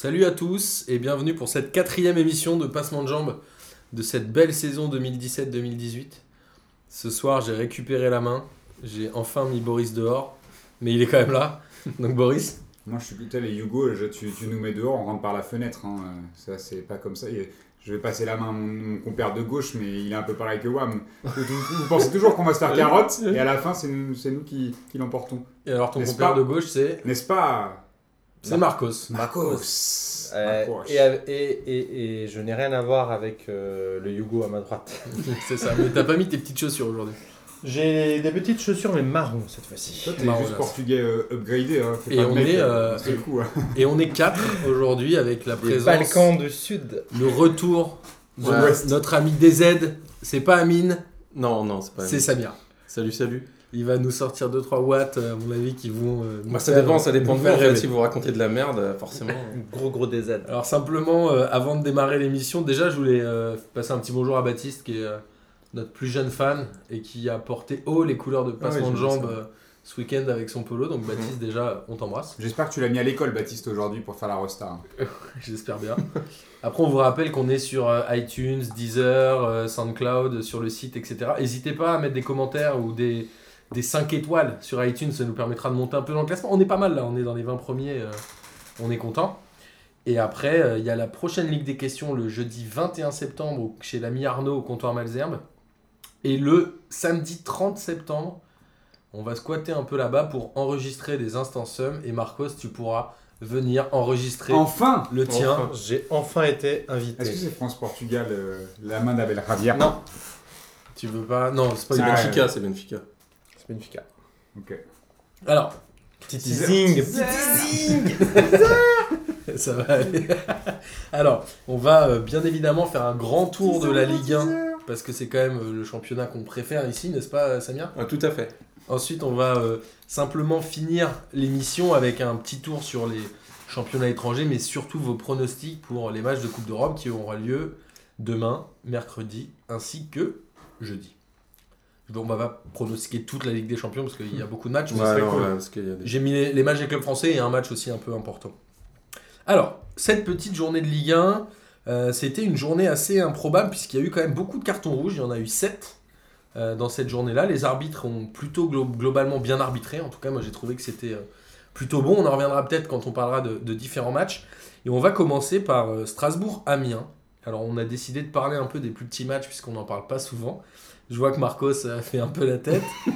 Salut à tous et bienvenue pour cette quatrième émission de Passement de Jambes de cette belle saison 2017-2018. Ce soir, j'ai récupéré la main, j'ai enfin mis Boris dehors, mais il est quand même là. Donc Boris, Moi, je suis plutôt les Hugo, je- tu, tu nous mets dehors, on rentre par la fenêtre. hein. Ça, c'est pas comme ça. Et Je vais passer la main à mon, mon compère de gauche, mais il est un peu pareil que Wam. Vous, pensez toujours qu'on va se faire carotte, et à la fin, c'est nous, c'est nous qui, qui l'emportons. et alors ton compère pas de gauche, c'est N'est-ce pas c'est Marcos. Marcos Euh, Marcos. et, et, et, et je n'ai rien à voir avec euh, le Yugo à ma droite. c'est ça, mais t'as pas mis tes petites chaussures aujourd'hui. J'ai des petites chaussures, mais marron cette fois-ci. Toi, t'es Marron, juste là. portugais euh, upgradé. Hein. Et on mec, est, euh, euh, coup, hein. Et on est quatre aujourd'hui avec la Les présence, Balkans du Sud. le retour de notre ami DZ. C'est pas Amine, Non, non, c'est pas. c'est Samir. Salut, salut. Il va nous sortir 2-3 watts, à mon avis, qui vont. euh, Moi, ça faire- dépend, ça dépend de vous. En fait, si vous racontez de la merde, euh, forcément. Gros gros DZ. Alors simplement, euh, avant de démarrer l'émission, déjà je voulais euh, passer un petit bonjour à Baptiste qui est euh, notre plus jeune fan et qui a porté haut les couleurs de passement oui, de jambes euh, ce week-end avec son polo. Donc Baptiste déjà, on t'embrasse, J'espère que tu l'as mis à l'école, Baptiste, aujourd'hui, pour faire la rosta. hein. j'espère bien. Après on vous rappelle qu'on est sur euh, iTunes, Deezer, euh, SoundCloud, sur le site, etc. N'hésitez pas à mettre des commentaires ou des, des 5 étoiles sur iTunes, ça nous permettra de monter un peu dans le classement. On est pas mal là, on est dans les 20 premiers, euh, on est content. Et après, euh, il y a la prochaine Ligue des questions le jeudi 21 septembre chez l'ami Arnaud au comptoir Malzerbe. Et le samedi 30 septembre, on va squatter un peu là-bas pour enregistrer des instants sum. Et Marcos, tu pourras venir enregistrer Enfin le tien. Enfin, J'ai enfin été invité. Est-ce que c'est France-Portugal, euh, la main d'Abel Javier Non, Tu veux pas? Non, c'est pas Ah, Benfica, c'est Benfica. Benfica. Ok. Alors, Petit teasing. teasing. ça va aller. Alors, on va euh, bien évidemment faire un grand tour de la Ligue 1 parce que c'est quand même euh, le championnat qu'on préfère ici, n'est-ce pas, euh, Samir Ah, tout à fait. Ensuite, on va euh, simplement finir l'émission avec un petit tour sur les championnats étrangers, mais surtout vos pronostics pour les matchs de Coupe d'Europe qui auront lieu demain, mercredi, ainsi que jeudi. Bon, on va pas pronostiquer toute la Ligue des Champions parce qu'il y a beaucoup de matchs. Ouais, cool. ouais, des- J'ai mis les, les matchs des clubs français et un match aussi un peu important. Alors, cette petite journée de Ligue 1, euh, c'était une journée assez improbable puisqu'il y a eu quand même beaucoup de cartons rouges. Il y en a eu 7 dans cette journée-là. Les arbitres ont plutôt glo- globalement bien arbitré. En tout cas, moi j'ai trouvé que c'était euh, plutôt bon. On en reviendra peut-être quand on parlera de, de différents matchs. Et on va commencer par euh, Strasbourg-Amiens. Alors, on a décidé de parler un peu des plus petits matchs puisqu'on n'en parle pas souvent. Je vois que Marcos a fait un peu la tête.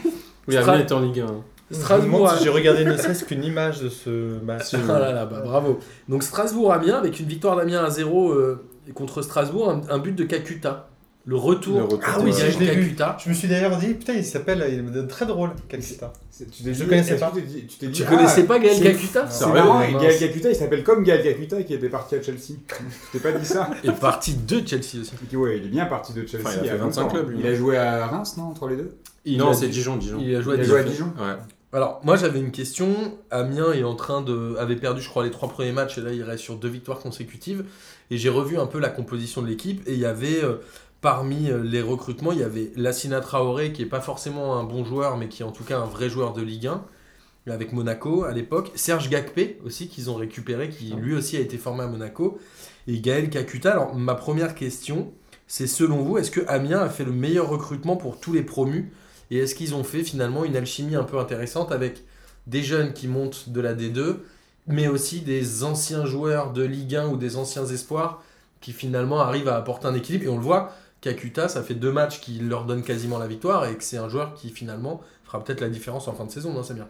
Oui, Stra- Amiens était en Ligue 1. hein. Strasbourg, si j'ai regardé ne serait-ce qu'une image de ce match. Ah là là, bah, bravo. Donc Strasbourg-Amiens avec une victoire d'Amiens à 0 euh, contre Strasbourg, un, un but de Kakuta. Le retour, Le retour, Ah de oui, je l'ai vu. Kakuta. Je me suis d'ailleurs dit, putain, il s'appelle, il est très drôle, Calcutta. Tu dit- connaissais pas. Tu tu Tu ah, connaissais pas Gaël c'est- Kakuta C'est marrant. Gaël Kakuta, il s'appelle comme Gaël Kakuta qui était parti à Chelsea. Je t'ai pas dit ça Et parti de Chelsea aussi. Ouais, il est bien parti de Chelsea. Enfin, il a fait longtemps. 25 clubs, lui, Il non a joué à Reims, non, entre les deux Il non, a- c'est Dijon, Dijon. Il a joué à Dijon. joué à Dijon Ouais. Alors, moi j'avais une question. Amiens est en train de. avait perdu, je crois, les trois premiers matchs et là il reste sur deux victoires consécutives. Et j'ai revu un peu la composition de l'équipe et il y avait. Parmi euh, les recrutements, il y avait Lassina Traoré, qui est pas forcément un bon joueur, mais qui est en tout cas un vrai joueur de Ligue 1, avec Monaco à l'époque. Serge Gakpé aussi, qu'ils ont récupéré, qui lui aussi a été formé à Monaco. Et Gaël Kakuta. Alors, ma première question, c'est selon vous, est-ce que Amiens a fait le meilleur recrutement pour tous les promus? Et est-ce qu'ils ont fait finalement une alchimie un peu intéressante avec des jeunes qui montent de la D2, mais aussi des anciens joueurs de Ligue 1 ou des anciens espoirs qui finalement arrivent à apporter un équilibre? Et on le voit, Kakuta, ça fait deux matchs qui leur donnent quasiment la victoire et que c'est un joueur qui finalement fera peut-être la différence en fin de saison, non C'est bien.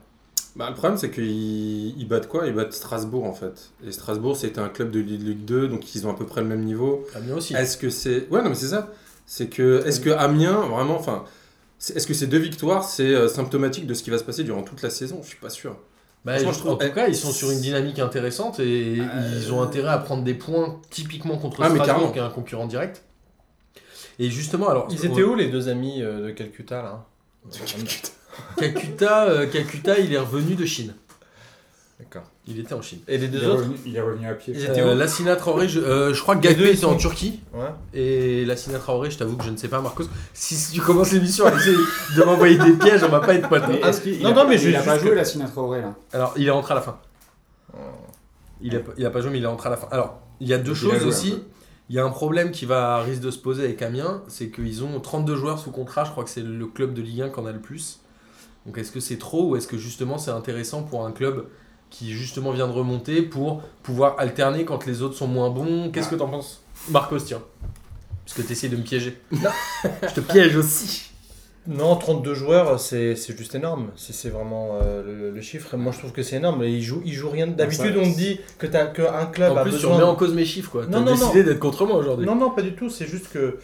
Bah, le problème, c'est qu'ils ils battent quoi? Ils battent Strasbourg, en fait. Et Strasbourg, c'était un club de Ligue 2, donc ils ont à peu près le même niveau. Amiens aussi. Est-ce que c'est. Ouais, non, mais c'est ça. C'est que. Est-ce que Amiens, vraiment. Enfin. c'est- Est-ce que ces deux victoires, c'est euh, symptomatique de ce qui va se passer durant toute la saison? Je suis pas sûr. Bah, je- trouve- en tout cas, ils sont sur une dynamique intéressante et Euh, ils ont intérêt à prendre des points typiquement contre Ah, Strasbourg, qui est un concurrent direct. Et justement, alors. Ils étaient où les deux amis euh, de Calcutta là Kakuta, euh, Kakuta, il est revenu de Chine. D'accord. Il était en Chine. Et les il deux est, autres revenu, il est revenu à pied. Ils étaient Euh, où Lassina Traoré, je, euh, je crois que ils était en Turquie. Ouais. Et Lassina Traoré, je t'avoue que je ne sais pas, Marcos. Si, si tu commences l'émission à essayer de m'envoyer des pièges, on va pas être potes. Mais hein. non, a, non, mais je il a pas joué que- la Sinatra Traoré là Alors, il est rentré à la fin. Il a, pas- il a pas joué, mais il est entré à la fin. Alors, il y a deux il choses aussi. Il y a un problème qui va risque de se poser avec Amiens, c'est qu'ils ont 32 joueurs sous contrat. Je crois que c'est le club de Ligue 1 qui en a le plus. Donc, est-ce que c'est trop ou est-ce que justement c'est intéressant pour un club qui justement vient de remonter pour pouvoir alterner quand les autres sont moins bons? Qu'est-ce que t'en penses? Marcos, tiens. Parce que t'essayes de me piéger. Je te piège aussi. Non, 32 joueurs, c'est c'est juste énorme. Si c'est vraiment euh, le, le chiffre, moi je trouve que c'est énorme. Ils jouent, ils jouent rien. D'habitude, on te dit que t'as que un club En a plus, tu remets en cause mes chiffres, quoi. T'as décidé d'être contre moi aujourd'hui. Non, non, pas du tout. C'est juste que.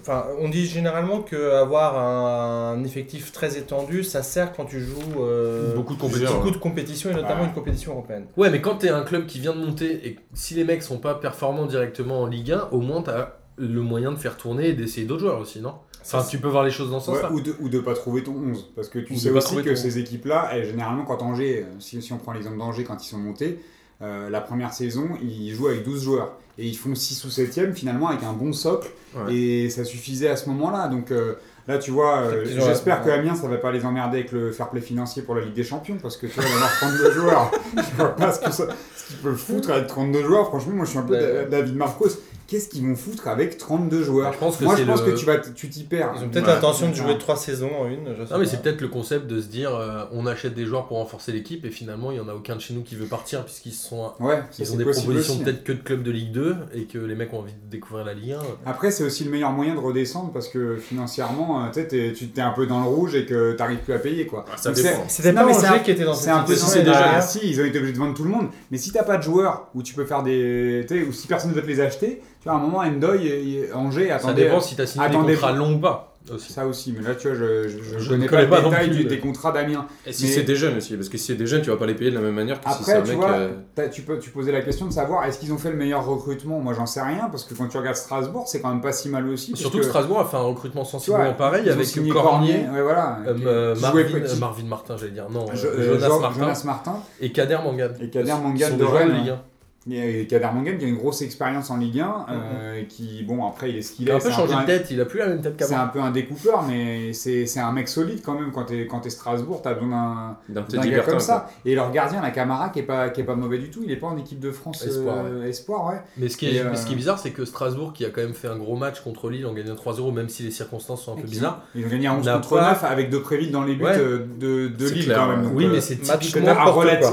Enfin, on dit généralement qu'avoir un, un effectif très étendu, ça sert quand tu joues euh, Beaucoup de compétitions. de compétitions et notamment Ouais. une compétition européenne. Ouais, mais quand t'es un club qui vient de monter et que si les mecs sont pas performants directement en Ligue 1, au moins t'as le moyen de faire tourner et d'essayer d'autres joueurs aussi, non? Enfin, tu peux voir les choses dans ce Ouais, sens-là. ou, de, ou de pas trouver ton 11. Parce que tu Ou sais aussi que ces équipes-là, généralement, quand Angers, euh, si, si on prend l'exemple d'Angers quand ils sont montés, euh, la première saison, ils jouent avec 12 joueurs. Et ils font 6 ou 7ème finalement avec un bon socle. Ouais. Et ça suffisait à ce moment-là. Donc euh, là, tu vois, euh, j'espère que. Amiens, ça va pas les emmerder avec le fair play financier pour la Ligue des Champions. Parce que tu vois, il y avoir 32 joueurs. Je vois pas ce qu'ils peuvent foutre avec 32 joueurs. Franchement, moi, je suis un peu David Marcos. Qu'est-ce qu'ils vont foutre avec 32 joueurs Je pense que Moi, c'est je pense le- que tu vas t- tu t'y perds. Ils ont peut-être l'intention de jouer trois saisons en une. je sais Non, mais c'est peut-être le concept de se dire euh, on achète des joueurs pour renforcer l'équipe et finalement il y en a aucun de chez nous qui veut partir puisqu'ils sont. Ouais, Ils c'est ont des propositions hein. peut-être que de clubs de Ligue 2 et que les mecs ont envie de découvrir la Ligue 1. Après, c'est aussi le meilleur moyen de redescendre parce que financièrement, euh, tu t'es un peu dans le rouge et que t'arrives plus à payer quoi. Ah, ça c'est- C'était pas c'est Angers un- qui était dans C'est cette un peu situation si, déjà. déjà, si, ils ont été obligés de vendre tout le monde. Mais si t'as pas de joueurs où tu peux faire des. ou si personne ne veut te les acheter, à un moment, et Angers, Ça attendez. dépend si t'as signé attendez- des contrats longs ou pas. Aussi. Ça aussi, mais là, tu vois, je, je, je Je connais pas le détail plus, du- des contrats d'Amiens. Et si Mais- c'est des jeunes aussi, parce que si c'est des jeunes, tu vas pas les payer de la même manière que si c'est Après, un tu mec. vois, euh, tu, peux, tu posais la question de savoir est-ce qu'ils ont fait le meilleur recrutement? Moi, j'en sais rien parce que quand tu regardes Strasbourg, c'est quand même pas si mal aussi. Surtout que Strasbourg a fait un recrutement tu vois, sensiblement pareil avec Cornier, ouais, voilà, euh, euh, Marvin, euh, Marvin Martin, j'allais dire. Non, Jo- Jonas Jo- Martin Jonas Martin et Kader Mangan. et Kader sont de Rennes. Ligue 1. Et Kader qui a une grosse expérience en Ligue 1, euh, qui, bon, après, il est ce qu'il Il est. a un peu c'est changé un- de tête, il a plus la même tête C'est qu'avant. un peu un découpeur, mais c'est c'est un mec solide quand même. Quand t'es quand t'es Strasbourg, t'as besoin D'un gars comme quoi. ça. Et leur gardien, la Camara, qui est pas, qui est pas mauvais du tout, il est pas en équipe de France Espoir, euh, espoir, ouais. Mais ce qui, est, euh, ce qui est bizarre, c'est que Strasbourg, qui a quand même fait un gros match contre Lille en gagnant 3-0, même si les circonstances sont un peu bizarres. Ils ont gagné à 11 n'a contre pas- 9 avec De Préville dans les buts Ouais. de, de C'est Lille clair, quand même. Donc, Oui, mais c'est match typiquement,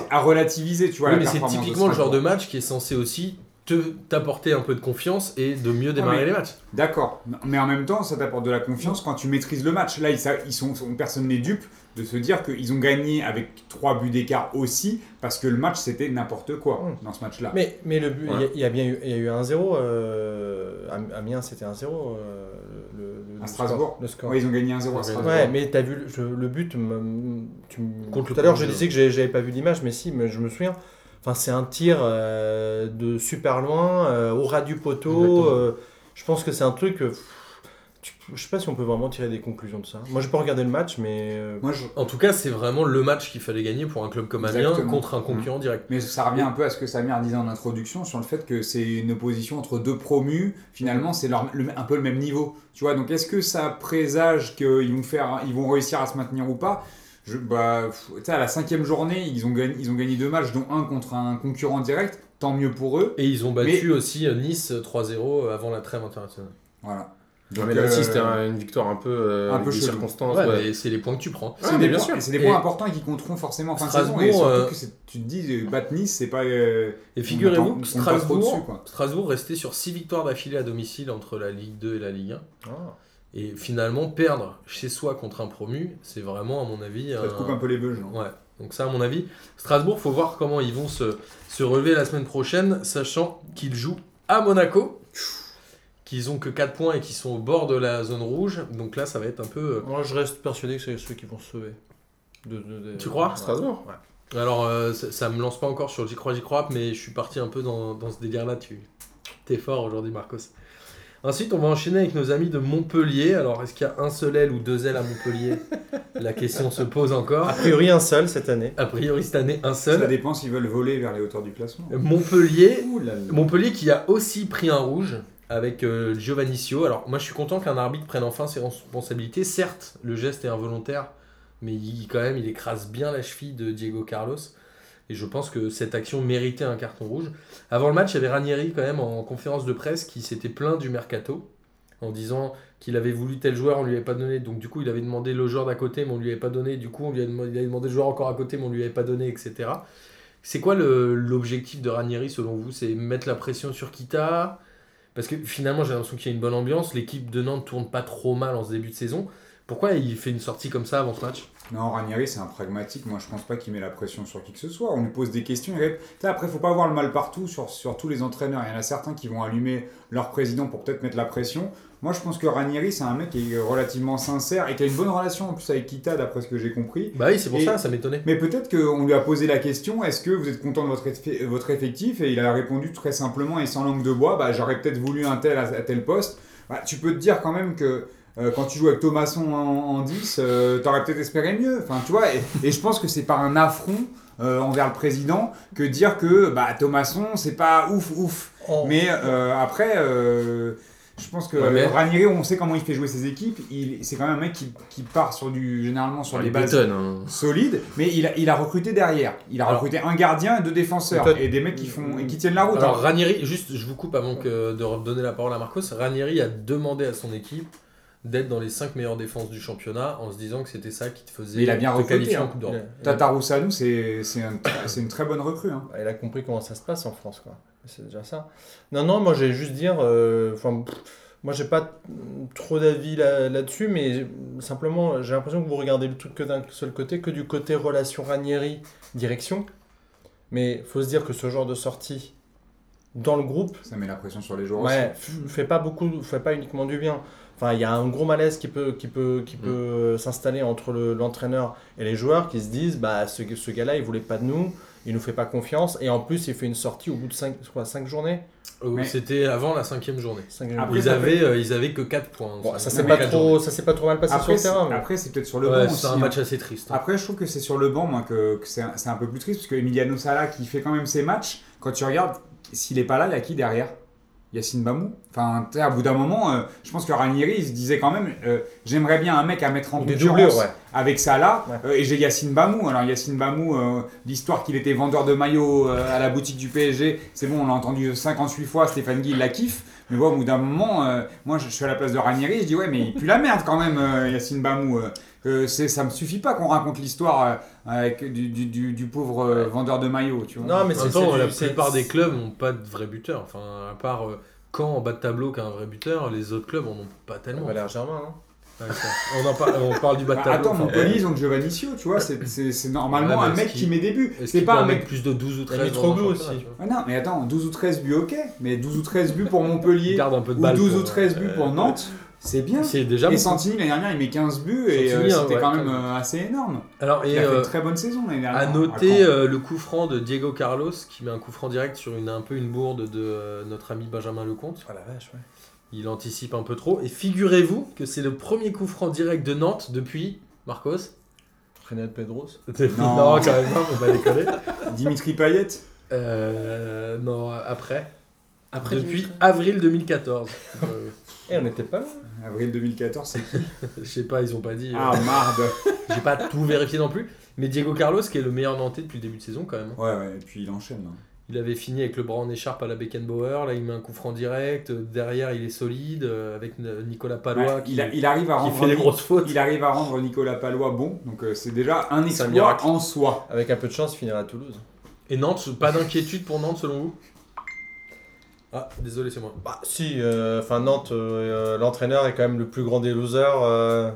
à, relativiser, tu vois. mais c'est typiquement le genre de match qui est censé aussi te t'apporter un peu de confiance et de mieux démarrer mais- les matchs. D'accord, mais en même temps, ça t'apporte de la confiance quand tu maîtrises le match. Là, ils, ça- ils sont, personne n'est dupe de se dire qu'ils ont gagné avec 3 buts d'écart aussi, parce que le match c'était n'importe quoi Mm. dans ce match-là. Mais, mais le but, il y a- Ouais. il y, a bien eu, il y a eu un 0 euh, Am- Amiens c'était un 0 euh, le, le- À Strasbourg. score- le score. Ouais, ils ont gagné 1-0 à Ouais, Strasbourg. Ouais, mais t'as vu le, je- le but, tu Contre tout à l'heure je disais que j'avais pas vu l'image, mais si, mais je me souviens. Enfin, c'est un tir euh, de super loin, euh, au ras du poteau. Euh, je pense que c'est un truc. euh, pff, tu- je sais pas si on peut vraiment tirer des conclusions de ça. Moi, j'ai pas regardé le match, mais euh, Moi, je- En tout cas, c'est vraiment le match qu'il fallait gagner pour un club comme Amiens Exactement. contre un concurrent direct. Mais ça revient un peu à ce que Samir disait en introduction sur le fait que c'est une opposition entre deux promus. Finalement, c'est un peu le même niveau. Tu vois, donc est-ce que ça présage qu'ils vont, faire, ils vont réussir à se maintenir ou pas? Je, bah, pff, tu sais, à la cinquième journée, ils ont, gagné, ils ont gagné deux matchs, dont un contre un concurrent direct. Tant mieux pour eux. Et ils ont battu aussi euh, Nice 3-0 avant la trêve internationale. Voilà. Donc, mais là euh, aussi, c'était un- une victoire un peu, euh, un avec peu des chelou. circonstances. Ouais, ouais. mais c'est les points que tu prends. C'est des, bien points, sûr. c'est des Et- points importants et qui compteront forcément en fin de Strasbourg, saison. Et surtout euh, que c'est- tu te dis, euh, battre Nice, c'est pas. euh, Et figurez-vous que Strasbourg, quoi. Strasbourg restait sur 6 victoires d'affilée à domicile entre la Ligue 2 et la Ligue 1. ah. Et finalement, perdre chez soi contre un promu, c'est vraiment, à mon avis, ça te coupe un peu les beuges. non Ouais, donc ça, à mon avis, Strasbourg, faut voir comment ils vont se, se relever la semaine prochaine, sachant qu'ils jouent à Monaco, qu'ils ont que 4 points et qu'ils sont au bord de la zone rouge. Donc là, ça va être un peu. euh, moi, je reste persuadé que c'est ceux qui vont se sauver. De- de- de- Tu crois? Ouais. Strasbourg? Ouais. Alors, euh, ça, ça me lance pas encore sur j'y crois, j'y crois, mais je suis parti un peu dans, dans ce délire-là. Tu es fort aujourd'hui, Marcos. Ensuite, on va enchaîner avec nos amis de Montpellier. Alors, est-ce qu'il y a un seul aile ou deux ailes à Montpellier? La question se pose encore. A priori, un seul cette année. A priori, cette année, un Ça seul. dépend s'ils veulent voler vers les hauteurs du classement. Montpellier. Montpellier qui a aussi pris un rouge avec euh, Giovannicio. Alors moi je suis content qu'un arbitre prenne enfin ses responsabilités. Certes, le geste est involontaire, mais il, quand même il écrase bien la cheville de Diego Carlos. Et je pense que cette action méritait un carton rouge. Avant le match, il y avait Ranieri quand même en conférence de presse qui s'était plaint du mercato en disant qu'il avait voulu tel joueur, on lui avait pas donné. Donc du coup, il avait demandé le joueur d'à côté, mais on lui avait pas donné. Du coup, on lui a demandé, il avait demandé le joueur encore à côté, mais on lui avait pas donné, etc. C'est quoi l'objectif de Ranieri selon vous? C'est mettre la pression sur Kita? Parce que finalement, j'ai l'impression qu'il y a une bonne ambiance. L'équipe de Nantes tourne pas trop mal en ce début de saison. Pourquoi il fait une sortie comme ça avant ce match? Non, Ranieri, c'est un pragmatique. Moi, je pense pas qu'il met la pression sur qui que ce soit. On lui pose des questions. il Après, faut pas voir le mal partout sur, sur tous les entraîneurs. Il y en a certains qui vont allumer leur président pour peut-être mettre la pression. Moi, je pense que Ranieri, c'est un mec qui est relativement sincère et qui a une bonne relation en plus avec Kita, d'après ce que j'ai compris. Bah oui, c'est pour Et- ça, ça m'étonnait. Mais peut-être qu'on lui a posé la question est-ce que vous êtes content de votre, effe- votre effectif? Et il a répondu très simplement et sans langue de bois bah, j'aurais peut-être voulu un tel à, à tel poste. Bah, tu peux te dire quand même que euh, quand tu joues avec Thomasson en, en 10, euh, t'aurais peut-être espéré mieux. Enfin, tu vois, et, et je pense que c'est pas un affront euh, envers le président que dire que bah, Thomasson, c'est pas ouf, ouf. En- Mais euh, après, euh, je pense que Ouais, mais- Ranieri, on sait comment il fait jouer ses équipes. Il, c'est quand même un mec qui, qui part sur du, généralement sur les bases hein. solide, mais il a, il a recruté derrière. Il a Alors- recruté un gardien et deux défenseurs. Toi- Et des mecs qui, font, et qui tiennent la route. Alors hein. Ranieri, juste je vous coupe avant que de redonner la parole à Marcos, Ranieri a demandé à son équipe d'être dans les 5 meilleures défenses du championnat en se disant que c'était ça qui te faisait Mais il a bien te recruté, qualifier en hein. Tatarusanu, c'est c'est un- c'est une très bonne recrue. hein. il a compris comment ça se passe en France, quoi. C'est déjà ça. Non, non, moi j'ai juste dire, euh, enfin, pff, moi j'ai pas trop d'avis là- là-dessus, mais simplement j'ai l'impression que vous regardez le truc que d'un seul côté, que du côté relation Ranieri direction. Mais faut se dire que ce genre de sortie dans le groupe, Ça met la pression sur les joueurs Ouais, f- fait pas beaucoup, fait pas uniquement du bien. Enfin, il y a un gros malaise qui peut, qui peut, qui peut euh, s'installer entre le- l'entraîneur et les joueurs qui se disent, bah, ce, ce gars-là, il voulait pas de nous, il nous fait pas confiance, et en plus, il fait une sortie au bout de 5 cinq journées. Euh, Mais- C'était avant la cinquième journée. Cinq Après. Ils avaient, euh, ils avaient que 4 points. Bon, Sur- ça s'est pas trop, journées. ça s'est pas trop mal passé Après, sur le terrain. c'est- mais- après, c'est peut-être sur le Ouais, banc c'est un hein. match assez triste. Après, je trouve que c'est sur le banc moi, que, que c'est un, c'est un peu plus triste, parce que Emiliano Sala, qui fait quand même ses matchs, quand tu regardes, s'il est pas là, il y a qui derrière? Yacine Bamou Enfin, à bout d'un moment, euh, je pense que Ranieri, il se disait quand même euh, j'aimerais bien un mec à mettre en des concurrence doublures, ouais. avec Salah, Ouais. euh, et j'ai Yacine Bamou. Alors, Yacine Bamou, l'histoire qu'il était vendeur de maillots à la boutique du PSG, c'est bon, on l'a entendu 58 fois, Stéphane Guy il la kiffe. Mais bon, au bout d'un moment, moi je, je suis à la place de Ranieri, je dis ouais, mais il pue la merde quand même, Yacine Bamou. C'est, ça me suffit pas qu'on raconte l'histoire euh, avec du, du, du, du pauvre euh, vendeur de maillots, tu vois. Non, mais c'est temps, c'est la plupart des clubs n'ont pas de vrai buteur. Enfin, à part euh, Caen en bas de tableau qui a un vrai buteur, les autres clubs en ont pas tellement. Valère Germain, hein. Ouais, ça. on, en parle, on parle du bas de Bah, tableau. attends, Montpellier, ils ont Giovannicio, tu vois, c'est, c'est, c'est normalement Ouais, un mec qui qu'il- met des buts. C'est pas un mec. plus de 12 ou 13 Mitroglou dans un aussi. Ah non, mais attends, 12 ou 13 buts, ok, mais 12 ou 13 buts pour Montpellier, garde un peu de ou balle 12 pour, ou 13 buts euh, pour Nantes, c'est bien. C'est déjà Et. Santini, l'année dernière, il met 15 buts et Santini, euh, c'était ouais, quand même euh, assez énorme. Alors, Il et a fait euh, une très bonne saison l'année dernière. à noter euh, le coup franc de Diego Carlos qui met un coup franc direct sur une, un peu une bourde de euh, notre ami Benjamin Lecomte. Ah la vache, ouais. Il anticipe un peu trop. Et figurez-vous que c'est le premier coup franc direct de Nantes depuis Marcos? René Pedros. Non. non, quand même pas, faut pas déconner. Dimitri Payet Euh, non, après. Après, depuis Dimitri avril 2014. Et on n'était pas là. Avril 2014, c'est qui je sais pas, ils ont pas dit. euh, Ah, marde J'ai pas tout vérifié non plus. Mais Diego Carlos, qui est le meilleur Nantais depuis le début de saison, quand même. Ouais, ouais, et puis il enchaîne. là. Il avait fini avec le bras en écharpe à la Beckenbauer. Là, il met un coup franc direct. Euh, Derrière, il est solide. euh, Avec Nicolas Palois Ouais, qui, il, a- il arrive à rendre fait des grosses fautes. il arrive à rendre Nicolas Palois bon, donc euh, c'est déjà un exploit en soi. Avec un peu de chance, il finira à Toulouse. Et Nantes, pas d'inquiétude pour Nantes selon vous? Ah, désolé, c'est moi. Bah si, euh, enfin Nantes, euh, euh, l'entraîneur est quand même le plus grand des losers euh,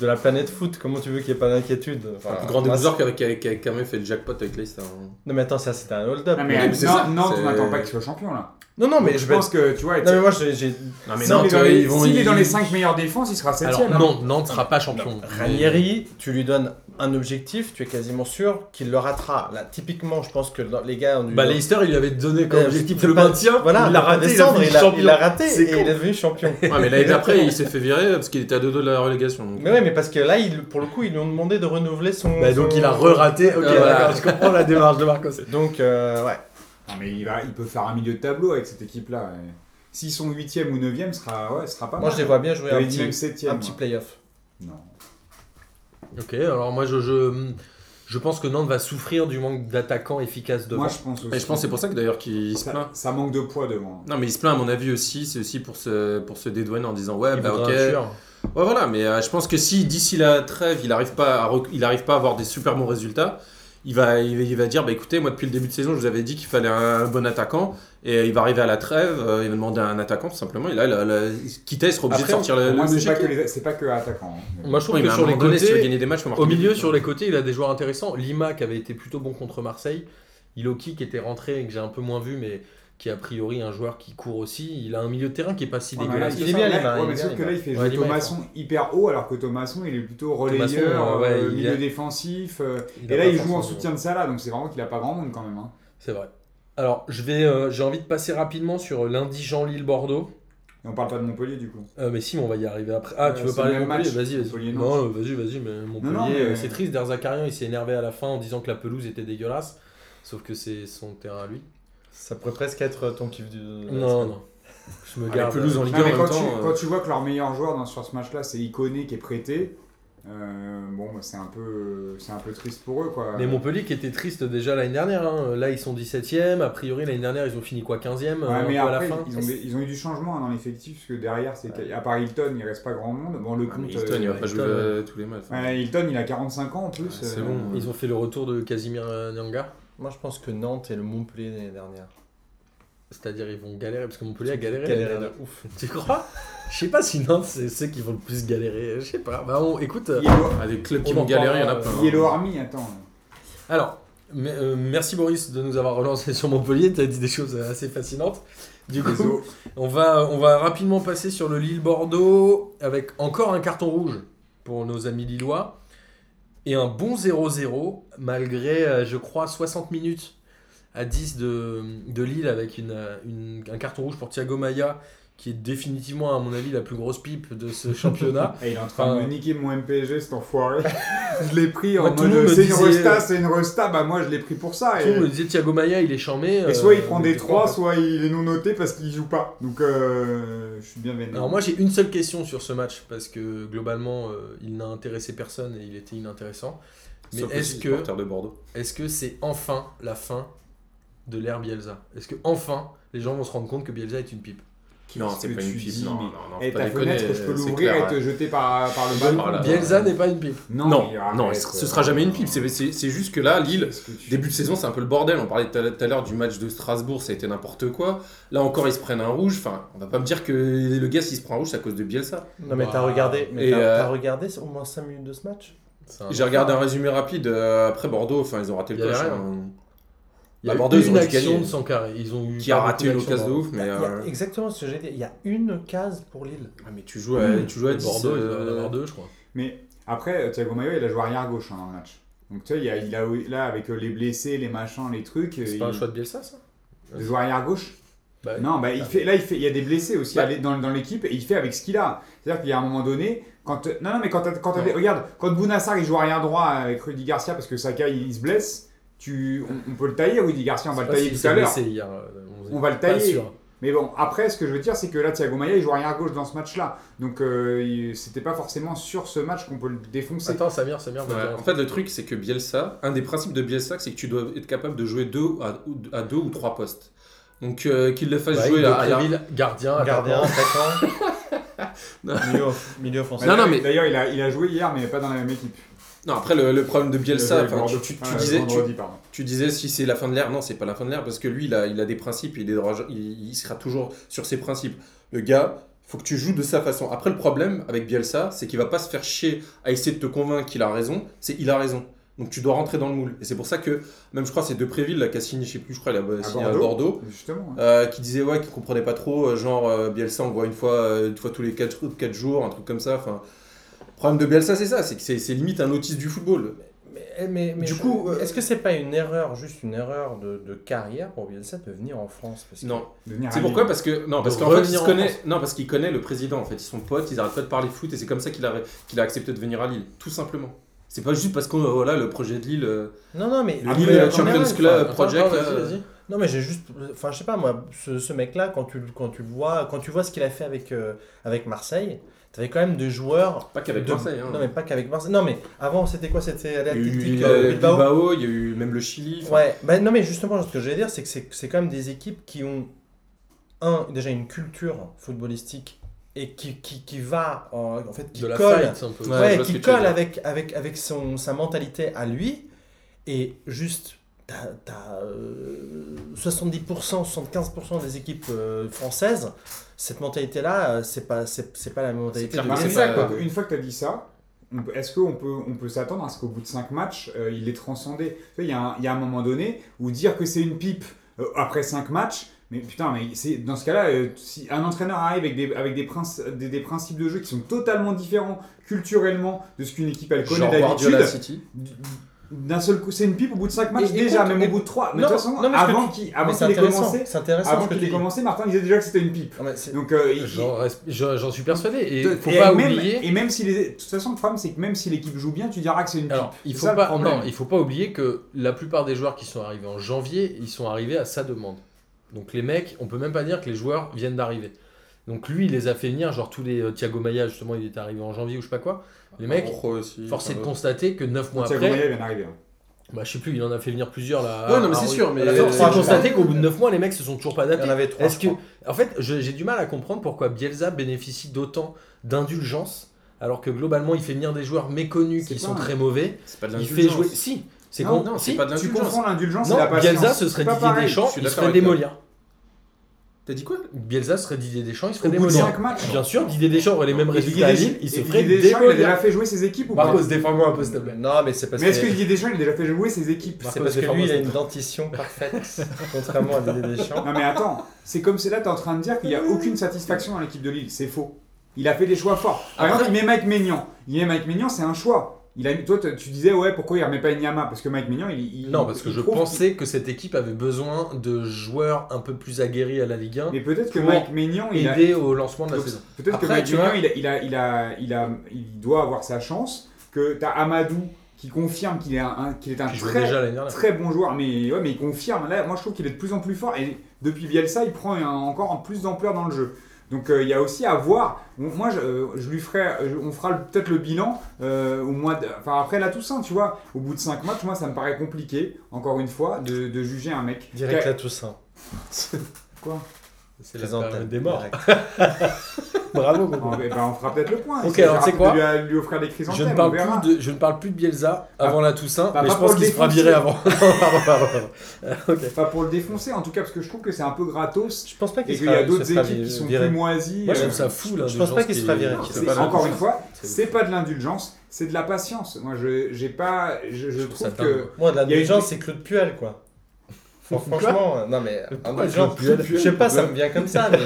de la planète foot. Comment tu veux qu'il n'y ait pas d'inquiétude? Enfin, Le plus grand losers qui avait, qui avait quand même fait le jackpot avec Leicester. hein. Non mais attends, ça c'était un hold-up. Non, mais, mais euh, c'est non, ça, Nantes, c'est- on n'attend pas qu'il soit champion là. Non, non, mais Donc, je pense que tu vois, Non mais moi j'ai... Non, mais s'il Nantes, est dans les, ils vont. s'il est ils- dans les 5 meilleures défenses, il sera 7 Alors, non, Nantes sera pas champion. Ranieri, tu lui donnes un objectif, tu es quasiment sûr qu'il le ratera. Là, typiquement, je pense que les gars ont dû... Bah, Leicester, il lui avait donné comme Euh, objectif le pas- maintien. Voilà, il l'a raté, il a il a, fini il a champion. raté et il est devenu champion. Ouais, mais l'année d'après, il s'est fait virer parce qu'il était à deux doigts de la relégation. donc. Mais ouais, mais parce que là, il, pour le coup, ils lui ont demandé de renouveler son... Bah, donc son- il a re-raté. Ok, Euh, voilà. d'accord, je comprends la démarche de Marcos. Donc, euh, ouais. Non, mais il, va, il peut faire un milieu de tableau avec cette équipe-là. S'ils sont 8ème ou 9ème, ce sera, ouais, sera pas Moi, mal. je les vois bien jouer un petit, même 7ème. un petit playoff. Non. Ok, alors moi je, je, Je pense que Nantes va souffrir du manque d'attaquants efficaces devant. Moi, je pense aussi. Et je pense que c'est pour ça que d'ailleurs qu'il se ça, plaint. ça manque de poids devant. Non, mais il se plaint à mon avis aussi, c'est aussi pour se, pour se dédouaner en disant ouais, Il bah ok. Ouais, voilà, mais euh, je pense que si d'ici la trêve, il n'arrive pas, à rec- il arrive pas à avoir des super bons résultats, il va, il va, il va dire bah écoutez, moi depuis le début de saison, je vous avais dit qu'il fallait un bon attaquant, et il va arriver à la trêve, euh, il va demander un attaquant tout simplement, et là, là, Kita, il sera obligé Après, de sortir le, le c'est pas, que pas attaquant. hein. Moi, je trouve Oui, que sur les moment donné, si tu veux côtés, gagner des matchs, Au milieu, sur les côtés, il a des joueurs intéressants. Lima, qui avait été plutôt bon contre Marseille. Iloki, qui était rentré et que j'ai un peu moins vu, mais qui est a priori un joueur qui court aussi. Il a un milieu de terrain qui est pas si Ouais, là, dégueulasse. il fait est bien, là- Lima, ouais, il mais sauf que là, il fait Ouais, jouer il Thomasson hyper haut, alors que Thomasson, il est plutôt relayeur, euh, euh, il milieu a- défensif. euh, Il et là, il joue en soutien de Salah, donc c'est vraiment qu'il a pas grand monde quand même. hein. C'est vrai. Alors, je vais, euh, j'ai envie de passer rapidement sur l'indigent Lille-Bordeaux. Et on parle pas de Montpellier du coup. Euh, mais si, mais on va y arriver après. Ah, Euh, tu veux parler le de Montpellier? Vas-y, vas-y. Non, vas-y, vas-y, mais Montpellier, c'est triste. Derzakarian, il s'est énervé à la fin en disant que la pelouse était dégueulasse. Sauf que c'est son terrain à lui. Ça pourrait presque être ton kiff du. Non, non. Je me Ah, garde. les pelouses en Ligue Non, 1 mais en quand, même tu, temps. euh, quand tu vois que leur meilleur joueur dans, sur ce match-là, c'est Iconé qui est prêté, euh, bon, bah, c'est un, peu, c'est un peu triste pour eux. Quoi. Mais Montpellier qui était triste déjà l'année dernière. hein. Là, ils sont 17ème. A priori, l'année dernière, ils ont fini quoi 15ème Ouais, euh, un mais peu à la fin. ils ont, des- ils ont eu du changement hein, dans l'effectif, parce que derrière, c'est à part Hilton, il reste pas grand monde. Bon, le ah, compte. Hilton, il va euh, pas jouer euh, tous les matchs. ouais, Hilton, il a 45 ans en plus. C'est euh, bon. Ils ont fait le retour de Casimir euh, Nyanga. Moi, je pense que Nantes et le Montpellier l'année dernière. C'est-à-dire, ils vont galérer parce que Montpellier a galéré. De ouf. Tu crois? Je sais pas si Nantes, c'est ceux qui vont le plus galérer. Je sais pas. Bah, on, écoute. euh, Yellow, Ah, des clubs qui On vont galérer, il y en a plein. hein. Yellow Army, attends. Alors, euh, merci Boris de nous avoir relancé sur Montpellier. Tu as dit des choses assez fascinantes. Du coup, Désolé. on va, on va rapidement passer sur le Lille-Bordeaux avec encore un carton rouge pour nos amis lillois et un bon 0-0 malgré, euh, je crois, 60 minutes à 10 de, Lille avec euh, un carton rouge pour Thiago Maia qui est définitivement, à mon avis, la plus grosse pipe de ce championnat. Et il est en train de me niquer mon MPG, cet enfoiré. je l'ai pris en Moi, tout le monde mode c'est une disait- resta, c'est une resta. Bah, moi, je l'ai pris pour ça. Tout le monde me Et, disait Thiago Maia, il est charmé. et soit il prend des 3, soit il est non noté parce qu'il joue pas. Donc, euh, je suis bien vénère. Alors moi j'ai une seule question sur ce match parce que globalement euh, il n'a intéressé personne et il était inintéressant. Mais est-ce que est-ce que c'est enfin la fin de l'ère Bielsa? Est-ce que enfin les gens vont se rendre compte que Bielsa est une pipe? Non, Qu'est-ce c'est pas une pipe. dis, Non, mais- non, non, Et ta déconner, fenêtre, je peux l'ouvrir et te jeter par, par le balcon. Voilà. Bielsa n'est pas une pipe. Non, non, euh, ce sera jamais une pipe. C'est- juste que là, Lille, que Début de saison, c'est un peu le bordel. On parlait tout à l'heure du match de Strasbourg, ça a été n'importe quoi. Là encore, ils se prennent un rouge. Enfin, on va pas me dire que le gars, s'il se prend un rouge, c'est à cause de Bielsa. Non, mais t'as Bah, regardé, mais euh, regardé au moins 5 minutes de ce match? J'ai regardé un résumé rapide. euh, après Bordeaux, enfin, ils ont raté le coche. Hein. Il y a Bah, Bordeaux, ils une action de Sankaré. Ils ont eu Qui a raté une occasion de d'actions ouf, mais. Il y a euh, Exactement ce que j'ai dit. Il y a une case pour Lille. ah, mais tu joues à, tu joues à dans- 10, Bordeaux, il doit en euh, avoir deux, je crois. Mais après, euh, Thiago Maia, il a joué arrière gauche hein, dans le match. Donc tu vois, il a, il a, là, avec euh, les blessés, les machins, les trucs, C'est il, pas un choix de Bielsa ça? Il joue arrière gauche? Bah, Non, bah, il fait, là, il, fait, il y a des blessés aussi Bah. dans, dans l'équipe et il fait avec ce qu'il a. C'est-à-dire qu'il y a un moment donné, quand. Non, non, mais quand quand Regarde, quand Bounassar il joue arrière droit avec Rudy Garcia parce que Saka il, il se blesse, tu, on, on peut le tailler, Rudy Garcia, on va le tailler tout à l'heure. euh, On va le tailler. Mais bon, après, ce que je veux dire, c'est que là, Thiago Maia, il joue arrière gauche dans ce match-là. Donc, euh, il- c'était pas forcément sur ce match qu'on peut le défoncer. Attends, Samir, Samir, va Ouais, en fait, le truc, c'est que Bielsa, un des principes de Bielsa, c'est que tu dois être capable de jouer deux à, à deux ou trois postes. Donc, euh, qu'il le fasse Bah, jouer à, Préville, gardien, Gardien, attaquant. milieu, milieu offensif. Non, non, D'ailleurs- mais- D'ailleurs, il a, il a joué hier, mais pas dans la même équipe. Non, après, le, le problème de Bielsa, tu, Bordeaux. tu- tu disais, tu, disais si c'est la fin de l'ère. Non, c'est pas la fin de l'ère parce que lui, il a, il a des principes, il, est, il, il sera toujours sur ses principes. Le gars, faut que tu joues de sa façon. Après, le problème avec Bielsa, c'est qu'il va pas se faire chier à essayer de te convaincre qu'il a raison. C'est il a raison. Donc tu dois rentrer dans le moule. Et c'est pour ça que, même je crois, c'est Depréville là, qui a signé, je sais plus, je crois, il a signé à Bordeaux. Justement. hein. euh, qui disait ouais qu'il comprenait pas trop euh, genre euh, Bielsa on le voit une fois euh, une fois tous les 4, jours un truc comme ça enfin le problème de Bielsa c'est ça c'est que c'est limite un autiste du football Mais, mais, mais Du je- coup, euh, est-ce que c'est pas une erreur, juste une erreur de, de carrière pour Bielsa de venir en France? Parce que- non c'est pourquoi? Parce que non parce qu'en fait il connaît France. non parce qu'il connaît le président en fait ils sont potes ils arrêtent pas de parler foot et c'est comme ça qu'il a qu'il a accepté de venir à Lille tout simplement c'est pas juste parce que euh, voilà le projet de Lille euh, Non, non, mais. Le Lille mais Champions Club Project, Attends, là, euh. Non, mais j'ai juste. Enfin, je sais pas, moi, ce, ce mec-là, quand tu, quand tu le vois, quand tu vois ce qu'il a fait avec, euh, avec Marseille, t'avais quand même des joueurs. Pas qu'avec de- Marseille. Hein. Non, mais pas qu'avec Marseille. Non, mais avant, c'était quoi C'était Il y a eu l'Athletic euh, euh, Bilbao Bilbao, il y a eu même le Chili. Ouais, bah, non, mais justement, ce que je vais dire, c'est que c'est c'est quand même des équipes qui ont, un, déjà une culture footballistique et qui, qui, qui va, en, en fait, qui De la colle. fight un peu. Ouais, qui colle avec, avec, avec son, sa mentalité à lui. Et juste, t'as t'as, euh, 70%, 75% des équipes euh, françaises, cette mentalité-là, euh, c'est pas, c'est c'est pas la mentalité de ça, pas-. Une fois que tu as dit ça, est-ce qu'on peut, on peut s'attendre à ce qu'au bout de 5 matchs, euh, il est transcendé? Il y, a un- il y a un moment donné où dire que c'est une pipe euh, après 5 matchs, mais putain, mais c'est dans ce cas-là, euh, si un entraîneur arrive avec, des, avec des, princi- des, des principes de jeu qui sont totalement différents culturellement de ce qu'une équipe elle connaît Genre d'habitude, City. D'un seul coup, c'est une pipe au bout de 5 matchs Et- déjà, même au bout de 3. Mais Non, de toute façon, non, avant qu'il qu'il ait commencé, avant qu'il ait commencé, Martin disait déjà que c'était une pipe. Non, Donc, euh, J'en suis persuadé. Et De- faut et pas même, oublier. Et même si les, de toute façon, le problème, c'est que même si l'équipe joue bien, tu diras que c'est une pipe. Il faut ça, pas, non, il faut pas oublier que la plupart des joueurs qui sont arrivés en janvier, ils sont arrivés à sa demande. Donc les mecs, on peut même pas dire que les joueurs viennent d'arriver. Donc lui, il les a fait venir, genre tous les euh, Thiago Maia, justement, il est arrivé en janvier ou je sais pas quoi. Les mecs, Rojo aussi. force est de constater que 9 mois Thiago après, Maia vient d'arriver. hein. bah je sais plus, il en a fait venir plusieurs là. Ouais, non, mais à- c'est sûr, mais- force, je constater qu'au bout de 9 mois, les mecs se sont toujours pas Il y adaptés. en avait trois. Est-ce je que, crois. en fait, j'ai du mal à comprendre pourquoi Bielsa bénéficie d'autant d'indulgence, alors que globalement, il fait venir des joueurs méconnus qui pas sont un- très mauvais. C'est pas de Il fait l'indulgence. jouer. Si, c'est Non, con- non, c'est si. pas de Tu l'indulgence. confonds l'indulgence et Non, la patience. Bielsa, ce serait C'est pas Didier. Deschamps, il se d'accord ferait avec toi. démolir. T'as dit quoi? Bielsa serait Didier Deschamps, il se Au ferait bout de démolir. 5 matchs. Bien sûr, Didier Deschamps aurait les mêmes résultats à Lille, il se ferait Didier Deschamps, il a déjà fait jouer ses équipes ou pas? Marcos, défends-moi un peu, s'il te plaît. Non, mais c'est parce Mais est-ce que que. Didier Deschamps, il a déjà fait jouer ses équipes? C'est parce que lui, il a une dentition parfaite, contrairement à Didier Deschamps. Non mais attends, c'est comme c'est là, t'es en train de dire qu'il n'y a aucune satisfaction dans l'équipe de Lille. C'est faux. Il a fait des choix forts. Par Après- exemple, il met Mike Maignan. Il met Mike Maignan, c'est un choix. Il a, toi, tu disais, ouais, pourquoi il remet pas Inyama? Parce que Mike Maignan, il. il- Non, parce que il je pensais que cette équipe avait besoin de joueurs un peu plus aguerris à la Ligue 1 qu'il- Mais peut-être que Mike Maignan, il a. aider au lancement de la Donc, saison. Peut-être que Mike tu vois- il, a, il, a, il, a, il, a- il doit avoir sa chance. Que t'as Amadou qui confirme qu'il est un, qu'il est un très, déjà très bon joueur, mais, ouais, mais il confirme. Là, moi, je trouve qu'il est de plus en plus fort. Et depuis Bielsa, il prend un- encore en plus d'ampleur dans le jeu. Donc, euh, il y a aussi à voir. Moi, je, euh, je lui ferai. je- on fera peut-être le bilan euh, au mois de- Enfin, après la Toussaint, tu vois. Au bout de 5 matchs, moi, ça me paraît compliqué, encore une fois, de, de juger un mec. Direct la Toussaint. Quoi? C'est la période des morts. Bravo, Ah, ben, on fera peut-être le point. Ok, alors, suffira c'est quoi de lui, lui offrir des chrysanthèmes. Je ne, parle plus de, je ne parle plus de Bielsa avant la Toussaint, bah, mais pas je pour pense le qu'il se fera virer avant. Non, pardon, pardon, pardon. Ok. Pas pour le défoncer, en tout cas, parce que je trouve que c'est un peu gratos. Je pense pas qu'il Et qu'il sera- y a d'autres équipes qui sont virer. plus moisies. Moi, je euh, trouve ça fou, là. je pense pas qu'il se fera virer. encore une fois, C'est pas de l'indulgence, c'est de la patience. Moi, je j'ai pas, je, trouve que Moi, de l'indulgence, c'est Claude Puel, quoi. Fran- Franchement, euh, non mais je sais pas, ça me vient comme ça, mais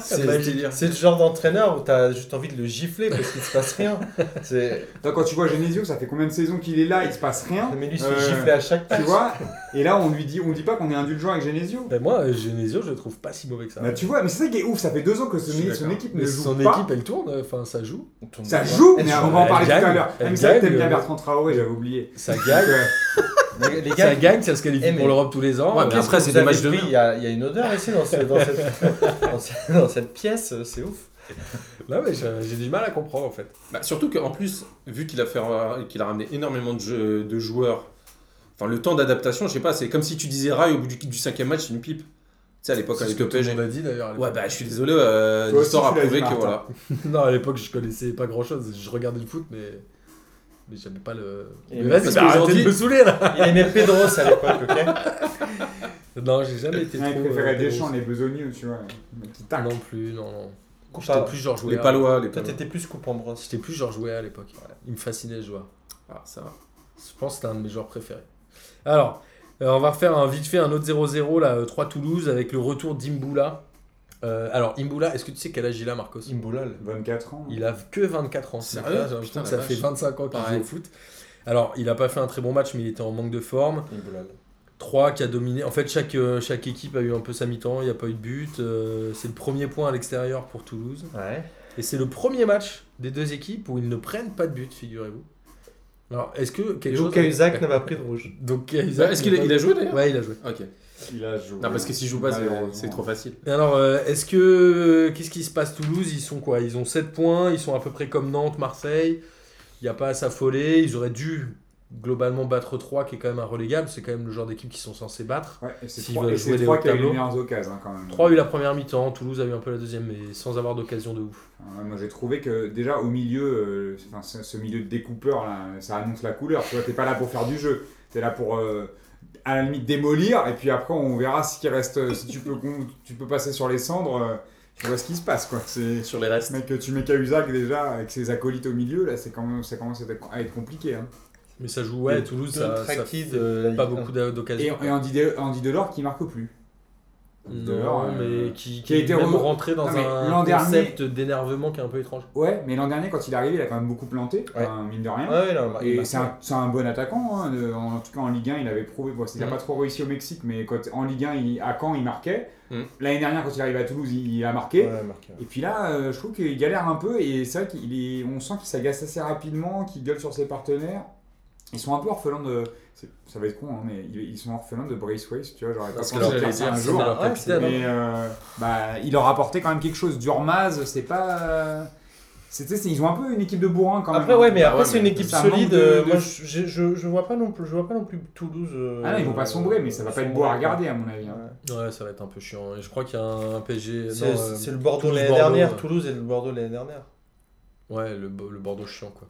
C'est c'est le délire. c'est le genre d'entraîneur où t'as juste envie de le gifler parce qu'il se passe rien. Quand tu vois Genesio, ça fait combien de saisons qu'il est là, il se passe rien. Mais lui, il se Euh, fait gifler à chaque Tu vois Et là, on lui dit, on dit pas qu'on est indulgent avec Genesio. Ben, moi, euh, Genesio, je le trouve pas si mauvais que ça. Bah, tu vois, mais c'est ça qui est ouf. Ça fait deux ans que son, son équipe ne joue son pas. équipe, elle tourne, enfin, ça joue. Ça joue, mais on va en parler tout à l'heure. elle Même ça, t'aimes bien euh, Bertrand Traoré, j'avais oublié. Ça gagne. euh, Les, les Ça gars, gagne, ça se qualifie mais- pour l'Europe tous les ans. Ouais, Euh, mais après, c'est des matchs de. Il y, a, il y a une odeur ici dans, ce- dans cette, dans cette, dans cette pièce, c'est ouf. Là, mais j'ai du mal à comprendre en fait. Bah, surtout qu'en plus, vu qu'il a, fait, euh, qu'il a ramené énormément de, jeux- de joueurs, enfin le temps d'adaptation, je sais pas, c'est comme si tu disais Rai au bout du, du cinquième match, c'est une pipe. Tu sais, à l'époque, C'est ce avec le le PSG. a dit d'ailleurs. Ouais, bah je suis désolé, euh, Toi aussi, l'histoire a tu prouvé que voilà. Non, à l'époque, je connaissais pas grand chose. Je regardais le foot, mais. Mais j'avais pas le. Et Mais vas-y, parce arrêtez aujourd'hui- de me saouler là Il aimait Pedros à l'époque, ok Non, j'ai jamais été il trop. préférait euh, Deschamps, les besogneux, tu vois. Tac. Non plus, non, non. Coupe J'étais à- plus Georges Les. Palois, les Toi, Palois. t'étais plus coupe en brosse. J'étais plus Georges Weah à l'époque. Il me fascinait ce joueur. Ah, ça va. Je pense que c'était un de mes joueurs préférés. Alors, euh, on va refaire un, vite fait un autre 0-0, là, euh, 3 Toulouse, avec le retour d'Imboula. Euh, alors, Imboula, est-ce que tu sais quel âge il a, Marcos? Imboulal. 24 ans. Il a que 24 ans. Sérieux? l'impression Putain, ça fait vache. 25 ans qu'il joue au foot. Alors, il a pas fait un très bon match, mais il était en manque de forme. Imboulal. 3 qui a dominé. En fait, chaque, euh, chaque équipe a eu un peu sa mi-temps, il n'y a pas eu de but. Euh, c'est le premier point à l'extérieur pour Toulouse. Ouais. Et c'est le premier match des deux équipes où ils ne prennent pas de but, figurez-vous. Alors, est-ce que quelque chose. Cahuzac n'a pas pris de rouge. Donc, Cahuzac Est-ce qu'il a, il a joué d'ailleurs Ouais, il a joué. Ok. Il a joué. Non, parce que s'il joue pas, c'est- Malheureusement. c'est trop facile. Et alors, euh, est-ce que. Qu'est-ce qui se passe Toulouse? Ils sont quoi? Ils ont 7 points, ils sont à peu près comme Nantes, Marseille. Il n'y a pas à s'affoler. Ils auraient dû globalement battre 3, qui est quand même un relégable. C'est quand même le genre d'équipe qui sont censés battre. Ouais, et c'est S'ils trois, veulent et jouer c'est les trois hauts qui a eu les tableaux. meilleures occasions hein, quand même. 3 a eu la première mi-temps, Toulouse a eu un peu la deuxième, mais sans avoir d'occasion de ouf. Ouais, moi j'ai trouvé que déjà au milieu, euh, enfin, ce, ce milieu de découpeur là, ça annonce la couleur. Tu vois, t'es pas là pour faire du jeu, t'es là pour euh, à la limite démolir et puis après on verra ce qui reste. Si tu peux, tu peux passer sur les cendres, euh, tu vois ce qui se passe quoi. C'est Sur les restes. mec, tu mets Cahuzac déjà avec ses acolytes au milieu là, c'est quand même, ça commence à être- à être compliqué. Hein. Mais ça joue, ouais, Toulouse, ça, ça fait la pas beaucoup d'a- Et, d'occasions. et Andy, De- Andy Delors qui marque plus. Delors, Non, euh, mais qui, qui qui a est été même rentré dans Non, un concept d'énervement qui est un peu étrange. Ouais, mais l'an dernier quand il est arrivé, il a quand même beaucoup planté, Ouais. mine de rien. Ouais, ouais, non, il Et c'est un, un bon attaquant, hein, de- en tout cas en Ligue 1 il avait prouvé, bon, il n'a Mhm. pas trop réussi au Mexique, mais quand, en Ligue 1 il- à Caen il marquait. Mhm. L'année dernière quand il arrive à Toulouse il, il a marqué. Ouais, marqué. Et puis là euh, je trouve qu'il galère un peu et c'est vrai qu'il est, on sent qu'il s'agace assez rapidement, qu'il gueule sur ses partenaires. Ils sont un peu orphelins de, ça va être con, hein, mais ils, sont orphelins de Braithwaite, tu vois, j'aurais pas Parce que pensé là, ça dire, un jour. leur Ouais, Mais euh, bah, il leur a apporté quand même quelque chose. Durmaz, c'est pas. ils ont un peu une équipe de bourrin quand même. Après, ouais, mais après, ouais, c'est une équipe solide. de- euh, de- Moi, je, je, je vois pas non plus, je vois pas non plus Toulouse. euh, Ah non, ils vont pas sombrer, mais ça va pas être beau à regarder à mon avis. hein. Ouais. Ça va être un peu chiant. Et je crois qu'il y a un PSG. C'est euh, c'est le Bordeaux l'année dernière. Toulouse et le Bordeaux l'année dernière. Ouais, le, le Bordeaux chiant, quoi.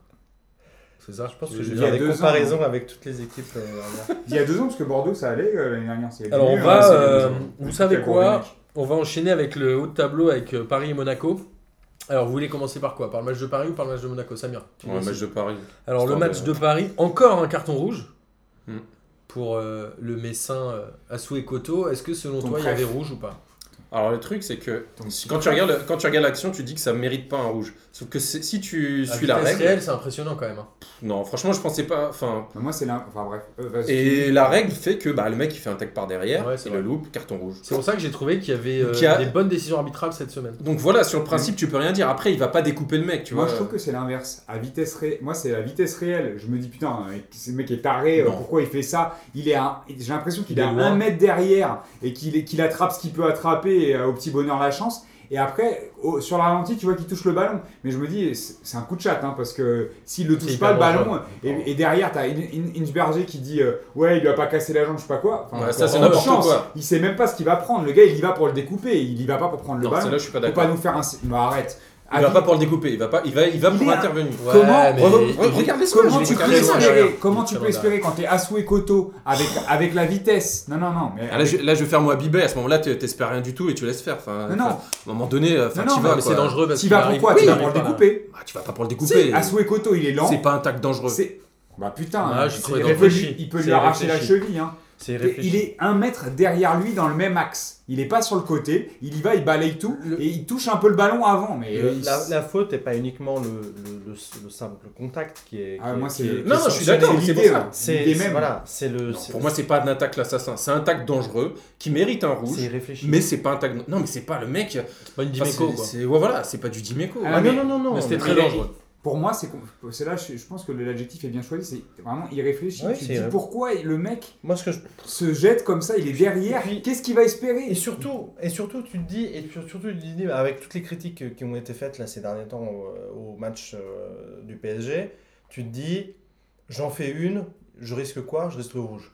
C'est ça Je pense que je veux vais il y a faire des deux ans, comparaisons avec toutes les équipes dernière. Il y a deux ans, parce que Bordeaux ça allait euh, l'année dernière. c'est Alors on hein, va, euh, vous savez quoi. On va enchaîner avec le haut de tableau avec euh, Paris et Monaco. Alors vous voulez commencer par quoi? Par le match de Paris ou par le match de Monaco? Samir Ouais, décides. match de Paris. Alors le match de- de Paris, encore un carton rouge Hmm. pour euh, le Messin euh, Assou Koto. Est-ce que selon Ton toi il y avait rouge ou pas? Alors le truc c'est que Donc, si- quand tu regardes le- quand tu regardes l'action, tu dis que ça mérite pas un rouge. Sauf que c'est- si tu À suis la vitesse règle, réelle, c'est impressionnant quand même. hein. non, franchement, je pensais pas. Enfin, Moi c'est là. Enfin bref. Euh, vas-y. et la règle fait que bah, le mec il fait un tag par derrière, Ouais, c'est il vrai. le loupe, carton rouge. C'est pour ça que j'ai trouvé qu'il y avait euh, Qui a- des bonnes décisions arbitrales cette semaine. Donc voilà, sur le principe, tu peux rien dire. Après, il va pas découper le mec, tu Moi vois. je trouve que c'est l'inverse. À vitesse ré... Moi c'est la vitesse réelle. Je me dis putain, euh, ce mec est taré, euh, Non. pourquoi il fait ça? Il est à- J'ai l'impression qu'il Il est est à loin. un mètre derrière et qu'il est- qu'il attrape ce qu'il peut attraper et euh, au petit bonheur la chance. Et après, au- sur la ralenti, tu vois qu'il touche le ballon. Mais je me dis, c'est un coup de chat, hein, parce que s'il le touche pas, le ballon, et, et derrière, t'as In- In- Inchberger qui dit, euh, ouais, il lui a pas cassé la jambe, je sais pas quoi. Enfin, Ouais, ça, c'est n'importe quoi. Il sait même pas ce qu'il va prendre. Le gars, il y va pour le découper, il y va pas pour prendre le Non, ballon. là, je suis pas Faut d'accord. pas nous faire un. Arrête. Il va pas pour le découper, il va pas, il va, il va pour intervenir. Comment Ouais, mais Re- il- re- Regarde les Comment tu peux espérer, comment tu peux espérer quand t'es Asou et Koto avec, avec la vitesse? Non, non, non. Mais, Ah, là, je, là, je vais faire moi Bibet, à ce moment-là, tu- t'espères rien du tout et tu laisses faire. Enfin, Non, à un moment donné, euh, tu vas. mais c'est dangereux parce tu qu'il vas pourquoi Tu vas pour le découper Ah, tu vas pas pour le découper. Asou et Koto, il est lent. C'est pas un tac dangereux. Bah putain, il, peut lui, il peut C'est lui arracher la cheville. Hein. C'est. Il est un mètre derrière lui dans le même axe. Il est pas sur le côté. Il y va, il balaye tout Le- et il touche un peu le ballon avant. Mais Le- euh, il- la, la faute n'est pas uniquement le, le, le, le simple contact qui est. Ah, qui moi, est- Non, qui est non, je suis d'accord, c'est pour l'idée, ça. ouais. C'est voilà, c'est le. Non, pour moi, c'est pas un attaque l'assassin. C'est un tac dangereux qui mérite un rouge. c'est réfléchi. Mais c'est pas un tac. Non, mais c'est pas le mec. C'est pas une Dimeco ouais, voilà, c'est pas du Dimeco. Ah, Ah, mais- non, non, non, non. C'était très dangereux. Pour moi, c'est c'est là, je, je pense que l'adjectif est bien choisi. C'est vraiment irréfléchi. Ouais, tu te c'est dis vrai. pourquoi le mec Moi, ce que je. se jette comme ça, il est derrière. Qu'est-ce qu'il va espérer? Et surtout, et surtout, tu te dis, et surtout, tu te dis, avec toutes les critiques qui ont été faites là ces derniers temps au, au match euh, du PSG, tu te dis, j'en fais une, je risque quoi? Je risque le rouge.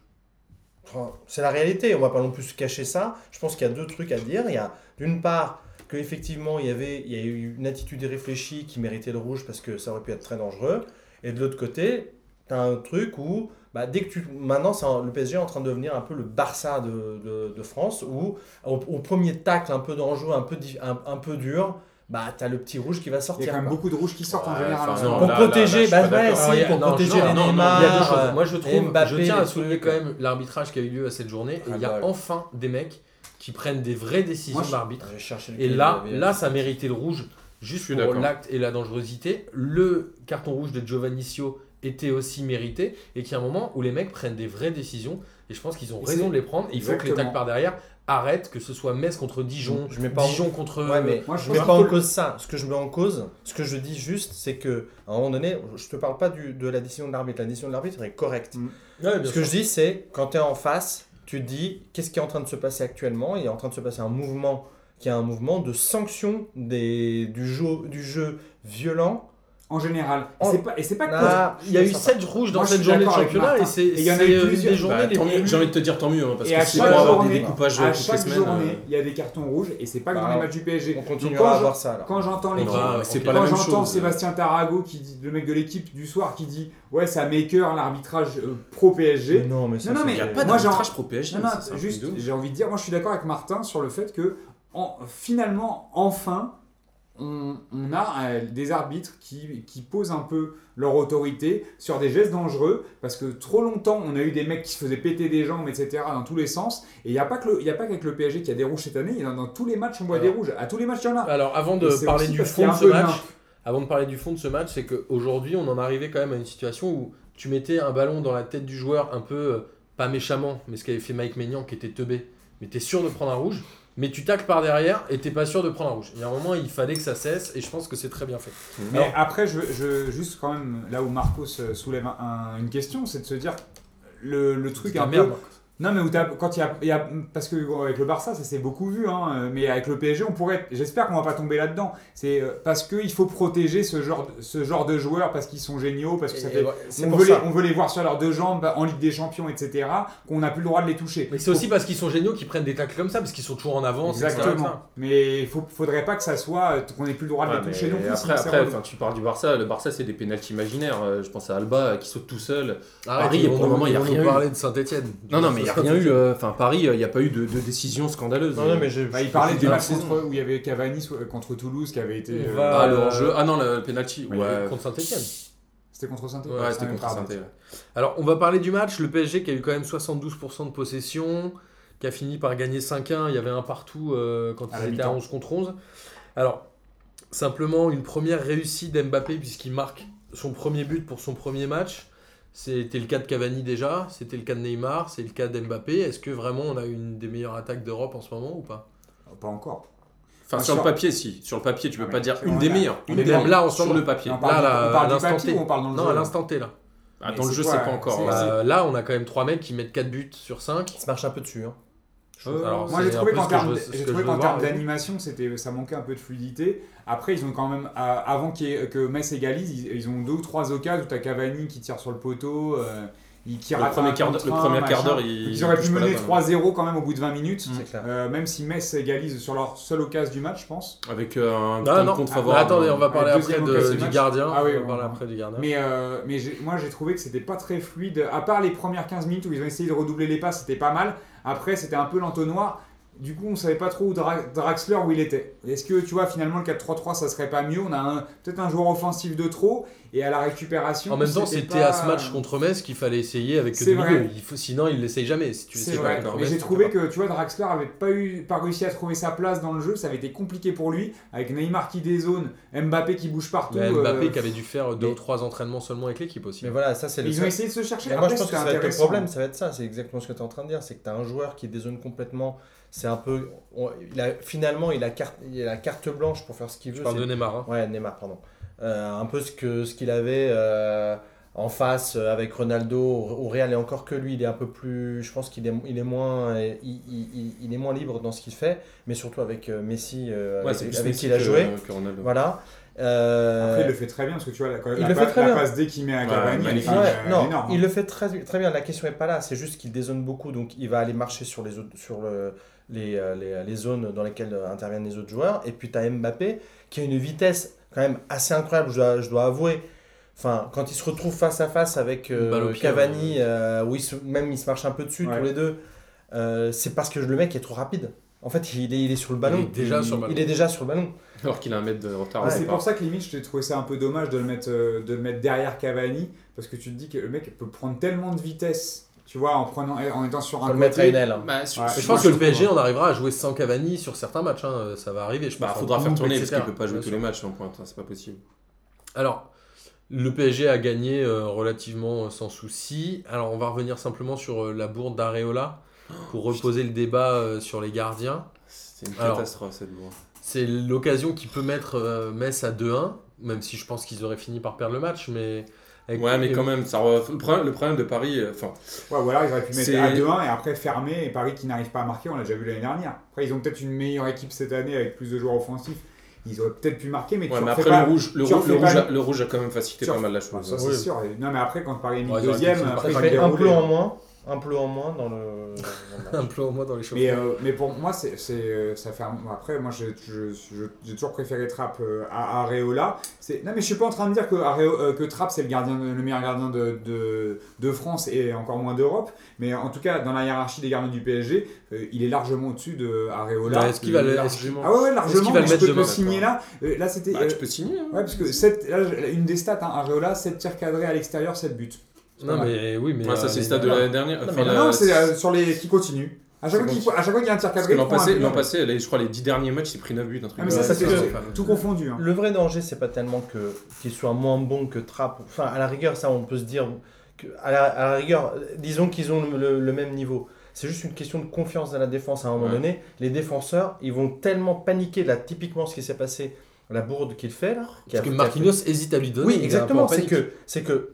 Enfin, c'est la réalité, on va pas non plus se cacher ça. Je pense qu'il y a deux trucs à dire. Il y a d'une part qu'effectivement il y avait il y a eu une attitude irréfléchie qui méritait le rouge parce que ça aurait pu être très dangereux. Et de l'autre côté, tu as un truc où bah, dès que tu maintenant c'est un- le PSG est en train de devenir un peu le Barça de, de, de France où au, au premier tacle un peu dangereux, un peu di- un, un peu dur, bah tu as le petit rouge qui va Il y sortir. a quand même quoi. beaucoup de rouges qui sortent en général. enfin, non, moment. pour là, protéger, là, bah ouais, d'accord. si, Alors, il y a- pour non, protéger non, les Neymar. Il y a deux choses. Moi je trouve, Mbappé, je tiens à souligner quand même l'arbitrage qui a eu lieu à cette journée. Et il y a Ah bah enfin des mecs qui prennent des vraies décisions d'arbitre. Et là, là, ça méritait le rouge juste pour l'acte et la dangerosité. Le carton rouge de Giovannicio était aussi mérité et qu'il y a un moment où les mecs prennent des vraies décisions et je pense qu'ils ont Et raison de les prendre. Et il faut que les tacs par derrière arrêtent, que ce soit Metz contre Dijon, Je mets pas en- Dijon contre. Ouais, mais Moi, je mets pas en cause ça. Ce que je mets en cause, ce que je dis juste, c'est que à un moment donné, je te parle pas du, de la décision de l'arbitre. La décision de l'arbitre est correcte. Mm. Ouais, Ce que je dis, c'est quand tu es en face, tu te dis qu'est-ce qui est en train de se passer actuellement? Il est en train de se passer un mouvement qui est un mouvement de sanction des, du, jeu, du jeu violent. En général. En- Et c'est pas, et c'est pas que Ah, Il y a eu ça, 7 rouges dans Moi, cette journée de championnat et c'est il y en a eu euh, plusieurs. des journées Bah, J'ai envie de te dire tant mieux, hein, parce Et que c'est avoir des découpages à toutes les chaque semaines. journée, euh, il y a des cartons rouges et c'est pas que dans Bah, les matchs du PSG. on continuera à je- voir ça alors. Quand j'entends l'équipe, quand j'entends chose. Sébastien Tarago, qui dit, le mec de l'équipe du soir, qui dit ouais, c'est à Maker l'arbitrage euh, pro PSG. non, mais ça, Il n'y a pas Moi, j'ai- d'arbitrage pro PSG. Non, ça, juste, j'ai envie de dire, moi je suis d'accord avec Martin sur le fait que en- finalement, enfin, on, on a euh, des arbitres qui, qui posent un peu leur autorité sur des gestes dangereux, parce que trop longtemps, on a eu des mecs qui se faisaient péter des jambes, etc., dans tous les sens, et il n'y a pas le- qu'avec le PSG qui a des rouges cette année, il y en a dans tous les matchs, on voit Alors. des rouges, à tous les matchs, il y en a. Alors avant de parler du fond de ce match, avant de parler du fond de ce match, c'est qu'aujourd'hui on en arrivait quand même à une situation où tu mettais un ballon dans la tête du joueur un peu, euh, pas méchamment, mais ce qu'avait fait Mike Maignan qui était teubé, mais t'es sûr de prendre un rouge, mais tu tacles par derrière et t'es pas sûr de prendre un rouge. Il y a un moment il fallait que ça cesse et je pense que c'est très bien fait. Mais Alors- après, je, je- juste quand même, là où Marcos euh, soulève un- un- une question, c'est de se dire le, le truc un merde. peu. Non, mais où t'as- quand il y a, il y a- Parce que avec le Barça, ça s'est beaucoup vu, hein, mais avec le PSG, on pourrait. J'espère qu'on va pas tomber là-dedans. C'est euh, parce qu'il faut protéger ce genre, de- ce genre de joueurs, parce qu'ils sont géniaux, parce que ça Et- fait. On veut, les, on veut les voir sur leurs deux jambes en Ligue des Champions, etc., qu'on n'a plus le droit de les toucher. Mais c'est aussi parce qu'ils sont géniaux qu'ils prennent des tacles comme ça, parce qu'ils sont toujours en avance. etc., Exactement. Mais il faudrait pas que ça soit. euh, qu'on ait plus le droit de Ouais, les toucher non plus. après, enfin, tu parles du Barça. Le Barça, c'est des pénalties imaginaires. Euh, Je pense à Alba qui saute tout seul. Arrête, Paris, pour le moment, il y a rien parler de Saint-Etienne. Non, non, mais n'y a rien eu. euh, Enfin, Paris, euh, il n'y a pas eu de, de décision scandaleuse. Non, non, mais j'ai. Bah, il parlait du match contre, où il y avait Cavani contre Toulouse qui avait été. Euh, va- Ah, le Euh, hors-jeu. Ah non, le penalty. Ouais, Contre Saint-Etienne. C'était contre saint Ouais, c'était contre saint Alors, on va parler du match. Le PSG qui a eu quand même 72% de possession, qui a fini par gagner 5-1. Il y avait un partout euh, quand À ils étaient à mi-temps. 11 contre 11. Alors, simplement une première réussite d'Mbappé puisqu'il marque son premier but pour son premier match. C'était le cas de Cavani déjà, c'était le cas de Neymar, c'est le cas d'Mbappé. Est-ce que vraiment on a une des meilleures attaques d'Europe en ce moment ou pas? Pas encore. Enfin, sur le papier, si. Sur le papier, tu peux Ah, pas mais dire une des là. meilleures. On des même meilleures là, ce sur le papier. On parle, Là, du- là, on à parle l'instant T. ou on parle dans le Non, jeu à l'instant T là. Ah, Mais dans le jeu, c'est pas encore. ouais. Bah, là, on a quand même trois mecs qui mettent 4 buts sur 5. Il se marche un peu dessus. Hein. Alors, Moi j'ai trouvé qu'en termes d'animation c'était ça manquait un peu de fluidité. Après ils ont quand même avant ait- que Metz égalise ils, ils ont deux ou trois occasions où t'as Cavani qui tire sur le poteau, euh, il qui Le premier quart d'heure- contre le un, premier quart machin. d'heure, il. Ils auraient pu mener balle. 3-0 quand même au bout de 20 minutes. Clair. Euh, même si Metz égalise sur leur seule occasion du match, je pense. Avec euh, un Non, Ah, favorable. attendez, on va parler après de- du gardien. Ah oui, on va parler après du gardien. Mais, euh, mais moi j'ai trouvé que c'était pas très fluide. À part les premières 15 minutes où ils ont essayé de redoubler les passes, c'était pas mal. Après c'était un peu l'entonnoir. Du coup, on savait pas trop où Dra- Draxler où il était. Est-ce que tu vois finalement le 4-3-3 ça serait pas mieux? On a un- peut-être un joueur offensif de trop et à la récupération. En même temps, c'était pas- à ce match contre Metz qu'il fallait essayer avec que C'est deux vrai. milieux. Il faut, sinon, il l'essaye jamais. Si tu vrai, pas mais j'ai trouvé que tu vois Draxler avait pas eu pas réussi à trouver sa place dans le jeu, ça avait été compliqué pour lui avec Neymar qui dézone, Mbappé qui bouge partout. Mais Mbappé euh, qui avait dû faire deux mais- ou trois entraînements seulement avec l'équipe aussi. Mais voilà, ça c'est le Ils ont essayé de se chercher. Mais moi, Après, je pense que c'était ça va être le problème, ça va être ça. C'est exactement ce que tu es en train de dire. C'est que tu as un joueur qui dézone complètement. C'est un peu. on- il a, finalement, il a, carte, il a la carte blanche pour faire ce qu'il Je veut. parle c'est- de Neymar. hein. Ouais, Neymar, pardon. Euh, un peu ce que ce qu'il avait euh, en face euh, avec Ronaldo au Real et encore que lui, il est un peu plus. Je pense qu'il est, il est moins, il, il- il- est moins libre dans ce qu'il fait, mais surtout avec Messi, euh, Ouais, avec, qui il a que- joué. que Ronaldo. Voilà. Euh, Après, il le fait très bien parce que tu vois, la, Il la, le fait très la bien. passe D qu'il met à Ouais, Cavani, est magnifique. Ouais, euh, non, énorme. il le fait très, très bien. La question n'est pas là. C'est juste qu'il dézone beaucoup, donc il va aller marcher sur les autres, sur le, les, euh, les, les zones dans lesquelles euh, interviennent les autres joueurs. Et puis tu as Mbappé qui a une vitesse quand même assez incroyable, je dois, je dois avouer. Enfin, quand il se retrouve face à face avec euh, Cavani, euh, où il se- même il se marche un peu dessus Ouais. tous les deux, euh, c'est parce que le mec est trop rapide. En fait, il est, il est sur le ballon. Il est déjà Il- sur le ballon. Il est déjà sur le ballon. Alors qu'il a un mètre de retard. Et au c'est pour ça que limite, je t'ai trouvé ça un peu dommage de le mettre, euh, de le mettre derrière Cavani parce que tu te dis que le mec peut prendre tellement de vitesse, tu vois, en prenant, en étant sur Faut un le mettre à côté. une aile. hein. Bah, sur- Ouais. Je pense que le PSG, on arrivera à jouer sans Cavani sur certains matchs. hein. Ça va arriver, je pense. Bah, faudra faire tourner parce etc. qu'il peut pas jouer tous les matchs en pointe, hein, c'est pas possible. Alors, le PSG a gagné euh, relativement euh, sans souci. Alors, on va revenir simplement sur euh, la bourde d'Areola pour reposer le débat euh, sur les gardiens. C'est une Alors. catastrophe cette bourre. C'est l'occasion qui peut mettre euh, Metz à 2-1, même si je pense qu'ils auraient fini par perdre le match. Mais Avec- Ouais, mais quand même, ça re- le, problème, le problème de Paris, euh, enfin, Ouais, ou alors ils auraient pu mettre à 2-1 et après fermer et Paris qui n'arrive pas à marquer, on l'a déjà vu l'année dernière. Après, ils ont peut-être une meilleure équipe cette année avec plus de joueurs offensifs. Ils auraient peut-être pu marquer, mais ouais, tu mais après pas- le rouge, le, rouge, le, rouge pas- a, le rouge a quand même facilité pas mal la chose. ça, c'est Oui. sûr. Non, mais après, quand Paris est mis Ouais, deuxième, après, Ça ils fait un peu en moins, un peu en moins dans le. dans le Un match. peu au moins dans les choses. Mais, euh, mais pour moi, c'est, c'est, euh, ça fait un- Après, moi, j'ai, je- je- j'ai toujours préféré Trapp euh, à Areola. C'est... Non, mais je suis pas en train de dire que, Areo- que Trapp, c'est le, gardien, de- le meilleur gardien de, de, de France et encore moins d'Europe. Mais en tout cas, dans la hiérarchie des gardiens du PSG, euh, il est largement au-dessus de Areola. Ouais, est-ce qu'il va le- largement. Ah ouais, ouais, Est-ce largement. qu'il va le mais je mettre peux demain, signer là. Là, c'était. Bah, tu peux signer. hein. Ouais, parce que sept- là, une des stats, hein, Areola, 7 tirs cadrés à l'extérieur, 7 buts. Non, mais oui, mais. Ouais, ça, euh, c'est le stade de l'année dernière. Non, Enfin, la- non, c'est euh, sur les qui continuent. À chaque, fois C'est qu'il, à chaque fois qu'il y a un tir cadré, l'an passé, but. l'an passé, je crois les 10 derniers matchs, il pris 9 buts, un truc Ah, mais ça, c'est tout, confondu. hein. Le vrai danger, c'est pas tellement que qu'il soit moins bon que Trapp. Enfin, à la rigueur, ça, on peut se dire que à la, à la rigueur, disons qu'ils ont le, le- le même niveau. C'est juste une question de confiance dans la défense. À un moment Ouais. donné, les défenseurs, ils vont tellement paniquer. Là, typiquement, ce qui s'est passé, la bourde qu'il fait là. qui a- Parce que a Marquinhos hésite à lui donner. Oui, exactement. C'est que, c'est que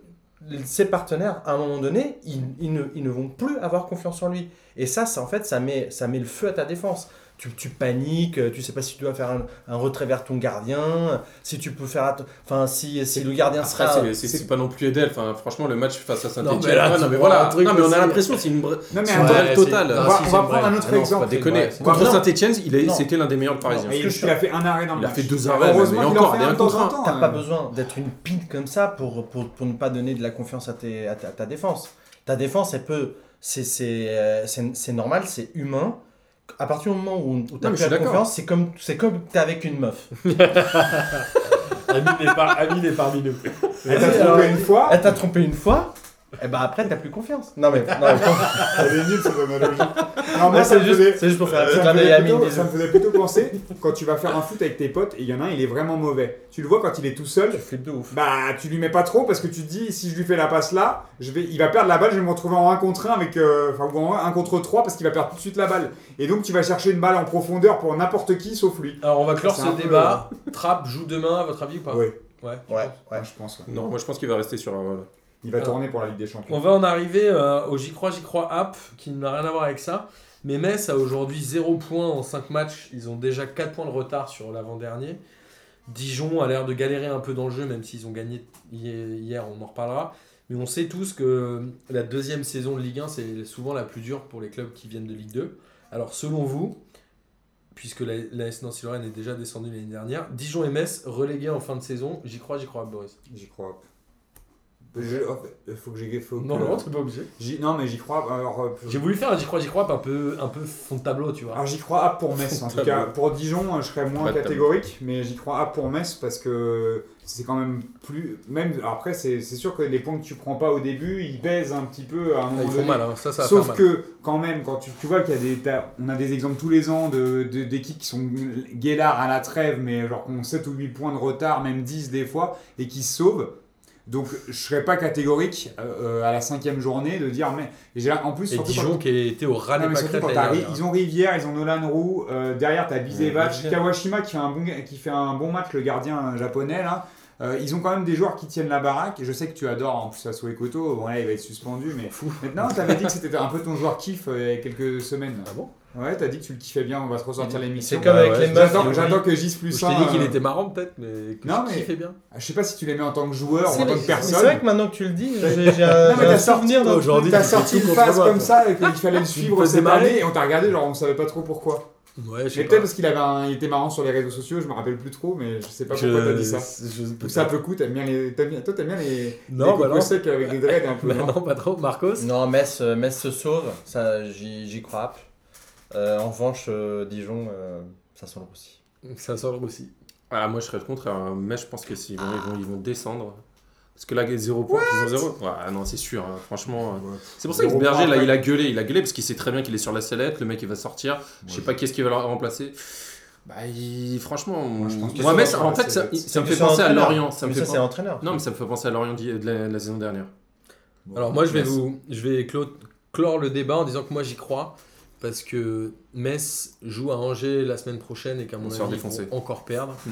ses partenaires, à un moment donné, ils, ne vont plus avoir confiance en lui. Et ça, ça en fait, ça met, ça met le feu à ta défense. Tu, tu paniques, tu sais pas si tu dois faire un, un retrait vers ton gardien, si tu peux faire. Enfin, si, si le gardien Après, sera. c'est- pas non plus Edel. Enfin, franchement, le match face à Saint-Etienne. mais là, tu non, mais voilà. un truc non, mais on a l'impression que c'est une, bre- Non, mais une brève Ouais, totale. on non, va, si, on va prendre un autre Ah non, exemple. Déconner. Ouais, Contre Non. Saint-Etienne, Non. c'était l'un des meilleurs Parisiens. Il, il a fait un arrêt dans le Il a match. fait deux arrêts, mais encore, il un contre. T'as pas besoin d'être une pinte comme ça pour, ne pas donner de la confiance à, ta, défense. Ta défense, elle peut. C'est euh, c'est normal, c'est humain. À partir du moment où, où tu mais as je suis la confiance, c'est comme c'est comme t'es avec une meuf. Amine est, par... Amine est parmi nous. Elle t'a trompé une fois. Elle t'a trompé une fois, et ben après t'as plus confiance. Non mais, non, mais Elle est nulle cette analogie. Non, moi, Ouais, ça c'est me juste, faisait- c'est juste pour faire un petit Ça clin me, d'œil faisait à Amine. plutôt, ça me faisait plutôt penser quand tu vas faire un foot avec tes potes et il y en a un, il est vraiment mauvais. Tu le vois quand il est tout seul. Tu flippes de ouf. Bah, tu lui mets pas trop parce que tu te dis si je lui fais la passe là, je vais, il va perdre la balle, je vais me retrouver en 1 contre 1 avec, euh, enfin, ou en 1 contre 3 parce qu'il va perdre tout de suite la balle. Et donc tu vas chercher une balle en profondeur pour n'importe qui sauf lui. Alors, on va clore C'est ce un peu, débat. Trapp joue demain, à votre avis ou pas? Oui, Ouais. Ouais, ouais. ouais, je pense. ouais. Non, moi je pense qu'il va rester sur. euh, Il va Alors. tourner pour la Ligue des Champions. On va en arriver euh, au J'y crois, J'y crois app qui n'a rien à voir avec ça. Mais Metz a aujourd'hui 0 points en 5 matchs. Ils ont déjà 4 points de retard sur l'avant-dernier. Dijon a l'air de galérer un peu dans le jeu, même s'ils ont gagné hi- hier, on en reparlera. Mais on sait tous que la deuxième saison de Ligue 1, c'est souvent la plus dure pour les clubs qui viennent de Ligue 2. Alors selon vous, puisque la, la S Nancy-Lorraine est déjà descendue l'année dernière, Dijon et Metz relégués en fin de saison, j'y crois, j'y crois, Boris. J'y crois. Je- oh, faut que j'y faut Non, que- non, t'es pas obligé. non, mais j'y crois. Alors, euh, J'ai voulu faire un j'y crois, j'y crois, un peu, un peu fond de tableau, tu vois. Alors j'y crois A pour Metz en tout cas. Pour Dijon, je serais moins catégorique, mais j'y crois A pour Metz parce que c'est quand même plus. Même alors après, c'est c'est sûr que les points que tu prends pas au début, ils baisent un petit peu à un Ah, moment ils font donné. mal, hein. ça, ça va Sauf faire mal. que quand même, quand tu, tu vois qu'il y a des, on a des exemples tous les ans de de- d'équipes qui sont guélards à la trêve, mais genre qui ont 7 ou 8 points de retard, même 10 des fois, et qui se sauvent. Donc je serais pas catégorique euh, euh, à la cinquième journée de dire mais et j'ai- en plus Et surtout quand- Dijon qui était au ras des ils ont Rivière, ils ont Nolan Roux, euh, derrière t'as Bizevac, Ouais, Kawashima qui fait, un bon, qui fait un bon match, le gardien japonais là. Euh, ils ont quand même des joueurs qui tiennent la baraque. Je sais que tu adores en plus Asuo Ekoto, bon là il va être suspendu, mais maintenant t'avais dit que c'était un peu ton joueur kiff il y a quelques semaines. Ah bon? Ouais, t'as dit que tu le kiffais bien, on va te ressortir l'émission. C'est comme Bah avec ouais, les je- meufs. J'attends que Gis plus Je t'ai dit qu'il euh, était marrant peut-être, mais que Non, je mais- kiffais bien. Je sais pas si tu les mets en tant que joueur ou C'est en tant que mais C'est personne. vrai que maintenant que tu le dis, j'ai un, Non, mais j'ai un t'as sorti- souvenir d'un aujourd'hui, T'as sorti une phase comme ça et qu'il fallait le suivre cette année et on t'a regardé, genre on savait pas trop pourquoi. Ouais, je sais Mais pas. peut-être parce qu'il avait un- il était marrant sur les réseaux sociaux, je me rappelle plus trop, mais je sais pas Je- pourquoi t'as dit ça. je- ça peut coûter, t'aimes bien les. t'aimes bien- toi t'aimes bien les. Non, les bah secs avec des dreads un peu. Bah non non, pas trop. Marcos Non, Metz, euh, Metz se sauve, ça j'y j'y crois. Euh, en revanche, euh, Dijon, euh, ça sent le roussi. Ça sort aussi. Ah, moi je serais le contraire, hein. mais je pense que s'ils vont, ils vont, ils vont descendre. Parce que là, 0 points, ils ont 0. Ouais, non, c'est sûr, hein. franchement. C'est pour ça que Berger, là, il a gueulé. Il a gueulé parce qu'il sait très bien qu'il est sur la sellette. Le mec, il va sortir. Je sais pas qu'est-ce qui va le remplacer. Bah, il- franchement, Moi, je pense que moi, ça mais ça- en fait, ça, me fait penser à. Lorient. Ça me fait ça, c'est l'entraîneur. Non, mais ça me fait penser à Lorient de la, la saison dernière. Alors moi je vais vous, je vais clo- clore le débat en disant que moi j'y crois parce que Metz joue à Angers la semaine prochaine et qu'à mon avis, ils vont encore perdre. Mm.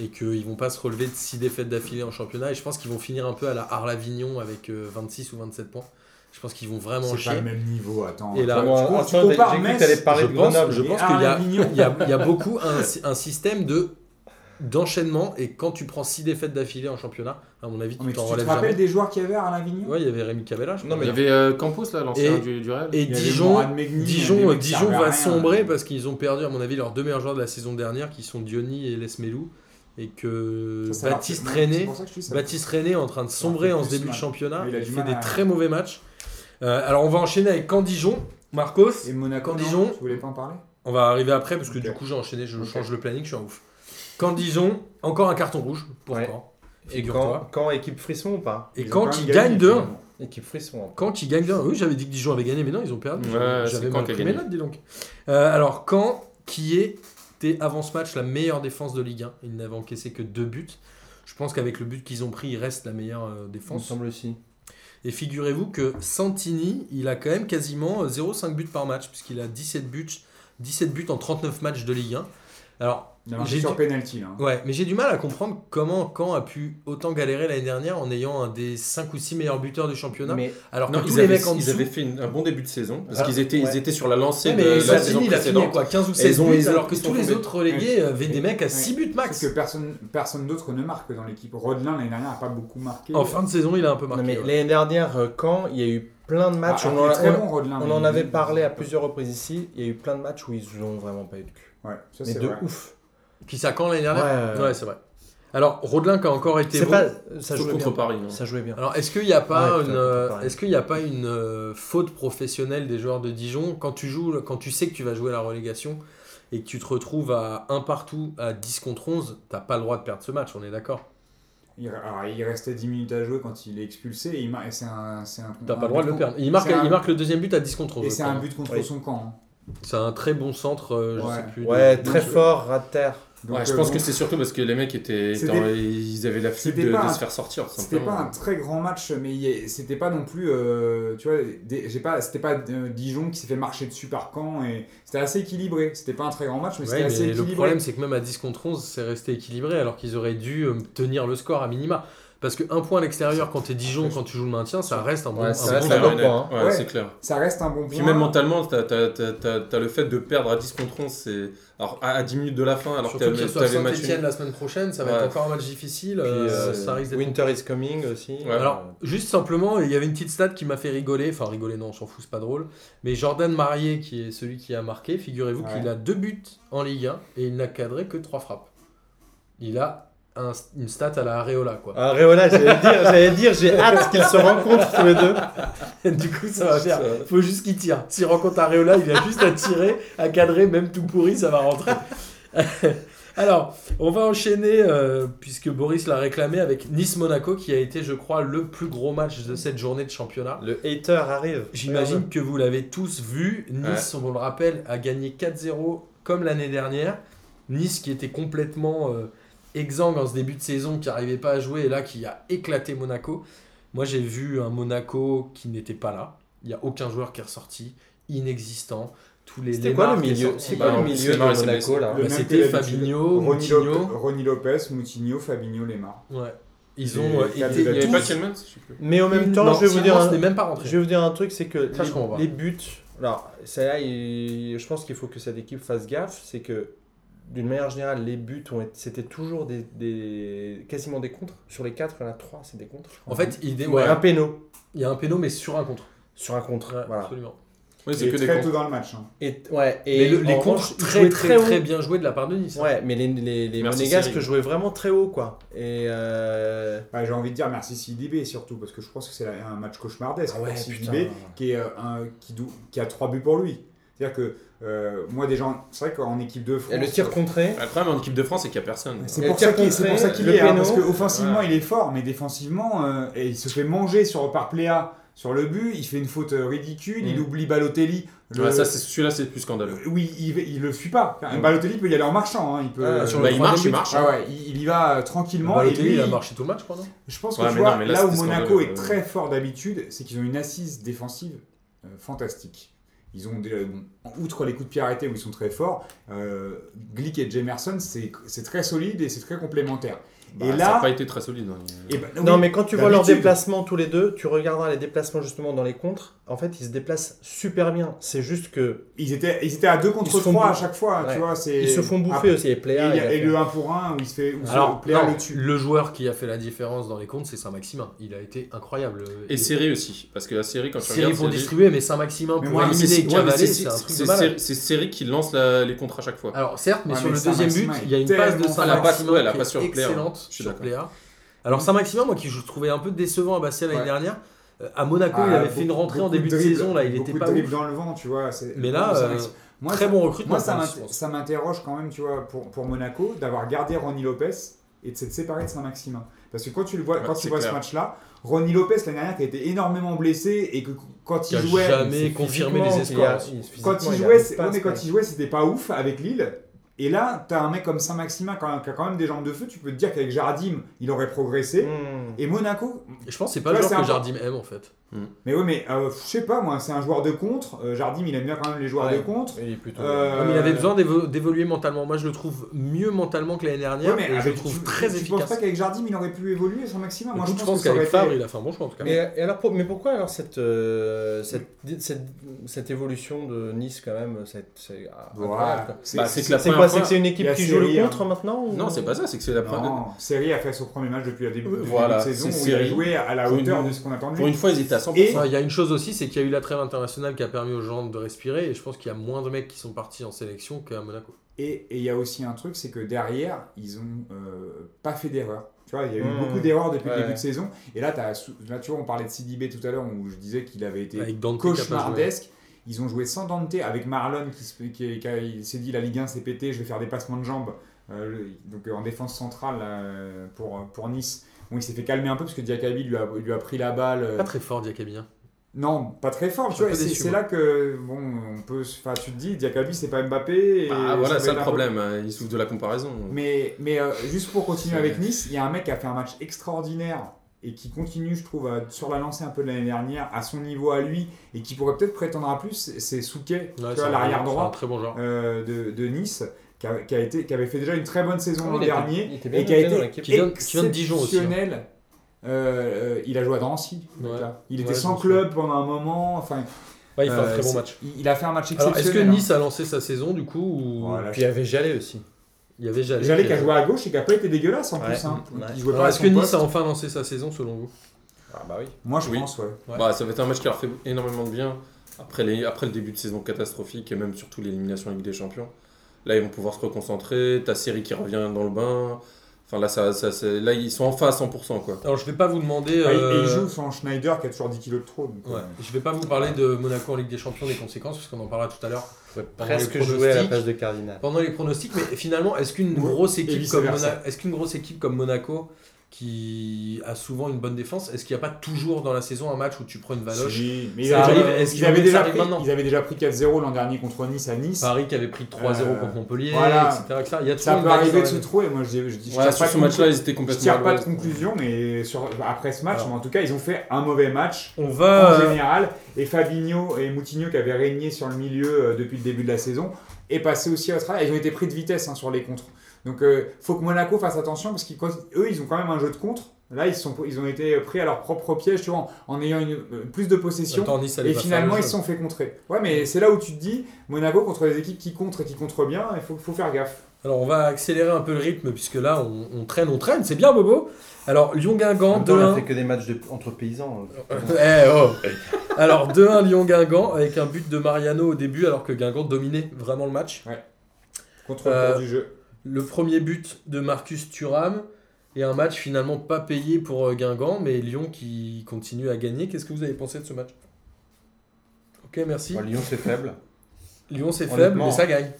Et qu'ils vont pas se relever de 6 défaites d'affilée en championnat. Et je pense qu'ils vont finir un peu à la Arles-Avignon avec euh, 26 ou 27 points. Je pense qu'ils vont vraiment C'est pas chier. le même niveau, attends. Et là, Tu- Bon, tu, attends, tu compares Metz, parler je de pense, Grenoble. je pense qu'il y a, y, y beaucoup un, un système de d'enchaînement et quand tu prends 6 défaites d'affilée en championnat, à mon avis, mais tu t'en tu te relèves rappelles jamais. des joueurs qu'il y avait à l'Avignon? Ouais, il y avait Rémi Cavella, je Non, crois. Il y avait euh, Campos, là, l'ancien Et- du, du Real. Et Dijon, Megni, Dijon, Dijon va rien. sombrer parce qu'ils ont perdu, à mon avis, leurs deux meilleurs joueurs de la saison dernière, qui sont Diony et Lesmelou, et que Ça, Baptiste René. Baptiste René est en train de sombrer en ce début de championnat. Il a fait des très mauvais matchs. Euh, alors on va enchaîner avec Caen-Dijon. Marcos, Et Monaco, Quand non Dijon- Tu voulais pas en parler? On va arriver après parce que du coup j'ai enchaîné, je change le planning, je suis un ouf. Caen-Dijon, encore un carton rouge pour Ouais. Caen. Et Figure-toi. quand, quand équipe frisson ou pas Et Ils ont quand quand ils gagnent gagné, 2 finalement. Équipe frisson. hein. Quand ils gagnent 2 Oui, j'avais dit que Dijon avait gagné, mais non, ils ont perdu. Ouais, c'est j'avais Caen mal qui a pris mes gagné. notes, dis donc. Euh, alors, Caen, qui était avant ce match la meilleure défense de Ligue 1, ils n'avaient encaissé que deux buts. Je pense qu'avec le but qu'ils ont pris, il reste la meilleure euh, Il me défense. semble aussi. Et figurez-vous que Santini, il a quand même quasiment euh, 0,5 buts par match, puisqu'il a 17 buts, 17 buts en 39 matchs de Ligue 1. Alors, J'ai sur du- penalty là. ouais, mais j'ai du mal à comprendre comment Caen a pu autant galérer l'année dernière en ayant un des 5 ou 6 meilleurs buteurs du championnat. Mais alors que Non, tous ils les avaient, mecs en ils dessous. avaient fait une- un bon début de saison parce Ah, qu'ils étaient, ouais. ils étaient sur la lancée Ouais, de la saison a fini précédente. quoi, 15 ou Et 16 ils ont- buts, alors que tous les tombés. autres relégués avaient des mecs à 6 buts Parce max. que personne, personne d'autre ne marque dans l'équipe. Rodelin l'année dernière n'a pas beaucoup marqué. En fin de saison, il a un peu marqué. mais l'année dernière, euh, quand il y a eu plein de matchs, ah, on, en, avait parlé à plusieurs reprises ici. Il y a eu plein de matchs où ils ont vraiment pas eu de cul. Ouais, ça Mais c'est de ouf. Qui ça quand l'année dernière Ouais, ouais, ouais. c'est vrai. Alors, Rodelin qui a encore été bon. pas, ça jouait contre bien. Paris. hein. Ça jouait bien. Alors, est-ce qu'il n'y a pas Ouais, une, euh, est-ce qu'il y a pas une euh, faute professionnelle des joueurs de Dijon quand tu joues, quand tu sais que tu vas jouer la relégation et que tu te retrouves à 1 partout à 10 contre 11, t'as pas le droit de perdre ce match, on est d'accord? Il, alors, il restait 10 minutes à jouer quand il est expulsé. Et il mar- et c'est un, c'est un. T'as un pas le droit de le perdre. Il marque, un- il marque le deuxième but à 10 contre 11. Et c'est un but contre Oui. son camp. hein. C'est un très bon centre, euh, je Ouais. sais plus. Ouais, de- très de- fort, rat de terre. Donc, Ouais, je euh, pense bon, que c'est surtout parce que les mecs étaient, ils avaient la flip de, pas de un- se faire sortir. C'était pas un très grand match, mais c'était pas non plus, euh, tu vois, j'ai pas, c'était pas euh, Dijon qui s'est fait marcher dessus par Caen et c'était assez équilibré. C'était pas un très grand match, mais Ouais, c'était assez mais le équilibré. problème, c'est que même à 10 contre 11, c'est resté équilibré alors qu'ils auraient dû euh, tenir le score à minima. Parce que un point à l'extérieur quand t'es Dijon, quand tu joues le maintien, ça reste un bon, Ouais, un ça bon reste score. un bon point, ouais, Ouais. c'est clair. Ça reste un bon point. Puis même mentalement, t'as as, le fait de perdre à 10 contre 11, c'est alors à, à 10 minutes de la fin, alors que Surtout qu'il t'avais match Saint-Etienne la semaine prochaine, ça va Ouais. être encore un match difficile. Puis, euh, euh, ça risque d'être Winter is coming aussi. Ouais. Alors, juste simplement, il y avait une petite stat qui m'a fait rigoler. Enfin, rigoler, non, on s'en fout, c'est pas drôle. Mais Jordan Marier, qui est celui qui a marqué, figurez-vous Ouais. qu'il a deux buts en Ligue 1 et il n'a cadré que trois frappes. Il a un- une stat à la Areola, quoi. Ah, Réola, j'allais dire, j'allais dire, j'ai hâte qu'ils se rencontrent tous les deux. du coup, ça va faire. Faut juste qu'il tire. S'il rencontre Areola, il vient juste à tirer, à cadrer, même tout pourri, ça va rentrer. Alors, on va enchaîner, euh, puisque Boris l'a réclamé, avec Nice-Monaco, qui a été, je crois, le plus gros match de cette journée de championnat. Le hater arrive. J'imagine que vous l'avez tous vu. Nice, on le rappelle, a gagné 4-0 comme l'année dernière. Nice qui était complètement euh, exsangue en ce début de saison, qui n'arrivait pas à jouer, et là qui a éclaté Monaco. Moi j'ai vu un Monaco qui n'était pas là. Il n'y a aucun joueur qui est ressorti, inexistant. Tous les C'était quoi le milieu. C'est Bah, quoi le en milieu de Monaco là Bah, c'était. Fabinho, Ronny Moutinho. Lopez, Ronny Lopez, Moutinho, Fabinho, Lemar. Ouais. Ils ont euh, été Il tous- pas plus. Mais en même temps, Non, je vais vous dire un, même pas rentré. je vais vous dire un truc, c'est que Ça, les, les buts. Alors, là, il- je pense qu'il faut que cette équipe fasse gaffe, c'est que d'une manière générale, les buts ont été- c'était toujours des, des- quasiment des contres. Sur les 4, il y en a 3, c'est des contres. En fait, il, Ouais, ouais, un péno il y a un péno, mais sur un contre. sur un contre. Ouais, voilà. Absolument. Oui, c'est Et que des très contre. tôt dans le match. hein. Et, ouais, et mais le- les en contres revanche, ils très très très bien joués de la part de Nice. Ouais, mais les, les, les Monégasques jouaient vraiment très haut, quoi. Et euh, Ouais, J'ai envie de dire merci Sidibé surtout parce que je pense que c'est un match cauchemardesque Ah ouais, pour putain. Sidibé qui, est, euh, un, qui, qui a trois buts pour lui. C'est-à-dire que euh, moi déjà, c'est vrai qu'en équipe de France, et le tir contré. Le problème en équipe de France, c'est qu'il n'y a personne. c'est Et pour, ça qu'il- c'est contré, pour ça qu'il le est, hein, parce qu'offensivement Ouais. il est fort, mais défensivement, euh, et il se fait manger sur par Pléa sur le but, il fait une faute euh, ridicule, il Mm. oublie Balotelli. Le- Ouais, ça, c'est- celui-là, c'est plus scandaleux. Euh, oui, il, il le suit pas. Enfin, Mm. Balotelli peut y aller en marchant, hein, il peut. Ah, sur Bah, il marche, il marche. Ah ouais, il, il y va tranquillement. et Balotelli, lui, il a marché tout le match, je crois, non? Je pense que Ouais, tu mais vois, non, mais là, là, où Monaco est très fort d'habitude, c'est qu'ils ont une assise défensive fantastique. Bon, outre les coups de pied arrêtés où ils sont très forts, euh, Glick et Jamerson, c'est c'est très solide et c'est très complémentaire. Bah, et Ça là, n'a pas été très solide. hein. et ben, Non, oui, mais quand tu vois leurs déplacements tous les deux, tu regarderas les déplacements justement dans les contres. En fait, ils se déplacent super bien. C'est juste que Ils étaient, ils étaient à 2 contre Ils se font 3 à bouffer. chaque fois, Ouais. tu vois. c'est- ils se font bouffer Après, aussi. Et Et, Pléa, il y a- il a et le 1 pour 1 où il se fait. Où Alors, Pléa non, le tue. le joueur qui a fait la différence dans les comptes, c'est Saint-Maximin. Il a été incroyable. Et série aussi. Parce que la série, quand tu regardes. pour distribuer, mais Saint-Maximin pour moi, éliminer Cavalet, c'est- c'est un truc série- qui lance la- les contrats à chaque fois. Alors certes, mais sur le deuxième but, il y a une passe de Saint-Maximin la qui passe est sur Pléa, excellente je suis sur d'accord. Pléa. Alors Saint-Maximin, moi qui je trouvais un peu décevant à Bastia l'année Ouais. dernière, euh, à Monaco, il Ah, avait fait une rentrée en début de saison, là, il était pas ouf. dans le vent, tu vois. c'est- Mais là, ça euh, moi, Très ça- bon recrutement. Moi, ça m'interroge quand même, tu vois, pour, pour Monaco, d'avoir gardé Ronny Lopez et de s'être séparé de Saint-Maximin. Parce que quand tu le vois, Ouais, quand tu vois ce match-là, Ronny Lopez l'année dernière qui a été énormément blessé et que quand il jouait, jamais confirmé les espoirs. il- quand il il jouait, mais quand il jouait, c'était pas ouf avec Lille. Et là, t'as un mec comme Saint-Maximin qui a qui a quand même des jambes de feu. Tu peux te dire qu'avec Jardim, il aurait progressé. Hmm. Et Monaco, je pense que c'est pas Tu le joueur que un- Jardim aime en fait. mais oui, mais euh, je sais pas, moi, c'est un joueur de contre. Euh, Jardim, il aime bien quand même les joueurs Ouais. de contre. Il est plutôt. Euh, mais il avait besoin d'évo- d'évoluer mentalement. Moi, je le trouve mieux mentalement que l'année dernière. Ouais, mais et je le trouve tu- très tu efficace. penses pas qu'avec Jardim, il aurait pu évoluer Saint-Maximin? Moi, je je pense, pense que qu'avec Favre, été- il a fait un bon choix en tout cas. Et alors, mais pourquoi alors cette, euh, cette, cette, cette évolution de Nice quand même c'est, quoi. C'est Bah, que la quoi C'est que c'est une équipe qui joue le hein. contre maintenant ou- Non, c'est pas ça, c'est que c'est la première. Non, Série a fait son premier match depuis le début, de saison où il a joué à la Pour hauteur une- de ce qu'on attendait. Pour une fois, ils étaient à 100%. Et- Ah, Il y a une chose aussi, c'est qu'il y a eu la trêve internationale qui a permis aux gens de respirer. Et je pense qu'il y a moins de mecs qui sont partis en sélection qu'à Monaco. Et il y a aussi un truc, c'est que derrière, ils ont euh, pas fait d'erreur. Tu vois, il y a eu Mmh. beaucoup d'erreurs depuis Ouais. le début de saison. Et là, sou- là, tu vois, on parlait de Sidibé tout à l'heure, où je disais qu'il avait été cauchemardesque. Ils ont joué sans Dante, avec Marlon qui, qui, qui il s'est dit la Ligue 1 c'est pété, je vais faire des passements de jambes. Euh, donc euh, en défense centrale euh, pour, pour Nice. Bon, il s'est fait calmer un peu parce que Diakabi lui a, lui a pris la balle. Pas très fort, Diakabi. hein. Non, pas très fort. C'est là que bon, on peut. Enfin, tu te dis, Diakabi c'est pas Mbappé. Et Ah, voilà, c'est le peu- problème. hein, Ils souffrent de la comparaison. Mais, mais euh, juste pour continuer avec Nice, il y a un mec qui a fait un match extraordinaire et qui continue, je trouve, à- sur la lancée un peu de l'année dernière, à son niveau à lui, et qui pourrait peut-être prétendre à plus, c'est- Souquet, Ouais, l'arrière bon- droit très bon joueur. euh, de, de Nice, qui, a- qui a été, qui avait fait déjà une très bonne saison Ah, l'an dernier, était et qui a été l'équipe. Qui vient- qui vient de Dijon aussi, hein. exceptionnel. Euh, euh, il a joué à Drancy. Ouais. Il était Ouais, sans club pendant un moment. Enfin, Ouais, il fait un euh, très bon c'est- match. Il, il a fait un match Alors, est-ce que exceptionnel. hein. Nice a lancé sa saison du coup ou Voilà. Puis il y avait Jallet aussi. Il y avait Jallet Jallet qui a joué à gauche et qui a pas été dégueulasse en Ouais. plus. Hein. Ouais. Il Alors, est-ce que Nice a enfin lancé sa saison selon vous? Ah bah oui. Moi, je Oui. pense, ouais. Ouais. Bah, ça va être un match qui leur fait énormément de bien après, les, après le début de saison catastrophique et même surtout l'élimination en Ligue des Champions. Là, ils vont pouvoir se reconcentrer. Ta série qui revient dans le bain. Enfin, là, ça, ça, c'est- là ils sont enfin à 100%. Quoi. Alors je vais pas vous demander. Ah, et- Et euh, il joue sans Schneider qui a toujours 10 kilos de trop. donc, Ouais. euh, Je vais pas vous parler de Monaco en Ligue des Champions des conséquences parce qu'on en parlera tout à l'heure Presque les joué à la place de Cardinal. pendant les pronostics. Mais finalement, est-ce qu'une Ouais. grosse équipe comme qu'une grosse équipe comme Monaco qui a souvent une bonne défense, est-ce qu'il n'y a pas toujours dans la saison un match où tu prends une valoche si, mais Ça que déjà pris- Ils avaient déjà pris 4-0 l'an dernier contre Nice à Nice. Paris qui avait pris 3-0 Euh, contre Montpellier, voilà. etc., etc. Il y a Ça peut arriver de se trouver. Moi, je, dis- je, je Ouais, tire sur pas ce de match-là, ils étaient conclu- je complètement. tire à pas de conclusion, mais sur, après ce match, Alors. mais en tout cas, ils ont fait un mauvais match On en va. euh, général. Et Fabinho et Moutinho, qui avaient régné sur le milieu euh, depuis le début de la saison, est passé aussi au travail. Ils ont été pris de vitesse hein, sur les contres. Donc, il faut que Monaco fasse attention parce qu'eux, ils ont quand même un jeu de contre. Là, ils, sont, ils ont été pris à leur propre piège, tu vois, en, en ayant une, euh, plus de possession. Nice, Et finalement, ils se sont fait contrer. Ouais, mais c'est là où tu te dis, Monaco contre les équipes qui contrent et qui contrent bien, il faut, faut faire gaffe. Alors on va accélérer un peu le rythme puisque là on, on traîne, on traîne, c'est bien Bobo? Alors Lyon-Guingamp En même temps, on a 2-1. fait que des matchs de- entre paysans. euh. Eh, oh. Alors 2-1 Lyon-Guingamp avec un but de Mariano au début alors que Guingamp dominait vraiment le match. Contre Euh, le cours du jeu. Le premier but de Marcus Thuram et un match finalement pas payé pour euh, Guingamp mais Lyon qui continue à gagner. Qu'est-ce que vous avez pensé de ce match? Ok merci. Bon, Lyon c'est faible, Lyon c'est faible mais ça gagne.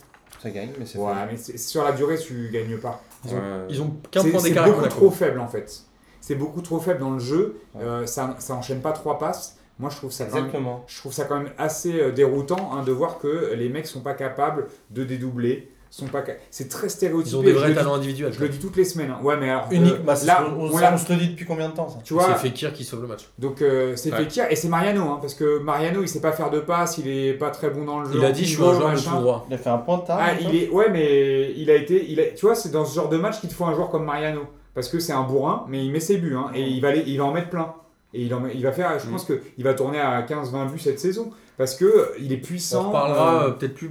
ça gagne, mais c'est Ouais, faible. mais c'est- sur la durée, tu gagnes pas. Ils ont, Ouais. ils ont 15 C'est points c'est d'écart avec beaucoup trop faible en fait. C'est beaucoup trop faible dans le jeu. Ouais. Euh, ça, ça enchaîne pas trois passes. Moi, je trouve ça quand même, Exactement. je trouve ça quand même assez euh, déroutant hein, de voir que les mecs sont pas capables de dédoubler. Sont pas. C'est très Ils stéréotypé. ont des je vrais le dis- talents individuels. Je le dis toutes les semaines. hein. Ouais, mais alors. Unique, euh, bah, là, on ça, l'a- on se le dit depuis combien de temps ça tu vois, C'est Fekir qui sauve le match. donc euh, c'est Ouais. Fekir et c'est Mariano, hein, parce que Mariano il sait pas faire de passe, il est pas très bon dans le jeu. Il a dit je suis un joueur de machin. tout droit. Il a fait un point tard. Ah, il est, ouais, mais il a été, il a, tu vois, c'est dans ce genre de match qu'il te faut un joueur comme Mariano, parce que c'est un bourrin, mais il met ses buts, hein, et il va, aller- il va en mettre plein. Et il, en met- il va faire, je Mm. pense que il va tourner à 15-20 buts cette saison, parce que euh, il est puissant. On euh, peut-être plus,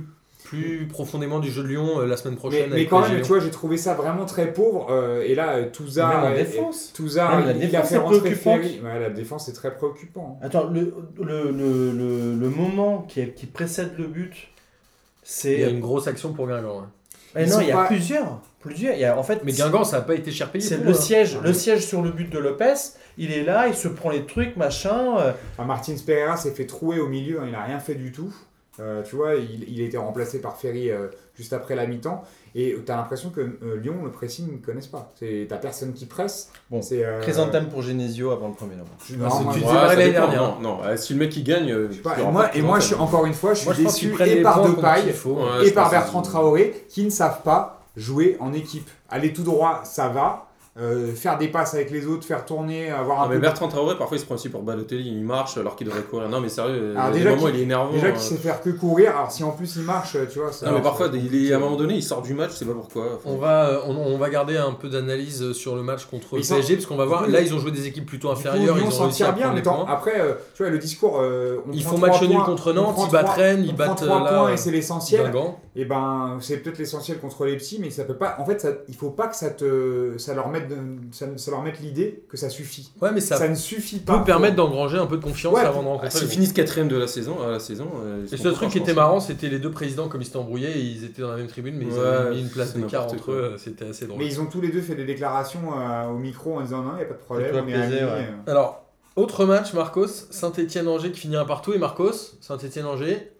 plus profondément du jeu de Lyon euh, la semaine prochaine. mais quand même, Lyon. tu vois, j'ai trouvé ça vraiment très pauvre. euh, et là, euh, Touza, Même en défense. Touza, la il, il a défense fait est rentrer préoccupante. Ferry. Ouais, la défense est très préoccupant. hein. Attends, le, le, le, le, le moment qui, qui précède le but, c'est. Il y a une grosse action pour Guingamp. ouais. Mais Ils non, il y a pas- plusieurs. Plusieurs. Il y a, en fait, Mais Guingamp, ça n'a pas été cher payé. c'est le hein. siège, Ouais. le siège sur le but de Lopez. Il est là, il se prend les trucs, machin. Enfin, Martins Pereira s'est fait trouer au milieu, hein, il n'a rien fait du tout. Euh, tu vois, il, il a été remplacé par Ferry euh, juste après la mi-temps. Et tu as l'impression que euh, Lyon, le pressing, ils ne connaissent pas. Tu n'as personne qui presse. Bon, c'est euh, Chrysanthème pour Genesio avant le premier là je- non, c'est- moi, tu Ouais, l'année dernière. Non, non, euh, si le mec il gagne, je sais il pas, et moi, et moi je suis encore une fois, je Moi, suis je déçu et par Depay il faut. Ouais, et par Bertrand Traoré qui ne savent pas jouer en équipe. Aller tout droit, ça va. Euh, faire des passes avec les autres, faire tourner, avoir un Ah, mais peu Bertrand Traoré, parfois il se prend aussi pour Balotelli, il marche alors qu'il devrait courir. Non, mais sérieux, Alors, il il est énervant. Déjà euh. qu'il sait faire que courir, alors si en plus il marche, tu vois. ça- Non, mais parfois, il est, à un moment donné, il sort du match, je sais pas pourquoi. Enfin, On va, euh, on, on va garder un peu d'analyse euh, sur le match contre Mais le PSG parce qu'on va voir. Là, ils ont joué des équipes plutôt inférieures. Ils ont s'en réussi à bien, prendre mais après, tu vois, le discours. euh, on Ils font match nul contre on Nantes, ils battent Rennes, ils battent trois euh, points là, et c'est l'essentiel. Et ben, c'est peut-être l'essentiel contre les petits, mais ça peut pas. En fait, il faut pas que ça te, ça leur mette, de- ça, ça leur mette l'idée que ça suffit. Ouais, mais ça, Ça, ne suffit pas. peut permettre d'engranger un peu de confiance Ouais, avant de ah, rencontrer. S'ils les bons. finissent quatrième de la saison, à la saison. euh, Et ce truc qui était marrant, c'était les deux présidents, comme ils s'étaient embrouillés, ils étaient dans la même tribune, mais ils avaient mis une place c'est d'écart entre quoi. eux, c'était assez drôle. Mais ils ont tous les deux fait des déclarations euh, au micro en disant non, il n'y a pas de problème, Fais-toi on est plaisir, amis, ouais. euh. Alors, autre match, Marcos, Saint-Etienne-Angers qui finit un partout, et Marcos, Saint-Etienne-Angers,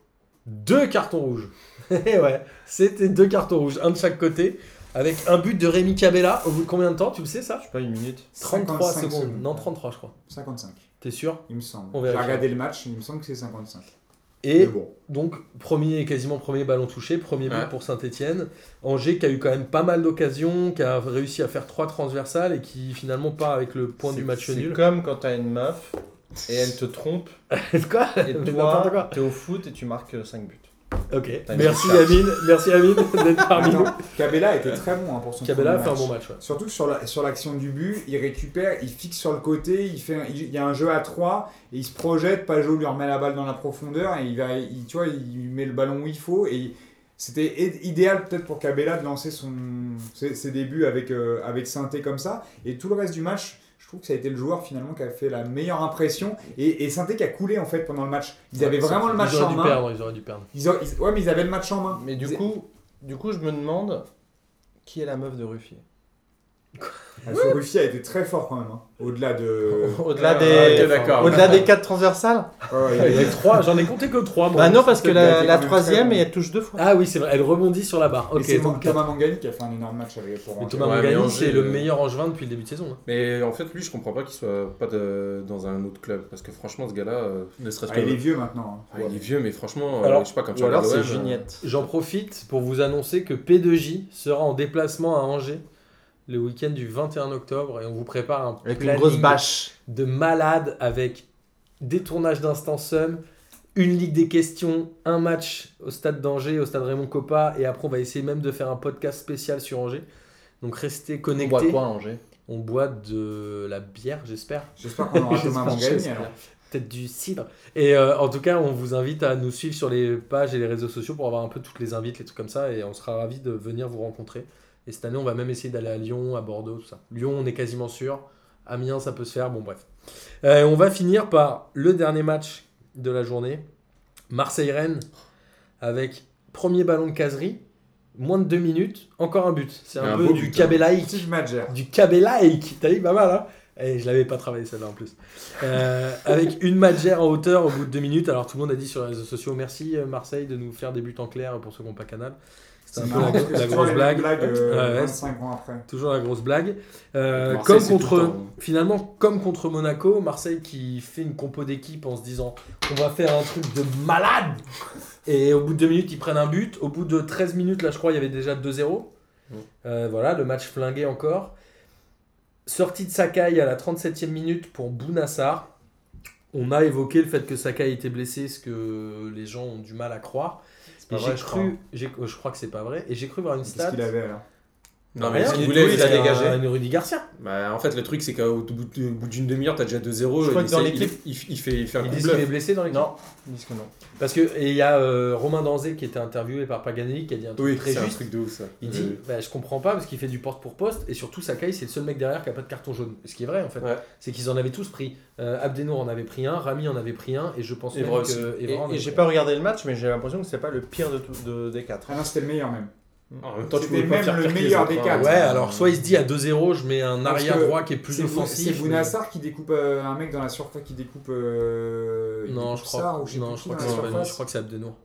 deux cartons rouges. Ouais, c'était deux cartons rouges, un de chaque côté, avec un but de Rémi Cabella, au bout de combien de temps, tu le sais ça Je sais pas, une minute. 33 55 secondes. Non, 33 je crois. 55, T'es sûr il me semble. On J'ai regardé le match, il me semble que c'est 55. Et bon. donc, premier, quasiment premier ballon touché, premier but Ouais. pour Saint-Etienne. Angers qui a eu quand même pas mal d'occasions, qui a réussi à faire trois transversales et qui finalement part avec le point du C'est- match C'est nul. comme quand t'as une meuf et elle te trompe Quoi et toi t'es au foot et tu marques 5 buts. Ok, merci Amine, merci Amine d'être parmi nous. Cabella était très bon hein, pour son Cabella a fait un match. bon match. ouais. Surtout sur la- sur l'action du but, il récupère, il fixe sur le côté, il, fait, un- il, il y a un jeu à 3, et il se projette, Pajot lui remet la balle dans la profondeur, et il, va, il, tu vois, il met le ballon où il faut, et c'était idéal peut-être pour Cabella de lancer son, ses, ses débuts avec, euh, avec Sainté comme ça, et tout le reste du match, je trouve que ça a été le joueur finalement qui a fait la meilleure impression, et, et Sainté qui a coulé en fait pendant le match. Ils avaient vraiment le match ils en main. perdre, ils auraient dû perdre. Ils auraient- ils- ouais, mais ils avaient le match en main. Mais du Ils- coup, du coup, je me demande qui est la meuf de Ruffier? Ah, ce Ruffier a été très fort quand même, hein. au-delà de. Au-delà Ah, des, ok, d'accord. au-delà des 4 transversales Ouais, ouais, trois, j'en ai compté que trois. moi. Bah non, parce que la, troisième, elle touche deux fois. Ah oui, c'est vrai, elle rebondit sur la barre. C'est donc Thomas Mangani qui a fait un énorme match avec pour. Thomas Ouais, Mangani, c'est le euh, meilleur angevin depuis le début de saison. hein. Mais en fait, lui, je comprends pas qu'il soit pas de- dans un autre club. Parce que franchement, ce gars-là, euh, ne serait-ce Ah, que. il est vieux maintenant. hein. Ah, il est vieux, mais franchement, euh, Alors, je sais pas, quand tu regardes euh. J'en profite pour vous annoncer que P2J sera en déplacement à Angers le week-end du 21 octobre et on vous prépare un Avec une grosse bâche. de malade avec des tournages d'Instant Sum, une ligue des questions, un match au stade d'Angers, au stade Raymond Coppa et après on va essayer même de faire un podcast spécial sur Angers. Donc restez On connectés. boit quoi à Angers? On boit de la bière, j'espère. J'espère qu'on aura Thomas alors. Peut-être du cidre. Et euh, en tout cas, on vous invite à nous suivre sur les pages et les réseaux sociaux pour avoir un peu toutes les invites, les trucs comme ça. Et on sera ravis de venir vous rencontrer. Et cette année, on va même essayer d'aller à Lyon, à Bordeaux, tout ça. Lyon, on est quasiment sûr. Amiens, ça peut se faire. Bon, bref. Euh, on va finir par le dernier match de la journée. Marseille-Rennes, avec premier ballon de caserie. Moins de deux minutes, encore un but. C'est un, Un peu beau du but, hein. Du Cabelaïque. T'as vu, pas mal, hein Et je l'avais pas travaillé celle-là en plus. Euh, avec une Madger en hauteur au bout de deux minutes. Alors tout le monde a dit sur les réseaux sociaux merci euh, Marseille de nous faire des buts en clair pour ceux qui n'ont pas canal. Un peu la, la c'est toujours grosse blague. euh, Ouais, ouais, 25 ans après. Toujours la grosse blague. Euh, Marseille, comme contre, temps. finalement, comme contre Monaco, Marseille qui fait une compo d'équipe en se disant on va faire un truc de malade. Et au bout de deux minutes, ils prennent un but. Au bout de 13 minutes, là, je crois, il y avait déjà 2-0. Mm. Euh, voilà, le match flingué encore. Sortie de Sakai à la 37e minute pour Bounassar. On a évoqué le fait que Sakai était blessé, ce que les gens ont du mal à croire. Et j'ai vrai, je crois. cru, j'ai- je crois que c'est pas vrai, et j'ai cru voir une Qu'est-ce stat. qu'il avait alors Non, mais Rien, s'il il voulait, il il a dégagé. un Rudy Garcia. Bah, en fait, le truc, c'est qu'au bout d'une demi-heure, t'as déjà 2-0. Je crois il que dans l'équipe- il, il, il fait, il fait un Ils coup disent de qu'il est bluff. blessé dans l'équipe. Non, ils disent que non. Parce que et il y a euh, Romain Danzé qui était interviewé par Paganelli qui a dit un truc Oui, très c'est un juste. truc de ouf ça. Il dit bah, Je comprends pas parce qu'il fait du porte pour poste et surtout Sakai, c'est le seul mec derrière qui a pas de carton jaune. Ce qui est vrai en fait. Ouais. C'est qu'ils en avaient tous pris. Euh, Abdenour en avait pris un, Rami en avait pris un et je pense Evra même aussi. que Et, et j'ai pas regardé le match, mais j'ai l'impression que c'est pas le pire de, des quatre. Ah non, c'était le meilleur même. En même temps, tu C'était pouvais pas même faire le meilleur des hein. quatre. Ouais, alors soit il se dit à 2-0, je mets un arrière droit qui est plus offensif. c'est mais- Bounassar qui découpe euh, un mec dans la surface qui découpe. euh, il Non, découpe je crois, non, je crois, que c'est Abdenour.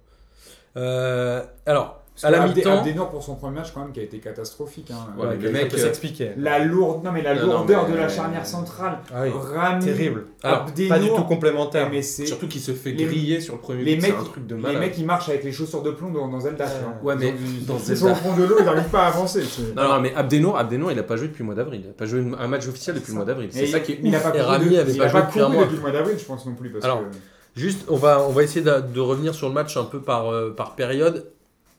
Euh, alors, à la mi-temps. Abdenor pour son premier match quand même qui a été catastrophique. hein. Ouais, le mec, euh, s'expliquer. La lourde, non mais la Non, non, lourdeur mais- de la charnière centrale. Ah oui, Rami, terrible. Alors, Pas du tout complémentaire. mais surtout qu'il se fait les- griller sur le premier les but, mecs- un truc de les mecs ils marchent avec les chaussures de plomb dans, dans Zelda. tu vois. Ouais, mais Ils dans ils sont Zelda- au fond de l'eau, ils n'arrivent pas à avancer. Non, non, mais Abdenour, il a pas joué depuis le mois d'avril. Il a pas joué un match officiel depuis le mois d'avril. C'est ça il- qui est il a ouf. pas Et couru depuis le mois d'avril, je pense non plus. Parce Alors, que... Juste, on va, on va essayer de, de revenir sur le match un peu par, euh, par période.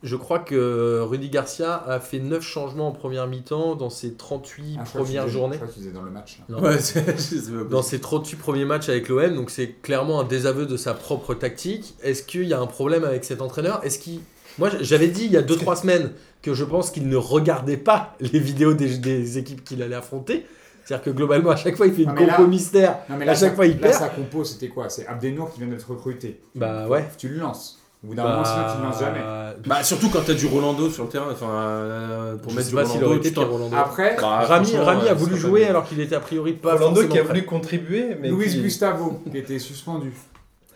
Je crois que Rudy Garcia a fait 9 changements en première mi-temps dans ses 38 Ah, premières journées. Je crois que tu disais dans le match. là. Ouais, Dans ses 38 premiers matchs avec l'OM, donc c'est clairement un désaveu de sa propre tactique. Est-ce qu'il y a un problème avec cet entraîneur? Est-ce qu'il... Moi, j'avais dit il y a 2-3 semaines que je pense qu'il ne regardait pas les vidéos des, des équipes qu'il allait affronter. C'est-à-dire que globalement, à chaque fois, il fait une mais là- compo mystère. Non, mais À là, chaque fois, il là, perd. sa compo, c'était quoi? C'est Abdenour qui vient d'être recruté. Bah ouais. Tu le lances. Au bout d'un moment, sinon, tu le lances jamais. Bah, surtout quand t'as du Rolando sur le terrain. Enfin, euh, pour je mettre sais du pas s'il Rolando, aurait été tu t'en- Pierre Rolando. Après, Bah, Rami, franchement, Rami ouais, a voulu c'est pas jouer bien. alors qu'il était a priori pas Rolando forcément qui a prêt. voulu contribuer, mais Luis qui- Gustavo, qui était suspendu.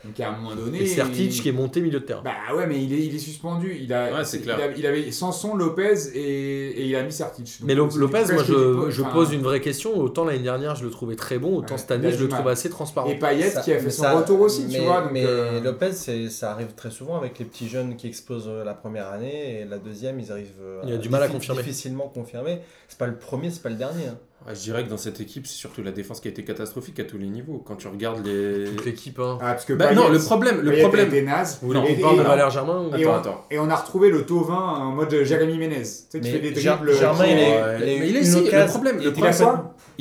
Donc à un moment donné. Et Sertic il- qui est monté milieu de terrain. Bah ouais, mais il est, il est suspendu. Il, a, Ouais, c'est il clair. a- il avait Sanson, Lopez et, et il a mis Sertic. Mais Lopez, moi je, enfin, pose une vraie question. Autant l'année dernière je le trouvais très bon, autant Ouais, cette année a je le trouve assez transparent. Et Payet Ça- qui a fait son ça- retour aussi, mais, tu vois. Donc, mais euh, Lopez, c'est- ça arrive très souvent avec les petits jeunes qui explosent euh, la première année et la deuxième, ils arrivent euh, Il y a du mal à confirmer. difficilement confirmer. C'est pas le premier, c'est pas le dernier. hein. Ouais, je dirais que dans cette équipe, c'est surtout la défense qui a été catastrophique à tous les niveaux. Quand tu regardes les. Toute l'équipe. Hein. Ah, parce que Bah, Payet- non, le problème, le problème. a été naze. Vous voulez Et- qu'on parle de Valère Germain ou- et, Attends, on, attends. et on a retrouvé le Tovin en mode Jérémy Ménez. Tu sais, qui Mais fait des dribbles. Germain, il est- il a eu mais il a une. Le problème, le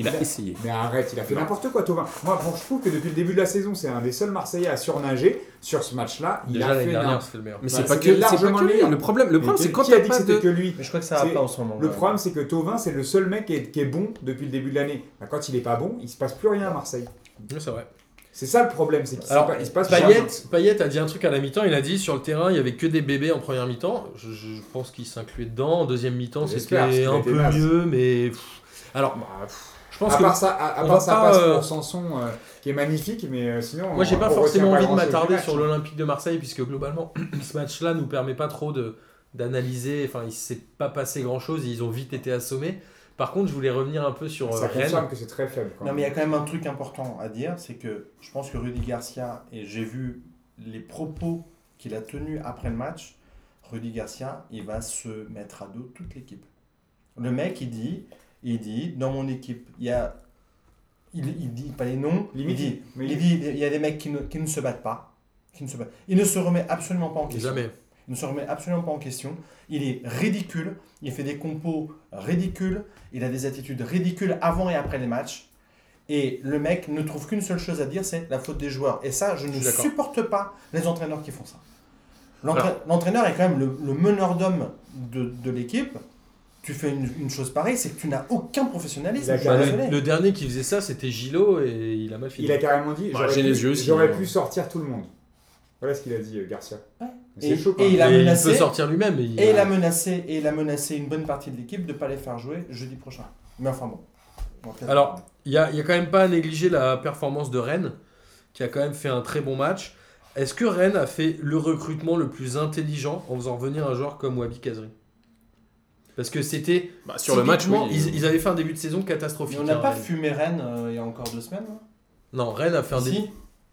Il a il essayé. Mais arrête, il a fait n'importe quoi, Tovin. Moi, bon, je trouve que depuis le début de la saison, c'est un des seuls Marseillais à surnager. Sur ce match-là, il Déjà a fait dernière le meilleur. Mais Bah, c'est pas que, largement que lui. meilleur. Le problème, le problème, c'est quand qui a t'as dit que c'était de. que lui Mais je crois que ça va pas en ce moment. Le problème, c'est que Tovin, c'est le seul mec qui est, qui est bon depuis le début de l'année. Bah, quand il est pas bon, il se passe plus rien à Marseille. Oui, c'est vrai. C'est ça le problème, c'est qu'il se Alors, pa- il se passe plus Payet, rien. Payet a dit un truc à la mi-temps. Il a dit sur le terrain, il y avait que des bébés en première mi-temps. Je, je pense qu'il s'incluait dedans. En deuxième mi-temps, c'était un peu mieux, mais alors, Bah, pff, pense à que part ça, à, à part va ça pas, passe euh, pour Sanson, euh, qui est magnifique, mais euh, sinon. Moi, j'ai pas forcément envie de m'attarder match, sur l'Olympique de Marseille, puisque globalement, ce match-là nous permet pas trop de d'analyser. Enfin, il s'est pas passé grand-chose. Ils ont vite été assommés. Par contre, je voulais revenir un peu sur euh, Ça Rennes. que c'est très faible. quand Non, mais il y a quand même un truc important à dire, c'est que je pense que Rudy Garcia, et j'ai vu les propos qu'il a tenus après le match, Rudy Garcia, il va se mettre à dos toute l'équipe. Le mec, il dit, il dit, dans mon équipe, il y a, il, il dit pas les noms, Limite, il dit, mais il il- dit, il y a des mecs qui ne, qui ne se battent pas, qui ne se battent. Il ne se remet absolument pas en question. Jamais. Il ne se remet absolument pas en question. Il est ridicule. Il fait des compos ridicules. Il a des attitudes ridicules avant et après les matchs. Et le mec ne trouve qu'une seule chose à dire, c'est la faute des joueurs. Et ça, je ne suis d'accord. supporte pas les entraîneurs qui font ça. L'entra- L'entraîneur est quand même le, le meneur d'hommes de, de l'équipe. Tu fais une, une chose pareille, c'est que tu n'as aucun professionnalisme. Il Bah, le, le dernier qui faisait ça, c'était Gilo et il a mal fini. Il a carrément dit Bah, j'aurais j'ai pu, les yeux aussi, j'aurais hein. pu sortir tout le monde. Voilà ce qu'il a dit, euh, Garcia. Ouais. C'est Et- chaud. quand et même. il a Et menacé- peut sortir lui-même. il- Et il a menacé, et il a menacé une bonne partie de l'équipe de ne pas les faire jouer jeudi prochain. Mais enfin bon. Alors, il n'y a, il y a quand même pas à négliger la performance de Rennes, qui a quand même fait un très bon match. Est-ce que Rennes a fait le recrutement le plus intelligent en faisant revenir un joueur comme Wabi Kazri Parce que c'était. Bah, sur le match, oui. typiquement, ils, ils avaient fait un début de saison Mais catastrophique. on n'a hein, pas Rennes. fumé Rennes euh, il y a encore deux semaines là Non, Rennes a fait un, Si. début...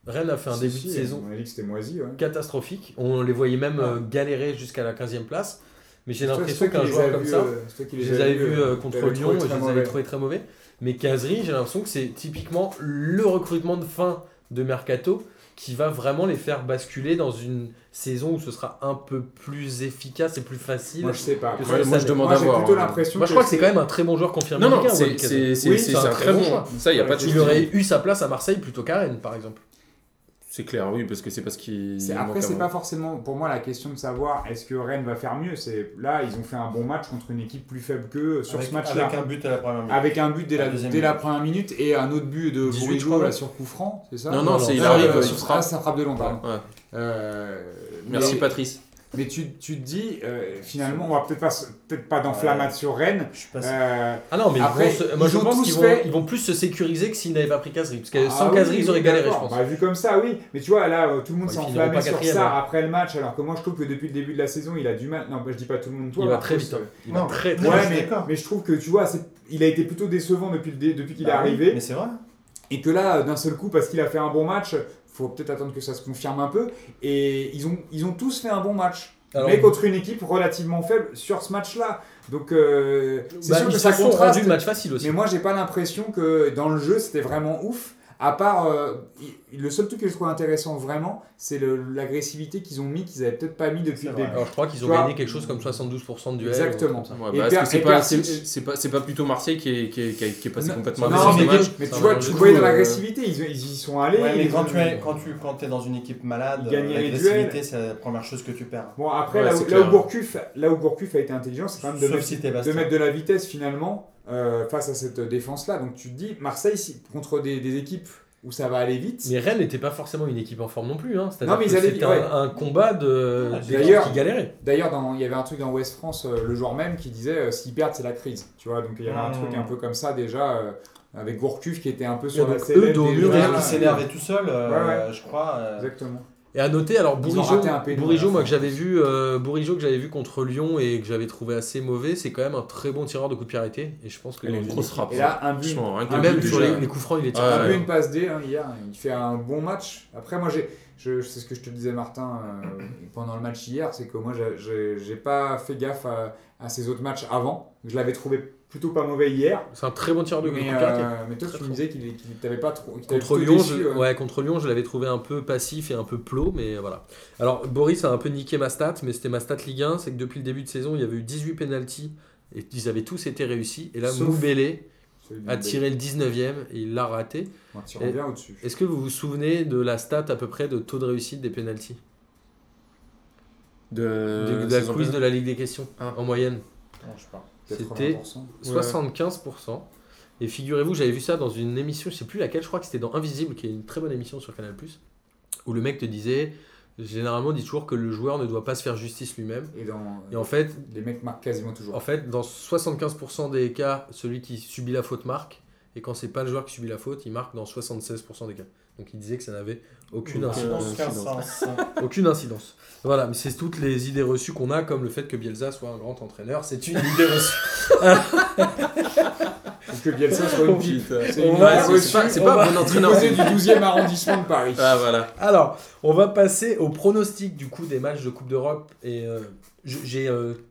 Rennes a fait un Si, début si, de saison On a dit que c'était moisi, ouais. catastrophique. On les voyait même euh, galérer jusqu'à la 15e place. Mais j'ai l'impression qu'un joueur comme ça. euh, Je les avais vus, euh, euh, contre Lyon et je les avais trouvés très mauvais. Mais Kazri, j'ai l'impression que c'est typiquement le recrutement de fin de Mercato qui va vraiment les faire basculer dans une saison où ce sera un peu plus efficace et plus facile. Moi, je sais pas. Moi, ça je demande moi, à j'ai voir. plutôt hein. l'impression Moi, je crois que c'est quand même un très bon joueur confirmé. Non, non, un, c'est Walid Kazri. c'est- c'est- Oui, c'est c'est un très bon. choix. Ça, il n'y a pas de Il aurait eu sa place à Marseille plutôt qu'à Rennes, par exemple. C'est clair, oui, parce que c'est parce qu'il. Après, c'est pas forcément pour moi la question de savoir est-ce que Rennes va faire mieux? C'est là, ils ont fait un bon match contre une équipe plus faible qu'eux sur avec, ce match-là. avec un but à la première minute. Avec un but dès, La la, deuxième dès la minute. première minute et un autre but de 18, je Bourigeau là sur coup franc, c'est ça? Non, non, c'est il arrive, euh, il frappe. ah, ça frappe de long, pardon. Ouais. Euh, Merci mais, Patrice. Mais tu, tu te dis, euh, finalement, on va peut-être pas, peut-être pas d'enflammade sur Rennes. Je suis pas sûr. Euh, Ah non, mais Après, ils vont se- moi ils je pense qu'ils vont, fait- ils vont plus se sécuriser que s'ils n'avaient pas pris Kazri. Parce que ah sans oui, ils auraient galéré, je pense. Bah, vu comme ça, oui. Mais tu vois, là, euh, tout le monde s'est enflammé sur quatrième, ça ouais. après le match, alors que moi, je trouve que depuis le début de la saison, il a du mal. Non, bah, je dis pas tout le monde, toi. Il va très vite. hein. Il va très très Ouais, suis mais, d'accord. mais je trouve que tu vois, il a été plutôt décevant depuis, depuis qu'il est Bah oui, arrivé. Mais c'est vrai. Et que là, d'un seul coup, parce qu'il a fait un bon match, faut peut-être attendre que ça se confirme un peu. Et ils ont, ils ont tous fait un bon match. Alors, mais contre une équipe relativement faible sur ce match-là. Donc, euh, c'est bah, sûr que ça contraste. match facile aussi. Mais moi, j'ai pas l'impression que dans le jeu, c'était vraiment ouf. À part, euh, le seul truc que je trouve intéressant vraiment, c'est l'agressivité qu'ils ont mis, qu'ils avaient peut-être pas mis depuis le début. Alors je crois qu'ils ont vois- gagné quelque chose comme 72% de duels. Exactement. Ouais, bah, c'est pas, c'est pas, pas plutôt Marseille qui est, qui est, qui est, qui est passé Non, complètement à non, mais, match mais tu vois, tu voyais dans euh, l'agressivité, ils, ils y sont allés. Ouais, mais quand ont- tu, es, quand, tu, quand es dans une équipe malade, les l'agressivité, c'est la première chose que tu perds. Bon, après, Ouais, là, où, là, où clair. Gourcuff, là où Gourcuff a été intelligent, c'est quand même de mettre, si de Bastien. mettre de la vitesse finalement euh, face à cette défense-là. Donc tu te dis, Marseille, si- contre des, des équipes où ça va aller vite, Mais Rennes n'était pas forcément une équipe en forme non plus. Hein. C'est-à-dire Non, mais que ils allaient- c'était ouais. un, un combat de Ah, d'équipes d'ailleurs- qui galéraient. D'ailleurs, il y avait un truc dans West France euh, le jour même qui disait euh, s'ils perdent, c'est la crise. Tu vois, donc il y avait un truc un peu comme ça déjà euh, avec Gourcuff qui était un peu sur la sellette eux, Ah, qui s'énervait tout seul, euh, Ouais, je crois. euh, Exactement. Et à noter, alors Bourigeau, Bourigeau la moi que j'avais vu, euh, Bourigeau que j'avais vu contre Lyon et que j'avais trouvé assez mauvais, c'est quand même un très bon tireur de coups de pied arrêtés. Et je pense que Il a dans une une grosse équipe- frappe. Et là, un but, un même but sur déjà. les, les coups francs, il est Ouais, un tiré. peu une passe D hein, hier. Il fait un bon match. Après, moi, j'ai, je, c'est ce que je te disais, Martin, euh, pendant le match hier, c'est que moi, j'ai- j'ai, j'ai pas fait gaffe à, à ces autres matchs avant. Je l'avais trouvé plutôt pas mauvais hier. C'est un très bon tireur de Mais, euh, mais toi, Très tu me disais qu'il, t'avait pas trop. Contre Lyon, déçu, je, euh. ouais, contre Lyon, je l'avais trouvé un peu passif et un peu plot, mais voilà. Alors, Boris a un peu niqué ma stat, mais c'était ma stat Ligue 1, c'est que depuis le début de saison, il y avait eu 18 pénalties et ils avaient tous été réussis. Et là, Sauf- Moubélé a tiré le 19ème et il l'a raté. Bien au-dessus. Est-ce que vous vous souvenez de la stat à peu près de taux de réussite des pénalties De, de, de la quiz de la Ligue des questions Ah. en moyenne non, je sais pas. C'était 80%. 75%. Et figurez-vous, j'avais vu ça dans une émission, je sais plus laquelle, je crois que c'était dans Invisible, qui est une très bonne émission sur Canal+, où le mec te disait, généralement, on dit toujours que le joueur ne doit pas se faire justice lui-même. Et dans. Et en fait, Les mecs marquent quasiment toujours. en fait, dans 75% des cas, celui qui subit la faute marque, et quand c'est pas le joueur qui subit la faute, il marque dans 76% des cas. Donc il disait que ça n'avait aucune Donc, incidence. euh, Aucun incidence. sens. Aucune incidence. Voilà, mais c'est toutes les idées reçues qu'on a, comme le fait que Bielsa soit un grand entraîneur, c'est une idée reçue. Que Bielsa soit une. C'est va- idée c'est- c'est pas, c'est on pas va- un bon du entraîneur. côté du 12e arrondissement de Paris. Ah voilà. Alors, on va passer au pronostic du coup des matchs de Coupe d'Europe. Et euh, j'ai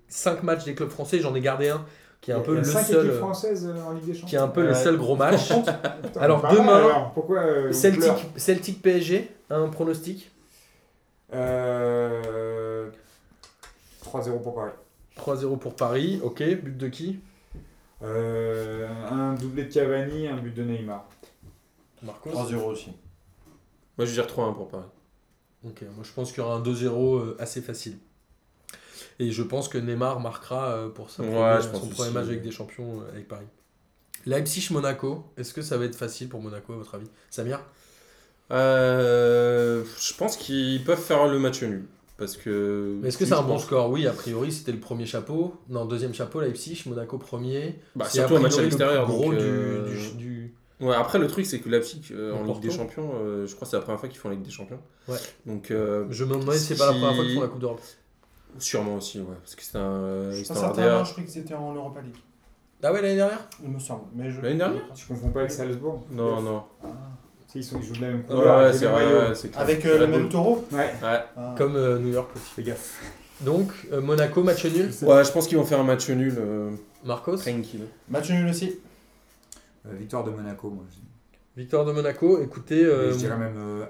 5 matchs des clubs français, j'en ai gardé un qui est un peu le seul, euh, françaises euh, en Ligue des Champions. qui est un peu le seul gros match. Putain, Alors, mal, demain, alors. pourquoi euh, Celtic, Celtic PSG, un pronostic Euh, 3-0 pour Paris. 3-0 pour Paris, ok. But de qui Euh, un doublé de Cavani, un but de Neymar. Marcos 3-0 aussi. Moi je gère 3-1 pour Paris. Ok, moi je pense qu'il y aura un 2-0 euh, assez facile. Et je pense que Neymar marquera euh, pour sa Ouais, première- son premier match avec des champions euh, avec Paris. Leipzig-Monaco, est-ce que ça va être facile pour Monaco à votre avis? Samir? Euh, je pense qu'ils peuvent faire le match nul. Parce que. Mais Est-ce que c'est un bon score? Oui, a priori c'était le premier chapeau. Non, deuxième chapeau, Leipzig, Monaco premier. Bah, C'est surtout un match à le l'extérieur. Gros donc, du, euh, du- du- Ouais, après le truc c'est que Leipzig euh, en Ligue des. Champions, euh, je crois que c'est la première fois qu'ils font la Ligue des Champions. Ouais. Donc. euh, Je me demandais si c'est pas la première fois qu'ils qui- font la Coupe d'Europe. Sûrement aussi, ouais. Parce que c'était un, Je suis c'était pas certain, non, je crois qu'ils étaient en Europa League. Ah ouais, l'année dernière? Il me semble. Mais je... L'année dernière? Tu confonds pas avec Salzbourg? Non, non. Ah. Si, ils, sont, ils jouent de la même couleur. ouais, c'est vrai, c'est. Avec euh, le même taureau? Ouais, Ouais. Ah. Comme euh, New York aussi. fais gaffe. Donc, euh, Monaco, match nul? Ouais, je pense qu'ils vont faire un match nul. Euh, Marcos? tranquille. Match nul aussi. Euh, victoire de Monaco, moi. je dis. Victoire de Monaco. Écoutez, euh, je dirais même.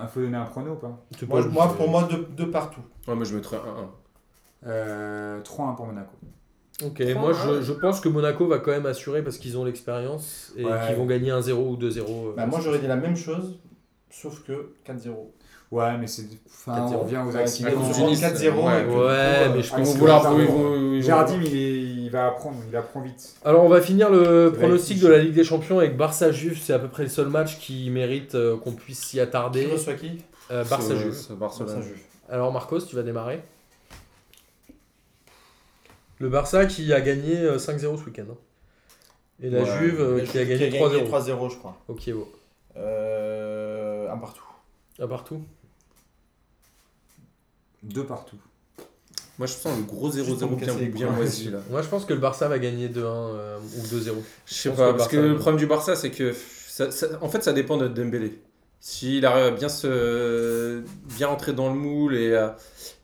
Euh, il faut donner un prono ou pas Moi, pas- moi, pour moi, de, de partout. Ouais, moi je mettrais 1-1. euh, 3-1 pour Monaco. Ok, moi je, je pense que Monaco va quand même assurer parce qu'ils ont l'expérience et Ouais. qu'ils vont gagner 1-0 ou 2-0. euh, Bah, moi, j'aurais dit la même chose, sauf que 4-0. Ouais, mais c'est. Enfin, 4-0. on revient aux accidents. qui contre vont se prendre Tunis, 4-0. ouais. Ouais, euh, mais je Ah, pense c'est que- Jardim, il, est- il va apprendre, il apprend vite. Alors on va finir le pronostic de la Ligue des Champions avec Barça-Juve. C'est à peu près le seul match qui mérite euh, qu'on puisse s'y Qui attarder. reçoit qui? Euh, C'est- Barça-Juve. c'est Barcelone. Barça Juve. Alors Marcos, tu vas démarrer. Le Barça qui a gagné euh, 5-0 ce week-end. hein. Et la. Juve euh, qui a gagné 3-0 3-0, je crois. au Kievo. Euh, un partout. À partout. Deux partout. Moi je sens le gros Juste pour 0-0 me bien, bien moisi là. Moi je pense que le Barça va gagner 2-1 euh, ou 2-0. Je sais pas, que parce que Barça- le problème du Barça, c'est que ça- ça- en fait, ça dépend de Dembélé. S'il arrive à bien se bien rentrer dans le moule et à,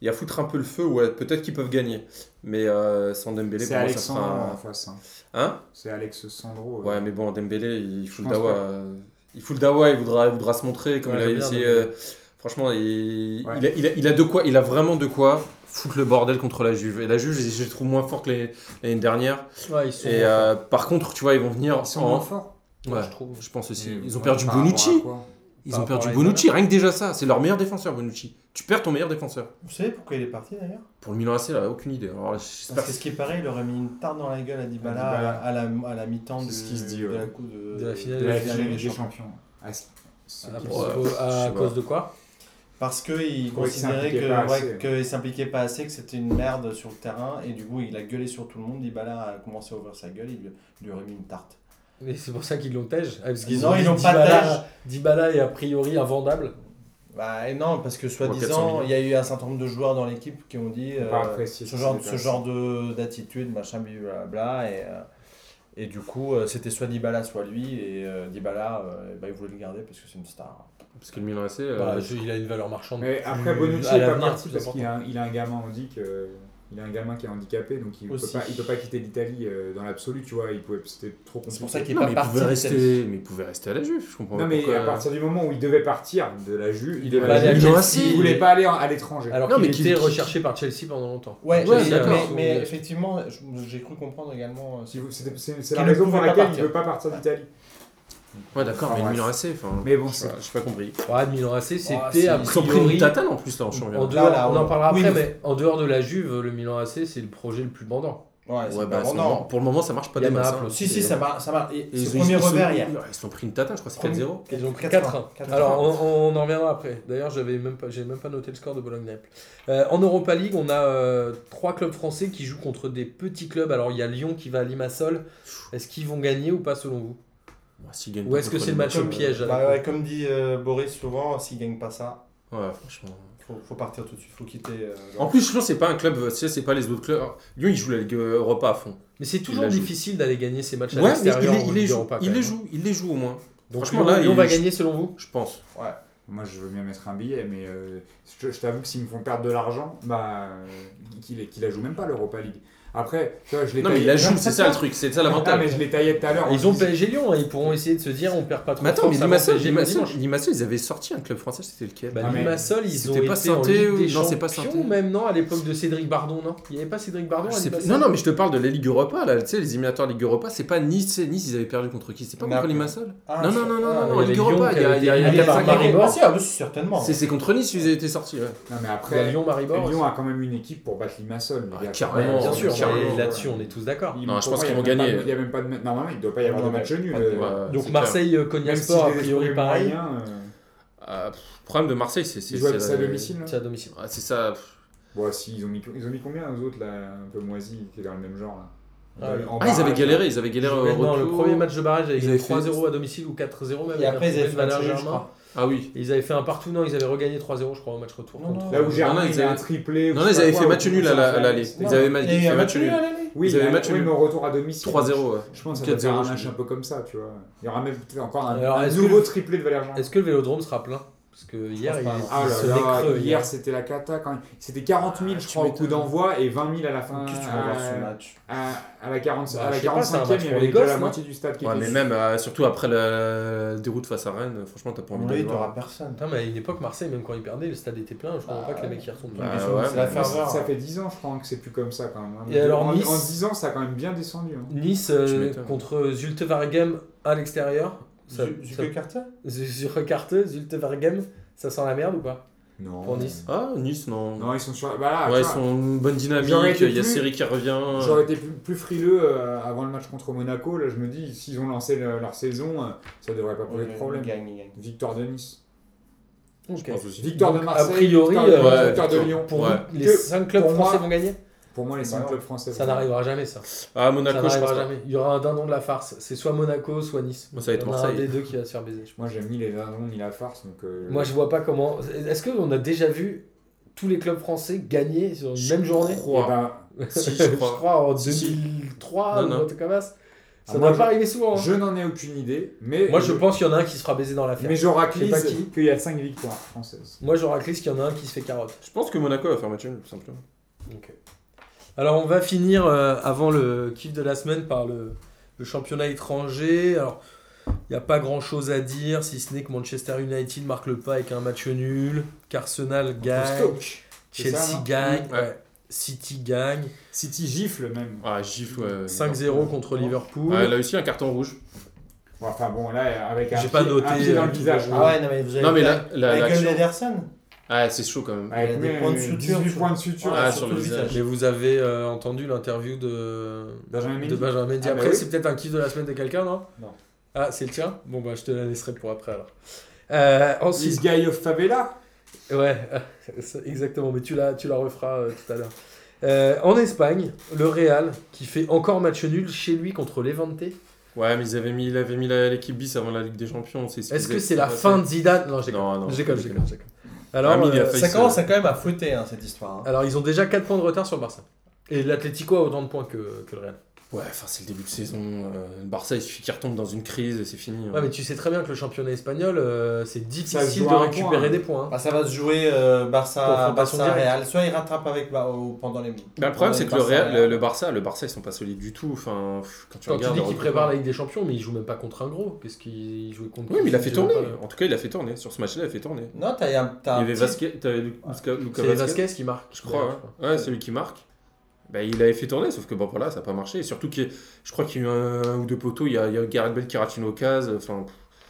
et à foutre un peu le feu, ouais, peut-être qu'ils peuvent gagner. Mais euh, sans Dembélé, pour moi, ça sera. en face. hein. Hein? C'est Alex Sandro. euh. Ouais, mais bon, Dembélé, il fout le dawa. Il fout le dawa, il voudra, il voudra se montrer comme Ouais, il a essayé. Franchement, il, Ouais. il, a, il, a, il a de quoi, il a vraiment de quoi foutre le bordel contre la Juve. Et la Juve, je, je les trouve moins fort que les- l'année dernière. Ouais, ils sont Et euh, par contre, tu vois, ils vont venir. Ils sont en- moins forts. Ouais, Ouais, je trouve. je pense aussi. Ils ont perdu Bonucci. Ils ont perdu Bonucci, rien que déjà ça. C'est leur meilleur défenseur, Bonucci. Tu perds ton meilleur défenseur. Vous savez pourquoi il est parti d'ailleurs? Pour le Milan AC, là, aucune idée. Alors, Parce que ce qui est pareil, il aurait mis une tarte dans la gueule à Dybala à, Dybala. à la, à la mi-temps de, ce qui se dit, de la, de, De la finale De la finale des des champions. Ah, À, qui- cause- à de quoi? Parce qu'il Ouais, considérait qu'il que, s'impliquait pas ouais, assez. qu'il s'impliquait pas assez, que c'était une merde sur le terrain, et du coup il a gueulé sur tout le monde. Dybala a commencé à ouvrir sa gueule, il lui, lui aurait mis une tarte. Mais c'est pour ça qu'ils l'ont tège. Ah, parce qu'ils Non, ont ils l'ont pas tège. Dybala est a priori invendable. Bah et non, parce que 400 soi-disant, il y a eu un certain nombre de joueurs dans l'équipe qui ont dit euh, ce genre, ce genre de- d'attitude, machin, blablabla, et, euh, et du coup euh, c'était soit Dybala, soit lui, et euh, Dybala, euh, bah, il voulait le garder parce que c'est une star. Parce que le Milan AC. euh, Bah, je- il a une valeur marchande. Mais après, Bonucci à est pas parti parce qu'il a, un- il a un gamin euh, il a un gamin qui est handicapé, donc il peut Aussi. pas, il peut pas quitter l'Italie euh, dans l'absolu, tu vois. Il pouvait, c'était trop compliqué. C'est pour ça qu'il est non, pas parti. rester, Chelsea. mais il pouvait rester à la Juve. Je comprends Non, mais pourquoi- à partir du moment où il devait partir de la Juve, Il de devait la aller à Juve, Chelsea. Chelsea. il voulait pas aller à l'étranger. Alors Non, qu'il mais était qu'il- recherché par Chelsea pendant longtemps. Ouais, Ouais, mais, d'accord. mais, mais effectivement, j'ai cru comprendre également. euh, C'est c'est- c'est la ne raison pour laquelle il partir. veut pas partir d'Italie. Ouais, d'accord, mais Enfin, le Milan. AC. Enfin, Mais bon, je sais c'est- pas, j'ai pas compris. Ouais, Milan AC, c'était a Ils sont pris priori. une tatane en plus là en En championnat. dehors, Là, là, on en parlera oui, après, mais- mais en dehors de la Juve, le Milan AC, c'est le projet le plus bandant. Ouais, c'est Ouais, pas bah, non. pour le moment, ça marche pas des en masses. hein. Si, si, ça marche. Ça marche. Et ils le ont- premier ils sont- revers hier. Ils se sont pris une tatane, je crois, c'est 4-0. Ils ont pris 4-1. 4-1. 4-1. Alors, on, on en reviendra après. D'ailleurs, j'avais même pas, j'ai même pas noté le score de Bologne-Naples. Euh, en Europa League, on a euh, trois clubs français qui jouent contre des petits clubs. Alors, il y a Lyon qui va à Limassol. Est-ce qu'ils vont gagner ou pas selon vous? Ouais, gagnent Ou est-ce que c'est le match au piège à la Bah ouais, comme dit euh, Boris souvent, s'il gagne pas ça, euh, Ouais, franchement. faut, faut partir tout de suite, faut quitter. euh, En plus, Lyon, c'est pas un club, tu sais, c'est pas les autres clubs. Lyon, ils jouent la Ligue Europa à fond. Mais c'est Il toujours joue. difficile d'aller gagner ces matchs à Ouais, l'extérieur. il, il les joue, il les joue, il les joue au moins. Donc, Franchement, Lyon, là, Lyon il- va gagner selon vous? Je pense. Moi, je veux bien mettre un billet, mais euh, je, je t'avoue que s'ils me font perdre de l'argent, bah, euh, qu'ils qu'ils la jouent même pas l'Europa League. Après, tu vois, je l'ai Non, mais il la joue, c'est ça le truc, c'est ça Ah, l'avantage. mais je l'ai taillé tout à l'heure. Ils en ont PSG Lyon, hein, ils pourront essayer de se dire on perd pas trop. Mais attends, mais Limassol, ils avaient sorti un club français, c'était lequel? Bah, Ah, Limassol, ils ont pas été en Saint-Étienne Ligue ou- des non, c'est pas même non, à l'époque de Cédric Bardon, non? Il n'y avait pas Cédric Bardon Je à Non, non, mais je te parle de la Ligue Europa, là, tu sais, les éliminatoires Ligue Europa, c'est pas Nice, c'est Nice, ils avaient perdu contre qui? C'était pas contre. Limassol? Ah, Non, non, non, non, ah, non, il y avait Ligue Europa, il y a- il y a qui il y avait a été- Ah, 4-5 Maribor, années. ah, si, ah, bah, certainement. C'est c'est contre Nice, ils étaient sortis, ouais. Non, mais après, Lyon Maribor. Lyon a quand même une équipe pour battre Limassol. les Ah, bien sûr, carrément. là-dessus on est tous d'accord. Il- Non, je pense qu'ils vont gagner. Il y a même pas de. Normalement, il ne doit pas y avoir de match nul. euh, Donc Marseille, euh, Même Cognac si Sport, a priori pareil. euh, Ah, Le problème de Marseille, c'est. c'est- à domicile. C'est à domicile. Ah, C'est ça. Bon, si, ils ont mis, ils ont mis combien aux autres, là, un peu moisis, qui est dans le même genre, là Ah, oui. En Ah, ils avaient galéré, ils avaient galéré au non, le premier match de barrage, ils Ils avaient avaient fait- 3-0 à domicile ou 4-0 même. Et après, ils avaient fait match je crois. Ah oui. Et ils avaient fait un partout, non, ils avaient regagné 3-0, je crois, au match retour. Non. Là où Germain, ils avaient- triplé. ou Non, ils avaient fait match nul à l'aller. Ils avaient fait match nul. Oui, Ils avaient match nul. mais au retour à domicile. 3-0. ouais. Je pense que ça 4-0, peut faire un match un peu comme ça, tu vois. Il y aura même encore un, nouveau triplé de Valère Jean. Est-ce que le vélodrome sera plein? Parce que hier, il, il Ah se là là, creux. hier c'était la cata quand même. C'était 40 000 Ah, je crois au coup d'envoi et 20 000 à la fin. Qu'est-ce que tu vas voir ce à, match à, à la, 40, Bah, à la je sais pas, c'est un 45e, match il y avait déjà la moitié du stade qui Ouais, était mais même, euh, surtout après la déroute face à Rennes, franchement, t'as pas envie Oui, t'auras voir. personne. Putain, mais à une époque, Marseille, même quand ils perdaient, le stade était plein. Je comprends Ah, pas que les mecs y retournent. Bah, ouais, la mais- ça fait 10 ans je crois que c'est plus comme ça quand même. hein. Et alors, en, Nice en 10 ans ça a quand même bien descendu. hein. Nice euh, contre Zultevargem à l'extérieur. Zuke Carter Zurekarte, Zultevargem, ça sent la merde ou pas Non. Pour Nice. Ah, Nice, non. Non, ils sont sur. Bah là, ouais, tu ils sont une bonne dynamique, il y a plus- Seri qui revient. J'aurais été plus, plus frileux euh, avant le match contre Monaco. Là, je me dis, s'ils ont lancé le- leur saison, euh, ça devrait pas poser de problème. Gagne. Victoire de Nice. Ok. Je pense aussi. Victoire Donc, de a Marseille. priori, victoire de, euh, victoire de victoire. Lyon. Pour Ouais. vous, les Que 5 clubs pour français moi- vont gagner Pour moi, les 5 Bah, clubs français. Ça n'arrivera jamais, ça. Ah, Ça Monaco, je n'arrivera pense pas. jamais. Il y aura un dindon de la farce. C'est soit Monaco, soit Nice. Moi, ça va être a un Marseille. des deux qui va se faire baiser. je. Moi, j'aime ni les dindons ni la farce. Donc, euh, Moi, je vois pas comment. Est-ce qu'on a déjà vu tous les clubs français gagner sur une même journée? eh crois. ben, Si, je crois. en Si, si. 2003 Non, non. comme ça. Ça Ah, ne moi, va je- pas arriver souvent. hein. je n'en ai aucune idée. Mais Moi, je pense qu'il y en a un qui se fera baiser dans l'affaire. Mais je raclise Je sais pas qui. qu'il y a 5 victoires françaises. Moi, je raclisse qu'il y en a un qui se fait carotte. Je pense que Monaco va faire match nul, tout simplement. Ok. Alors, on va finir euh, avant le kiff de la semaine par le, le championnat étranger. Alors, il n'y a pas grand chose à dire, si ce n'est que Manchester United marque le pas avec un match nul, qu'Arsenal gagne, Stoke. Chelsea ça, gagne, Ouais. ouais. City gagne, City gifle même. Ah, gifle, ouais. 5-0 contre Liverpool. Ouais, là aussi, un carton rouge. Bon, Enfin bon, là, avec un J'ai pied, pas noté, un pied dans euh, le visage. Ah ouais, non, mais vous avez. Non, mais la- la-. Ederson Ah, c'est chaud quand même. Avec Il y a des points de suture 18 sur- points de suture. Ah, sur sur le visage. Mais vous avez euh, entendu l'interview de Benjamin de Mendy. Benjamin Mendy. Ah, bah Après, oui. c'est peut-être un kiff de la semaine de quelqu'un, non? Non. Ah, c'est le tien? Bon, bah, je te la laisserai pour après alors. Euh, This ensuite, guy of favela. ouais, exactement, mais tu la, tu la referas euh, tout à l'heure. Euh, en Espagne, le Real qui fait encore match nul chez lui contre Levante. Ouais, mais ils avaient mis, il avait mis l'équipe bis avant la Ligue des Champions. ce Est-ce que c'est la fin de Zidane? Non, déconne. Non, non. Déconne, je déconne. Alors, euh, Ça commence à quand même à fouetter hein, cette histoire. hein. alors, ils ont déjà 4 points de retard sur le Barça. Et l'Atlético a autant de points que, que le Real. Ouais, enfin, c'est le début de saison. euh, le Barça, il suffit qu'il retombe dans une crise et c'est fini. hein. Ouais, mais tu sais très bien que le championnat espagnol, euh, c'est difficile de récupérer point. des points. hein. Bah, ça va se jouer euh, Barça, Barça. Real. Soit ils rattrapent avec bah, pendant les. Bah, le problème, c'est que le, Barça, Real, le, le Barça, le Barça, ils sont pas solides du tout. Enfin, pff, quand tu Quand tu regardes. dis le qu'il recrutement- prépare la Ligue des Champions, mais il joue même pas contre un gros. Qu'est-ce qu'il jouait contre Oui, mais il a fait tourner. pas. En tout cas, il a fait tourner. Sur ce match-là, il a fait tourner. Non, t'as un. Il y avait Vasquez, t'avais Vasquez. Qui marque. Je crois. Ouais, c'est lui qui marque. Bah, il avait fait tourner, sauf que bon, voilà, ça n'a pas marché. Surtout, a- je crois qu'il y a eu un, ou deux poteaux. Il y a, il y a Gareth Bale qui rate une occasion. Enfin.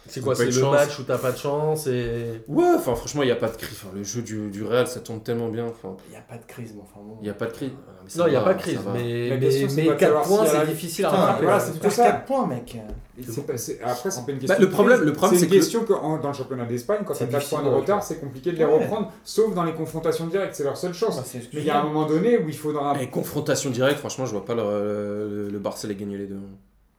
C'est quoi C'est le chance. match où t'as pas de chance et. ouais, enfin, franchement, il n'y a pas de crise. Enfin, le jeu du, du Real, ça tourne tellement bien. Enfin, Il n'y a pas de crise, mais enfin bon. il n'y a pas de crise. Ça Non, il n'y a pas de crise, mais, mais, question, de 4 savoir points, c'est difficile à rattraper. voilà, c'est ça. 4 points, mec. Et c'est pas- c'est- Après, c'est pas une question. Bah, le de problème- le problème, c'est c'est une que question que en- dans le championnat d'Espagne, quand C'est t'as 4 difficile points de retard, c'est compliqué de les Ouais. reprendre, sauf dans les confrontations directes, c'est leur seule chance. Bah, Mais il y a un moment donné où il faudra. Et confrontation directe, franchement, je vois pas le, le, le Barça les gagner les deux.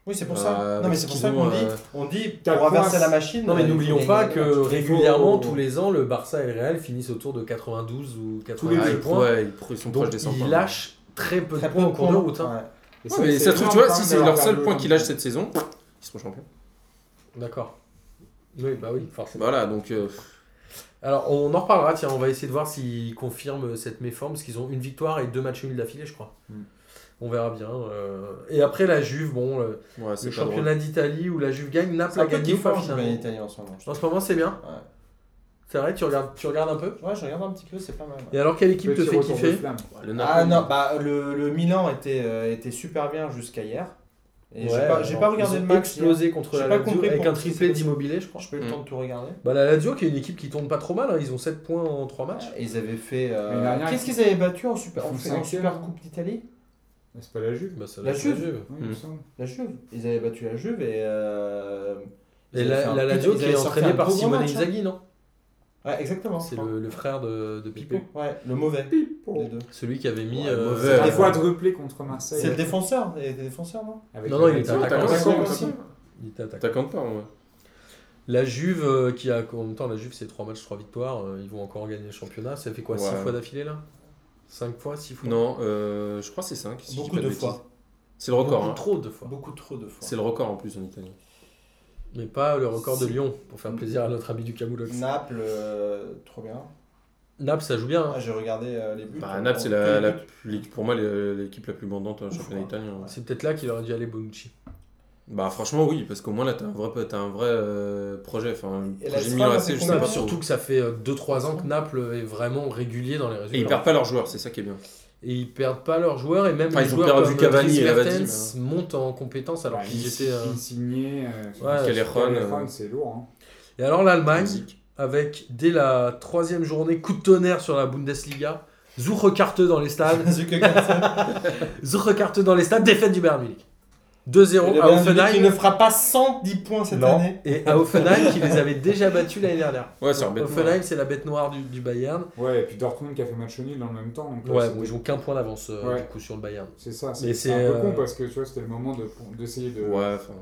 Oui, c'est pour ça. Euh, non, mais c'est ce pour ça qu'on dit, euh, on dit pour inverser la machine. Non, mais euh, n'oublions pas que régulièrement, tous les ans, le Barça et le Real finissent autour de 92 ou les 90 deux, ils, points. ouais, ils, ils sont Donc, proches des 100 ils points. lâchent très peu de points au cours de route. hein. Ouais. Et Ouais, mais c'est ça se trouve, tu vois, si c'est leur seul point qu'ils lâchent cette saison, ils seront champions. D'accord. Oui, bah oui, forcément. Voilà, donc euh, Alors, on en reparlera, tiens, on va essayer de voir s'ils confirment cette méforme, parce qu'ils ont une victoire et deux matchs nuls d'affilée, je crois. Mm. On verra bien. euh. Et après, la Juve, bon, le, ouais, championnat d'Italie où la Juve gagne, Naples a gagné ou pas je finalement gagne l'Italie en ce moment. En ce moment, c'est bien. Ouais. C'est vrai, tu regardes, tu regardes un peu? Ouais, je regarde un petit peu, c'est pas mal. ouais. Et alors, quelle équipe te fait kiffer? le Ah non, bah le, le Milan était, euh, était super bien jusqu'à hier. Et j'ai pas, j'ai pas regardé le match. explosé contre J'ai la pas Lazio compris avec un triplé d'immobilier, je crois. J'ai pas eu le temps de tout regarder. Bah, la Lazio, qui est une équipe qui tourne pas trop mal, hein, ils ont 7 points en 3 matchs. Et ils avaient fait. euh, Qu'est-ce ils qu'ils avaient battu en super, en, super Coupe d'Italie? C'est pas la Juve. Bah, ça La laisse Juve. Oui, il me Mm. semble. La Juve. Ils avaient battu la Juve et. euh, Et la, la Lazio qui est entraînée par Simone hein. Inzaghi, non? Ouais, exactement. C'est le, le frère de, de Pipo. Ouais, le mauvais. Pipo. Des deux. Celui qui avait mis. Ouais, euh, mauvais. Un Ouais. quadruplé contre Marseille. C'est le défenseur. Il était défenseur, non? Avec Non, non, il était attaquant. Aussi. Il était attaquant. Pas, ouais. La Juve, euh, qui a en même temps, la Juve, c'est 3 matchs, 3 victoires. euh, ils vont encore gagner le championnat. Ça fait quoi 6 Ouais. fois d'affilée là? 5 fois 6 fois Non, euh, je crois que c'est 5. Beaucoup de fois. C'est le record. Beaucoup hein. trop de fois. Beaucoup trop de fois. C'est le record en plus en Italie. Mais pas le record de Lyon, pour faire plaisir à notre ami du Camoulox. Naples, euh, trop bien. Naples, ça joue bien. hein. Ah, J'ai regardé euh, les buts. Bah, Naples, c'est la, pour moi l'équipe la plus bandante en Ouf, championnat ouais. italien. C'est peut-être là qu'il aurait dû aller Bonucci. Bah franchement oui, parce qu'au moins là t'as un vrai, t'as un vrai euh, projet, enfin projet la Milan AC, c'est je sais pas surtout que ça fait 2-3 ans que Naples est vraiment régulier dans les résultats. Et ils perdent pas leurs joueurs, c'est ça qui est bien. Et ils perdent pas leurs joueurs et même Enfin, les ils ont joueurs perdu comme Cavani et Mertens montent en compétence alors Bah, qu'ils étaient. euh, Insigné, euh, Ouais, euh, c'est lourd. Hein. Et alors l'Allemagne, avec dès la troisième journée, coup de tonnerre sur la Bundesliga, Zuchrekarte dans les stades, Zuchrekarte dans les stades, défaite du Bayern Munich. 2-0 à Il Offenheim. ne fera pas 110 points cette Non. année. Et à Offenheim qui les avait déjà battus l'année dernière. Ouais, c'est Offenheim, c'est la bête noire du, du Bayern. Ouais, et puis Dortmund qui a fait match nul dans le même temps. donc là, Ouais, bon, ils ont qu'un point d'avance euh, Ouais. du coup sur le Bayern. C'est ça, c'est un peu euh, con parce que tu vois, c'était le moment de- d'essayer de. Ouais, enfin.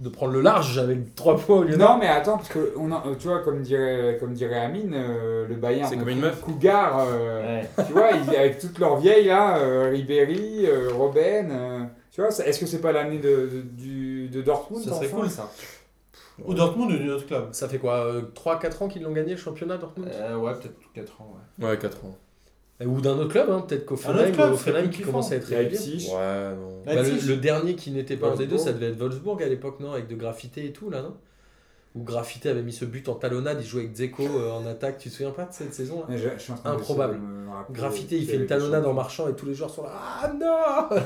De prendre le large avec 3 points au lieu Non, mais attends, parce que on a, euh, tu vois, comme dirait, comme dirait Amine, euh, le Bayern. C'est comme une meuf. Cougar, euh, Ouais. tu vois, ils- avec toutes leurs vieilles là, euh, Ribéry, euh, Robben, euh, tu vois, est-ce que c'est pas l'année de, de, du- de Dortmund Ça serait enfin cool ça. Ou Dortmund ou d'un autre club. Ça fait quoi 3-4 ans qu'ils l'ont gagné le championnat Dortmund? Euh, ouais, peut-être 4 ans. Ouais. Ouais, 4 ans. Ou d'un autre club, hein, peut-être Un qu'Offenheim autre club, Offenheim c'est qui plus commence à être régulier. Leipzig. Ouais, non. Bah, le, Leipzig. le dernier qui n'était pas un des deux, Wolfsburg. ça devait être Wolfsburg à l'époque, non Avec de Graffité et tout, là, non? Où Graffité avait mis ce but en talonnade, il jouait avec Dzeko euh, en attaque, tu te souviens pas de cette saison là je, je Improbable. Graffité, il fait une talonnade en marchant et tous les joueurs sont là Ah non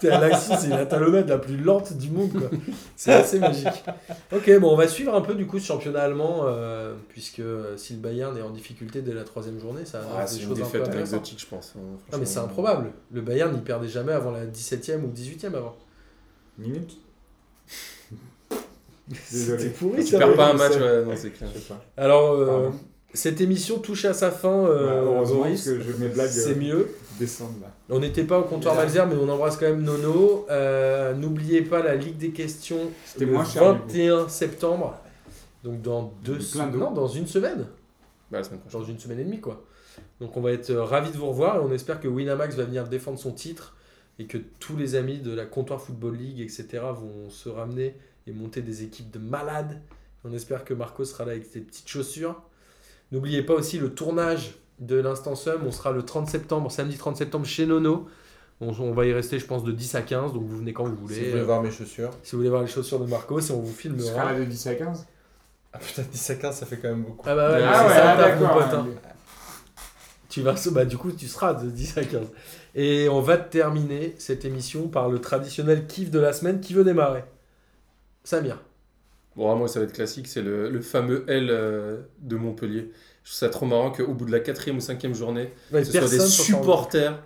T'es à c'est la talonnade la plus lente du monde quoi. C'est assez magique. Ok, bon, on va suivre un peu du coup ce championnat allemand, euh, puisque euh, si le Bayern est en difficulté dès la troisième journée, ça Ah, des c'est une un défaite anecdotique, je pense. hein, Non, mais c'est improbable. Le Bayern, il perdait jamais avant la 17ème ou 18ème avant. Minute Désolé. pourri, Tu perds pas un match, ouais, non, c'est clair. Alors, euh, cette émission touche à sa fin, euh, Bah, heureusement Boris. parce que je, mes blagues C'est euh, mieux. là. On n'était pas au comptoir. Malzer, mais on embrasse quand même Nono. Euh, N'oubliez pas la Ligue des questions le moins cher, du coup. 21 septembre. Donc dans deux non, dans une semaine. Bah, la semaine prochaine. Dans une semaine et demie, quoi. Donc on va être ravis de vous revoir et on espère que Winamax va venir défendre son titre et que tous les amis de la Comptoir Football League, etc., vont se ramener et monter des équipes de malades. On espère que Marco sera là avec ses petites chaussures. N'oubliez pas aussi le tournage de l'Instant Sum. On sera le 30 septembre, samedi 30 septembre chez Nono. On, on va y rester, je pense, de 10 à 15. Donc vous venez quand vous voulez. Si vous voulez voir mes chaussures. Si vous voulez voir les chaussures de Marco, et on vous Tu seras filmera. là de 10 à 15 Ah putain, 10 à 15, ça fait quand même beaucoup. Ah bah ouais, Ah c'est ouais, ça, ah, taf, mon d'accord. pote, hein. Tu vas, bah, du coup, tu seras de 10 à 15. Et on va terminer cette émission par le traditionnel kiff de la semaine qui veut démarrer. Samir. Bon, moi, ça va être classique, c'est le, le fameux L euh, de Montpellier. Je trouve ça trop marrant qu'au bout de la quatrième ou cinquième journée, Ouais, ce soit des supporters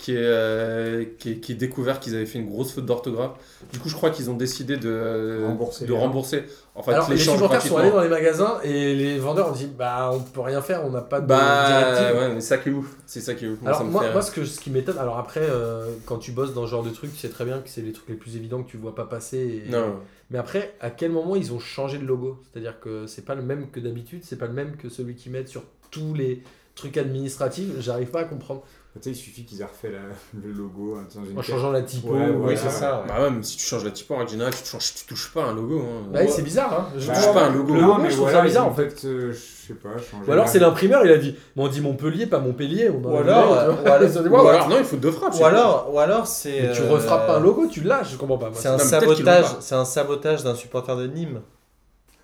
qui est, euh, qui, est, qui est découvert qu'ils avaient fait une grosse faute d'orthographe. Du coup, je crois qu'ils ont décidé de Rembourser de rembourser. En fait, Alors, les supporters sont allés dans les magasins et les vendeurs ont dit Bah, on peut rien faire, on n'a pas de Bah, directive. ouais, mais c'est ça qui est ouf. C'est ça qui est ouf. Moi, Alors ça moi, moi, ce, que, ce qui m'étonne, alors après, euh, quand tu bosses dans ce genre de truc, tu sais très bien que c'est les trucs les plus évidents que tu vois pas passer. et- Non. Mais après, à quel moment ils ont changé de logo? C'est-à-dire que c'est pas le même que d'habitude, c'est pas le même que celui qu'ils mettent sur tous les trucs administratifs? J'arrive pas à comprendre. Tu sais, il suffit qu'ils aient refait la- le logo hein, dans une En changeant la typo. Ouais, ou- voilà. Oui, c'est ça. ouais. Bah ouais, même si tu changes la typo en règle générale, tu, te changes, tu touches pas un logo. Hein. Bah oui, c'est bizarre. Hein. Je Bah, touche pas un logo. Le Non, logo, mais je trouve voilà, ça bizarre en fait. euh, je sais pas, changé Ou alors c'est l'imprimeur, il a dit Bon, on dit Montpellier, pas Montpellier. On Ou a alors, euh, ou Ou Ouais, non, il faut deux frappes. Ou alors, ou alors c'est. Mais tu euh, refrappes pas un logo, tu lâches, je comprends pas. C'est un mais sabotage, c'est un sabotage d'un supporter de Nîmes.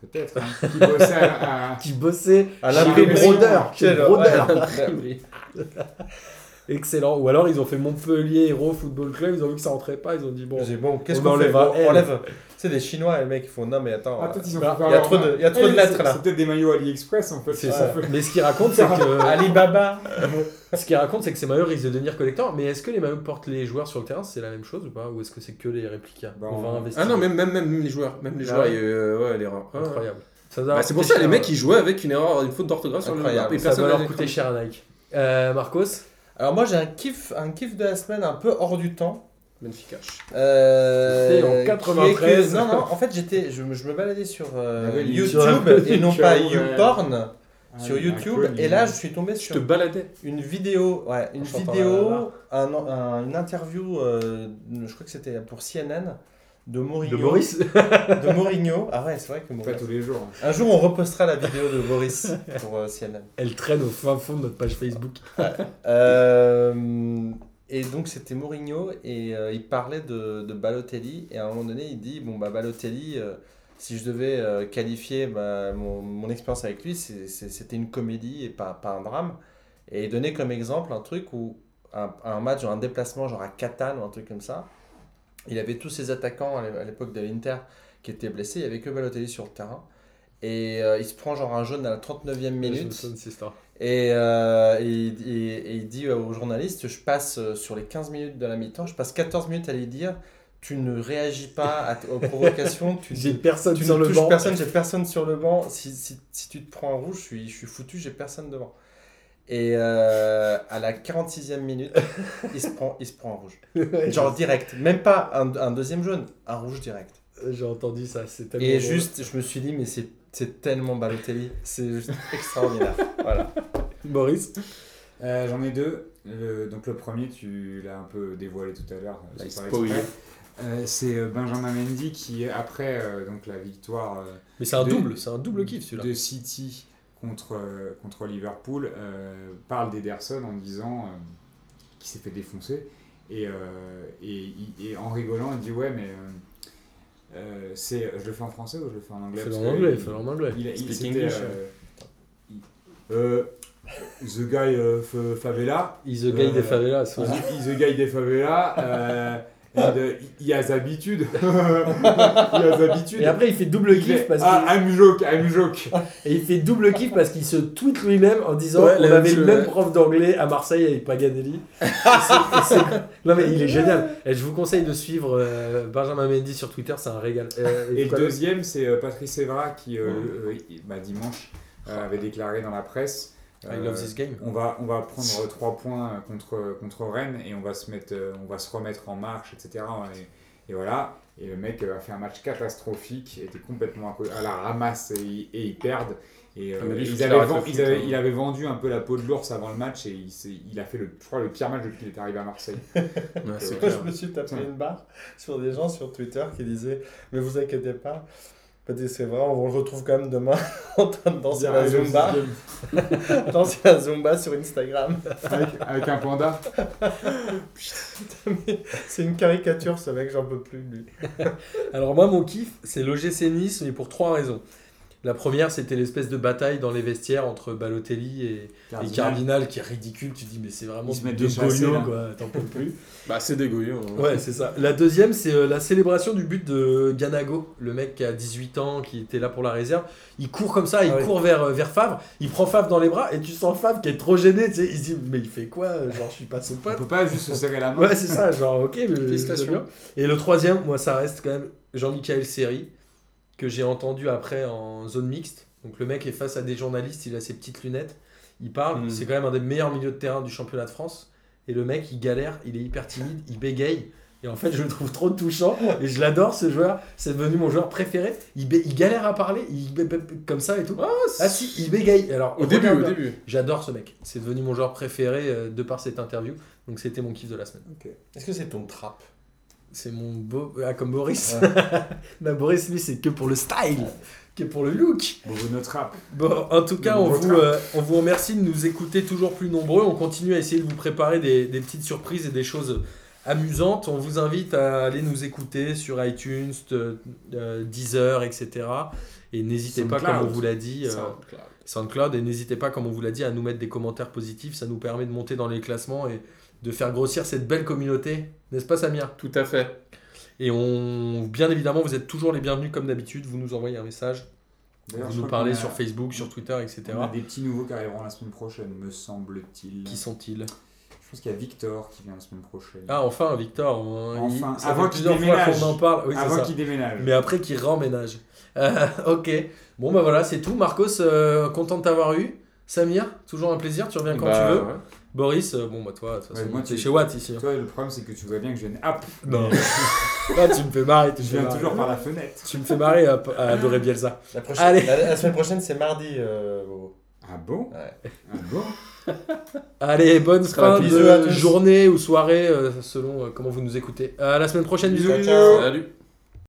Peut-être. hein, qui bossait à, Qui bossait À l'imprimerie. Brodeur. Chez Quel- Brodeur. Excellent. Ou alors ils ont fait Montpellier Hero Football Club, ils ont vu que ça rentrait pas, ils ont dit bon. J'ai dit, bon, qu'est-ce On qu'on Bon, elle. On enlève. C'est des Chinois, les mecs, ils font non, mais attends. Ah, Bah, il y a trop de- il y a trop de lettres, c'est- là. C'est peut-être des maillots AliExpress en fait. C'est. Mais ce qu'il raconte, c'est que Alibaba. ce qu'il raconte, c'est que ces maillots risquent de devenir collector. Mais est-ce que les maillots que portent les joueurs sur le terrain, c'est la même chose ou pas? Ou est-ce que c'est que les réplicas? Bah, On va investir. Ah non, même, même, même les joueurs. Même les Ah joueurs, ouais. euh, ouais, l'erreur. Ouais. incroyable. Doit Bah, c'est pour ça, les cher, mecs, ils jouaient avec une erreur, une faute d'orthographe sur le Incroyable. et Ça personne va leur coûter cher à Nike. Euh, Marcos? Alors moi j'ai un kiff, un kiff de la semaine un peu hors du temps. Benfica. Euh, C'était en qui est 93. que- non, non, en fait, j'étais, je, me- je me baladais sur euh, Ah oui, YouTube sur- et non pas ouais. YouPorn Ah, sur YouTube. Et là, je suis tombé Je te sur baladais. une vidéo, ouais, une chantant vidéo, un- une interview, euh, je crois que c'était pour CNN de Mourinho. De Boris De Mourinho. Ah ouais, c'est vrai que Pas Mourinho. tous les jours. Un jour, on repostera la vidéo de Boris pour euh, CNN. Elle traîne au fin fond de notre page Facebook. Euh, et donc c'était Mourinho et euh, il parlait de, de Balotelli et à un moment donné il dit bon bah Balotelli euh, si je devais euh, qualifier bah, mon, mon expérience avec lui c'était une comédie et pas, pas un drame et il donnait comme exemple un truc où un, un match un déplacement genre à Catane ou un truc comme ça il avait tous ses attaquants à l'é- à l'époque de l'Inter qui étaient blessés. Il n'y avait que Balotelli sur le terrain. Et euh, il se prend genre un jaune à la 39e minute. et, euh, et, il- et- et il dit aux journalistes, je passe euh, sur les 15 minutes de la mi-temps, je passe 14 minutes à lui dire, tu ne réagis pas à aux provocations, tu, J'ai personne tu sur ne le touches banc. personne, j'ai personne sur le banc, si, si, si tu te prends un rouge, je suis, je suis foutu, j'ai personne devant. Et euh, à la 46e minute, il se prend, il se prend un rouge. Ouais, Genre direct, même pas un, un deuxième jaune, un rouge direct. J'ai entendu ça, c'est tellement. Et drôle. juste, je me suis dit, mais c'est c'est tellement Balotelli, c'est juste extraordinaire. Voilà. Boris Euh, J'en ai deux. Le- donc le premier, tu l'as un peu dévoilé tout à l'heure. Euh, c'est euh, Benjamin Mendy qui, après euh, donc la victoire euh, Mais c'est un De- double, c'est un double kiff celui-là. de City contre, euh, contre Liverpool, euh, parle d'Ederson en disant euh, qu'il s'est fait défoncer. Et, euh, et, en rigolant, il dit Ouais, mais euh, euh, c'est, je le fais en français ou je le fais en anglais? Fais-le en anglais, il- fais-le en anglais. il, il, English. euh, il- euh, the guy favela. He's the guy Euh, des favelas. ouais. He's the guy des favelas. And, uh, il a d'habitude. il a d'habitude. Et après, il fait double kiff parce ah, qu'il I'm joke, I'm joke. et il fait double kiff parce qu'il se tweet lui-même en disant Ouais, on avait le même prof d'anglais à Marseille avec Paganelli. Et c'est- et c'est- non mais il est génial. Et je vous conseille de suivre euh, Benjamin Mendy sur Twitter, c'est un régal. Euh, Et le deuxième, c'est euh, Patrice Evra qui, euh, euh, bah, dimanche, euh, avait déclaré dans la presse. I euh, love this game. on va, on va prendre trois points contre, contre Rennes et on va, se mettre, euh, on va se remettre en marche, etc. Et, et voilà. Et le mec euh, a fait un match catastrophique, était complètement à, la ramasse et, ils- et ils perdent. Et, euh, lui, ils avaient ils avaient- il avait vendu un peu la peau de l'ours avant le match et il, a fait, le, je crois, le pire match depuis qu'il est arrivé à Marseille. Ouais, Euh, je me suis tapé une barre sur des gens sur Twitter qui disaient Mais vous inquiétez pas, c'est vrai, on le retrouve quand même demain en train de danser la Zumba. danser la Zumba sur Instagram. avec, avec un panda. Mais c'est une caricature, ce mec, j'en peux plus lui. Alors moi, mon kiff, c'est l'OGC Nice, mais pour trois raisons. La première, c'était l'espèce de bataille dans les vestiaires entre Balotelli et, et Cardinal qui est ridicule. Tu dis, mais c'est vraiment deux des là. quoi. T'en peux plus. Bah, c'est dégoûtant. hein. Ouais, c'est ça. La deuxième, c'est euh, la célébration du but de Ganago, le mec qui a 18 ans, qui était là pour la réserve. Il court comme ça, il Ah court vers, euh, vers Favre, il prend Favre dans les bras et tu sens Favre qui est trop gêné. Tu sais, il se dit, mais il fait quoi Genre, je suis pas son On pote. peut pas juste se serrer la main. Ouais, c'est ça, genre, ok, mais. Et le troisième, moi, ça reste quand même Jean-Michel Seri, que j'ai entendu après en zone mixte. Donc le mec est face à des journalistes, il a ses petites lunettes, il parle, Mm. c'est quand même un des meilleurs milieux de terrain du championnat de France. Et le mec, il galère, il est hyper timide, il bégaye. Et en fait, je le trouve trop touchant et je l'adore ce joueur. C'est devenu mon joueur préféré. Il, galère à parler, il comme ça et tout. Ah si, il bégaye. Alors, Au début, regarde au début. J'adore ce mec. C'est devenu mon joueur préféré euh, de par cette interview. Donc c'était mon kiff de la semaine. Est-ce que c'est ton trap? C'est mon beau. Ah, comme Boris. non, Boris, lui, c'est que pour le style, que pour le look. Bobo notre rap. Bon, en tout cas, Le on vous, euh, on vous remercie de nous écouter toujours plus nombreux. On continue à essayer de vous préparer des, des petites surprises et des choses amusantes. On vous invite à aller nous écouter sur iTunes, euh, euh, Deezer, etc. Et n'hésitez pas, comme on vous l'a dit, euh, SoundCloud. SoundCloud. Et n'hésitez pas, comme on vous l'a dit, à nous mettre des commentaires positifs. Ça nous permet de monter dans les classements et de faire grossir cette belle communauté. N'est-ce pas, Samir Tout à fait. Et on, bien évidemment, vous êtes toujours les bienvenus comme d'habitude. Vous nous envoyez un message, vous nous parlez a- sur Facebook, sur Twitter, etc. On a des petits nouveaux qui arriveront la semaine prochaine, me semble-t-il. Qui sont-ils? Je pense qu'il y a Victor qui vient la semaine prochaine. Ah, enfin, Victor. hein, Enfin, il- ça avant qu'il fois déménage. qu'on en parle. Oui, c'est Avant qu'il déménage. Mais après, qu'il remménage. Euh, ok. Bon, bah voilà, c'est tout. Marcos, euh, content de t'avoir eu. Samir, toujours un plaisir. Tu reviens quand Bah, tu veux. ouais. Boris, euh, bon bah toi, de toute Ouais, façon, moi, t'es tu- chez Watt ici. hein. Toi, le problème, c'est que tu vois bien que je viens. Hop Non. Ah, tu me fais marrer, tu me Je viens marrer. toujours par la fenêtre. Tu me fais marrer à, à adorer Bielsa. La, prochaine, Allez. la, la semaine prochaine, c'est mardi. euh, Bobo. Ah bon? Ouais. Ah bon? Allez, bonne sera fin de journée ou soirée, euh, selon euh, comment vous nous écoutez. À la semaine prochaine, bisous. Ciao, ciao. Salut